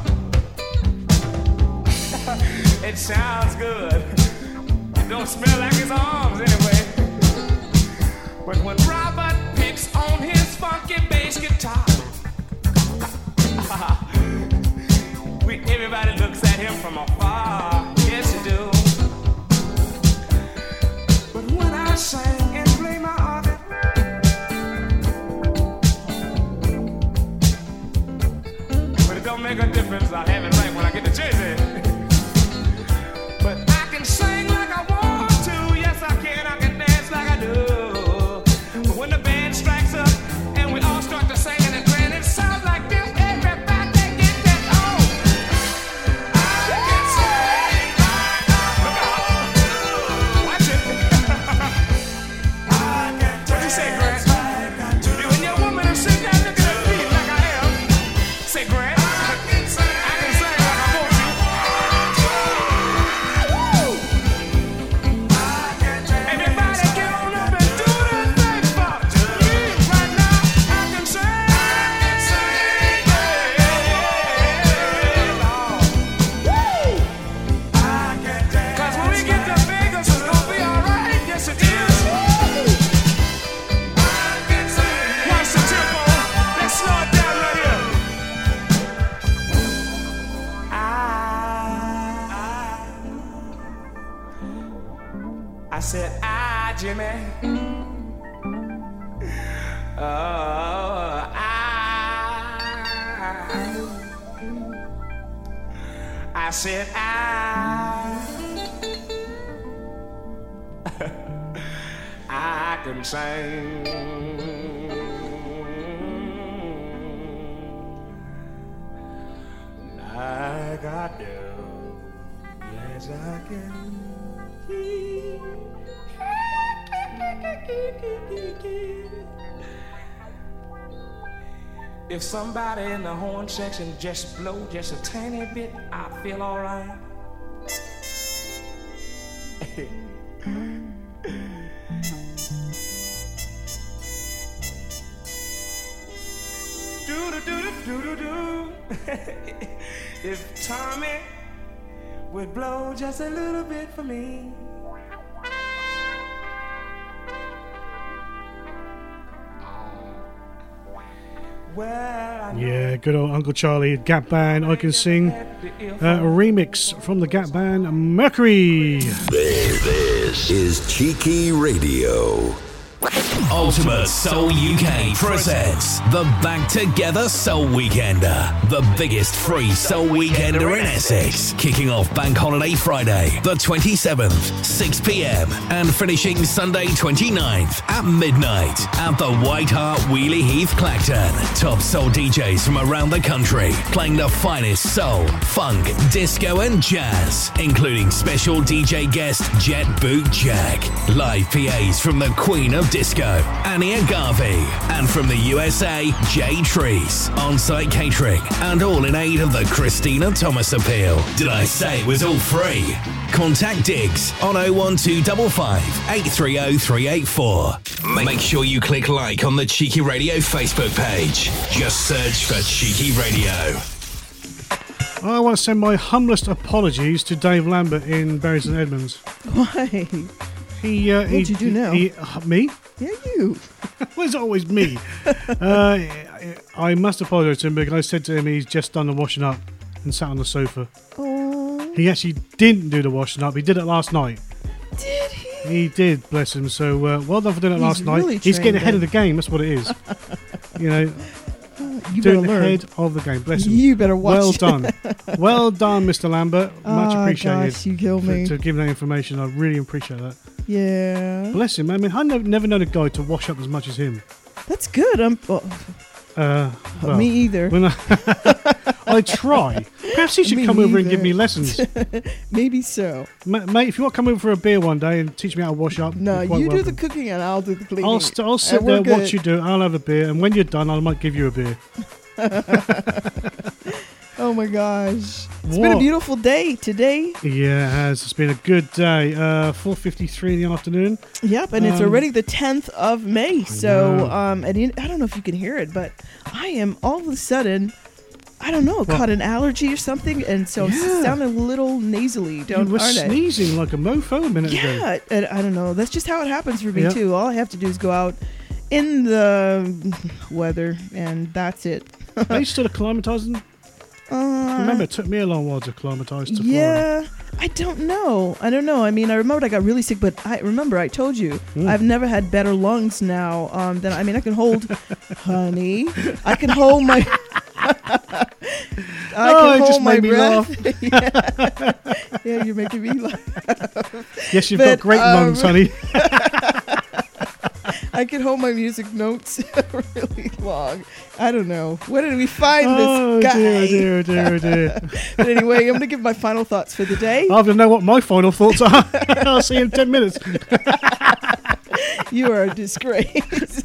[laughs] it sounds good. It don't smell like his arms anyway. But when Robert picks on his funky bass guitar, [laughs] we, everybody looks at him from afar. Difference. I have If somebody in the horn section just blow just a tiny bit, I feel alright. do [laughs] do do do do do. [laughs] If Tommy would blow just a little bit for me. Yeah, good old Uncle Charlie, Gap Band, I Can Sing. Uh, a remix from the Gap Band, Mercury. This, this is Cheeky Radio. Ultimate Soul UK presents the Back Together Soul Weekender, the biggest free Soul Weekender in Essex, kicking off Bank Holiday Friday, the 27th, 6 pm, and finishing Sunday 29th at midnight at the White Hart Weeley Heath Clacton. Top soul DJs from around the country playing the finest soul, funk, disco, and jazz, including special DJ guest Jet Boot Jack, live PAs from the Queen of Disco, Annie Agave, and from the USA, Jay Trees, on site catering, and all in aid of the Christina Thomas appeal. Did I say it was all free? Contact Diggs on 01255 830 384. Make sure you click like on the Cheeky Radio Facebook page. Just search for Cheeky Radio. I want to send my humblest apologies to Dave Lambert in Bury St Edmunds. Why? He, uh, What'd he, you do now? He, uh, me? Yeah, you. [laughs] well, it's always me. uh, I must apologise to him because I said to him he's just done the washing up and sat on the sofa. Oh. He actually didn't do the washing up. He did it last night. Did he? He did, bless him. So uh, well done for doing it He's last night. really He's getting ahead of the game. That's what it is. [laughs] you know, You doing better learn. ahead of the game. Bless him. You better watch. Well done. well done, Mr. Lambert. Much Ah, appreciated. gosh, you kill me. To give that information. I really appreciate that. Yeah. Bless him. I mean, I've never, never known a guy to wash up as much as him. That's good. I'm. Oh, Uh, well, me either. When I, [laughs] I try. Perhaps he should Me come over and give me lessons. [laughs] Maybe so. Ma- Mate, if you want to come over for a beer one day and teach me how to wash up, No, you do the cooking and I'll do the cleaning. I'll, st- I'll sit there, watch you do it. I'll have a beer, and when you're done, I might give you a beer. [laughs] Oh my gosh. It's been a beautiful day today. Yeah, it has. It's been a good day. Uh, 4.53 in the afternoon. Yep, and it's Um, already the 10th of May. So, um, and you- I don't know if you can hear it, but I am all of a sudden, I don't know, caught an allergy or something, and so Yeah. I'm sounding a little nasally. Don't you were sneezing like a mofo a minute ago. Yeah, and I don't know. That's just how it happens for me Yeah. too. All I have to do is go out in the weather, and that's it. [laughs] Are you still acclimatizing? Uh, Remember, it took me a long while to acclimatize to. Yeah, I don't know. I don't know. I mean, I remember I got really sick, but I remember I told you Mm. I've never had better lungs now. Um, than I mean, I can hold, honey. I can hold my. [laughs] I Oh, can it hold just my made me breath. [laughs] yeah. yeah, you're making me laugh. Yes, you've But, got great um, lungs, honey. [laughs] I can hold my music notes [laughs] really long. I don't know. Where did we find Oh, this guy? dear, dear, oh, dear. [laughs] but anyway, I'm going to give my final thoughts for the day. I don't know what my final thoughts are. [laughs] I'll see you in 10 minutes. you are a disgrace.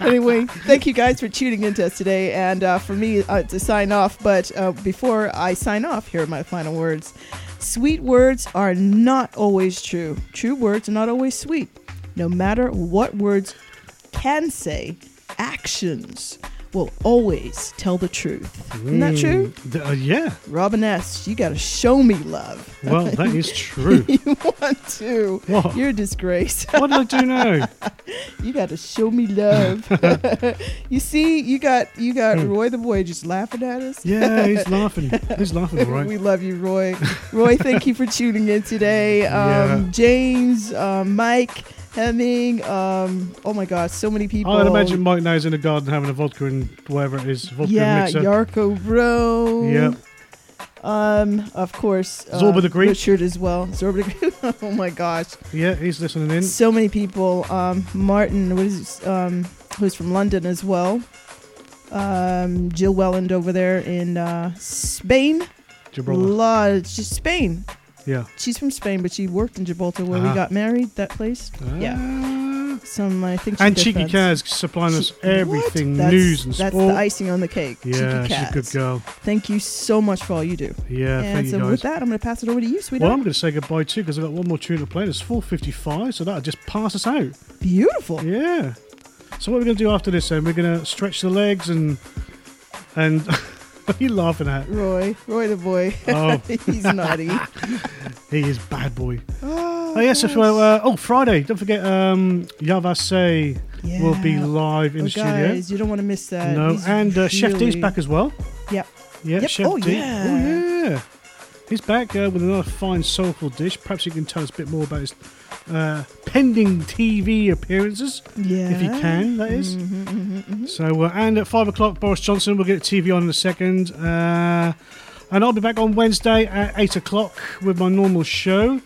anyway, thank you guys for tuning into us today. And uh, for me uh, to sign off, but uh, before I sign off, here are my final words. Sweet words are not always true. True words are not always sweet. No matter what words can say, actions will always tell the truth. Isn't that true? Mm, uh, yeah. Robin S., you got to show me love. Well, that is true. [laughs] you want to. What? You're a disgrace. What did I do now? [laughs] you got to show me love. [laughs] you see, you got you got Roy the boy just laughing at us. Yeah, he's laughing. He's laughing, right. we love you, Roy. Roy, thank you for tuning in today. Um, Yeah. James, um, Mike, Hemming. Um, oh my gosh, so many people. I'd imagine Mike now's in the garden having a vodka and whatever it is. Vodka Yeah, mixer. Yarko Bro. Yep. Um, of course. Uh, Zorba the Greek. Richard as well. [laughs] Zorba the Greek. [laughs] oh my gosh. Yeah, he's listening in. So many people. Um, Martin, what is it, um, who's from London as well. Um, Jill Welland over there in uh, Spain. Gibraltar. La, it's just Spain. Yeah. She's from Spain, but she worked in Gibraltar where Ah. we got married. That place. yeah. Some I think. she And Cheeky friends. Kaz supplying us everything That's- news and stuff. That's sport. the icing on the cake. Yeah, Cheeky she's a good girl. Thank you so much for all you do. Yeah, and thank you so guys. with that, I'm going to pass it over to you, sweetheart. Well, I'm going to say goodbye too because I've got one more tune to play. It's 4.55, so that'll just pass us out. Beautiful. Yeah. So what are we going to do after this then? We're going to stretch the legs and... and [laughs] what are you laughing at? Roy, Roy the boy. Oh. [laughs] He's naughty. He is bad boy. Oh, yes. if, uh, oh, Friday. Don't forget um, Yavase will be live in Oh, the studio. guys, you don't want to miss that. No, He's and uh, Chef D's really- back as well. Yep. Yeah, Yep. Chef Oh, D. yeah. Oh, yeah. He's back uh, with another fine soulful dish. Perhaps you can tell us a bit more about his uh, pending TV appearances, Yeah. if you can. That is. Mm-hmm, So, uh, and at five o'clock, Boris Johnson. We'll get TV on in a second, uh, and I'll be back on Wednesday at eight o'clock with my normal show.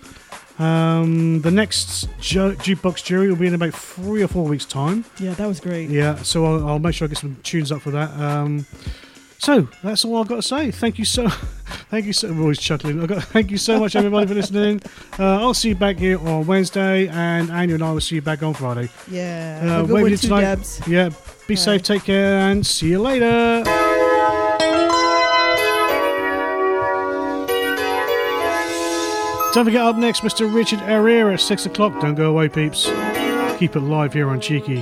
Um, the next ju- jukebox jury will be in about three or four weeks' time. Yeah, that was great. Yeah, so I'll, I'll make sure I get some tunes up for that. Um, so that's all I've got to say. Thank you so, [laughs] thank you so. We're always chuckling. I've got thank you so much everybody for listening. [laughs] Uh, I'll see you back here on Wednesday, and Anya and I will see you back on Friday. Yeah. Uh, good one tonight. Debs. Yeah, be safe, take care, and see you later. Don't forget up next, Mr. Richard Herrera at six o'clock. Don't go away, peeps. Keep it live here on Cheeky.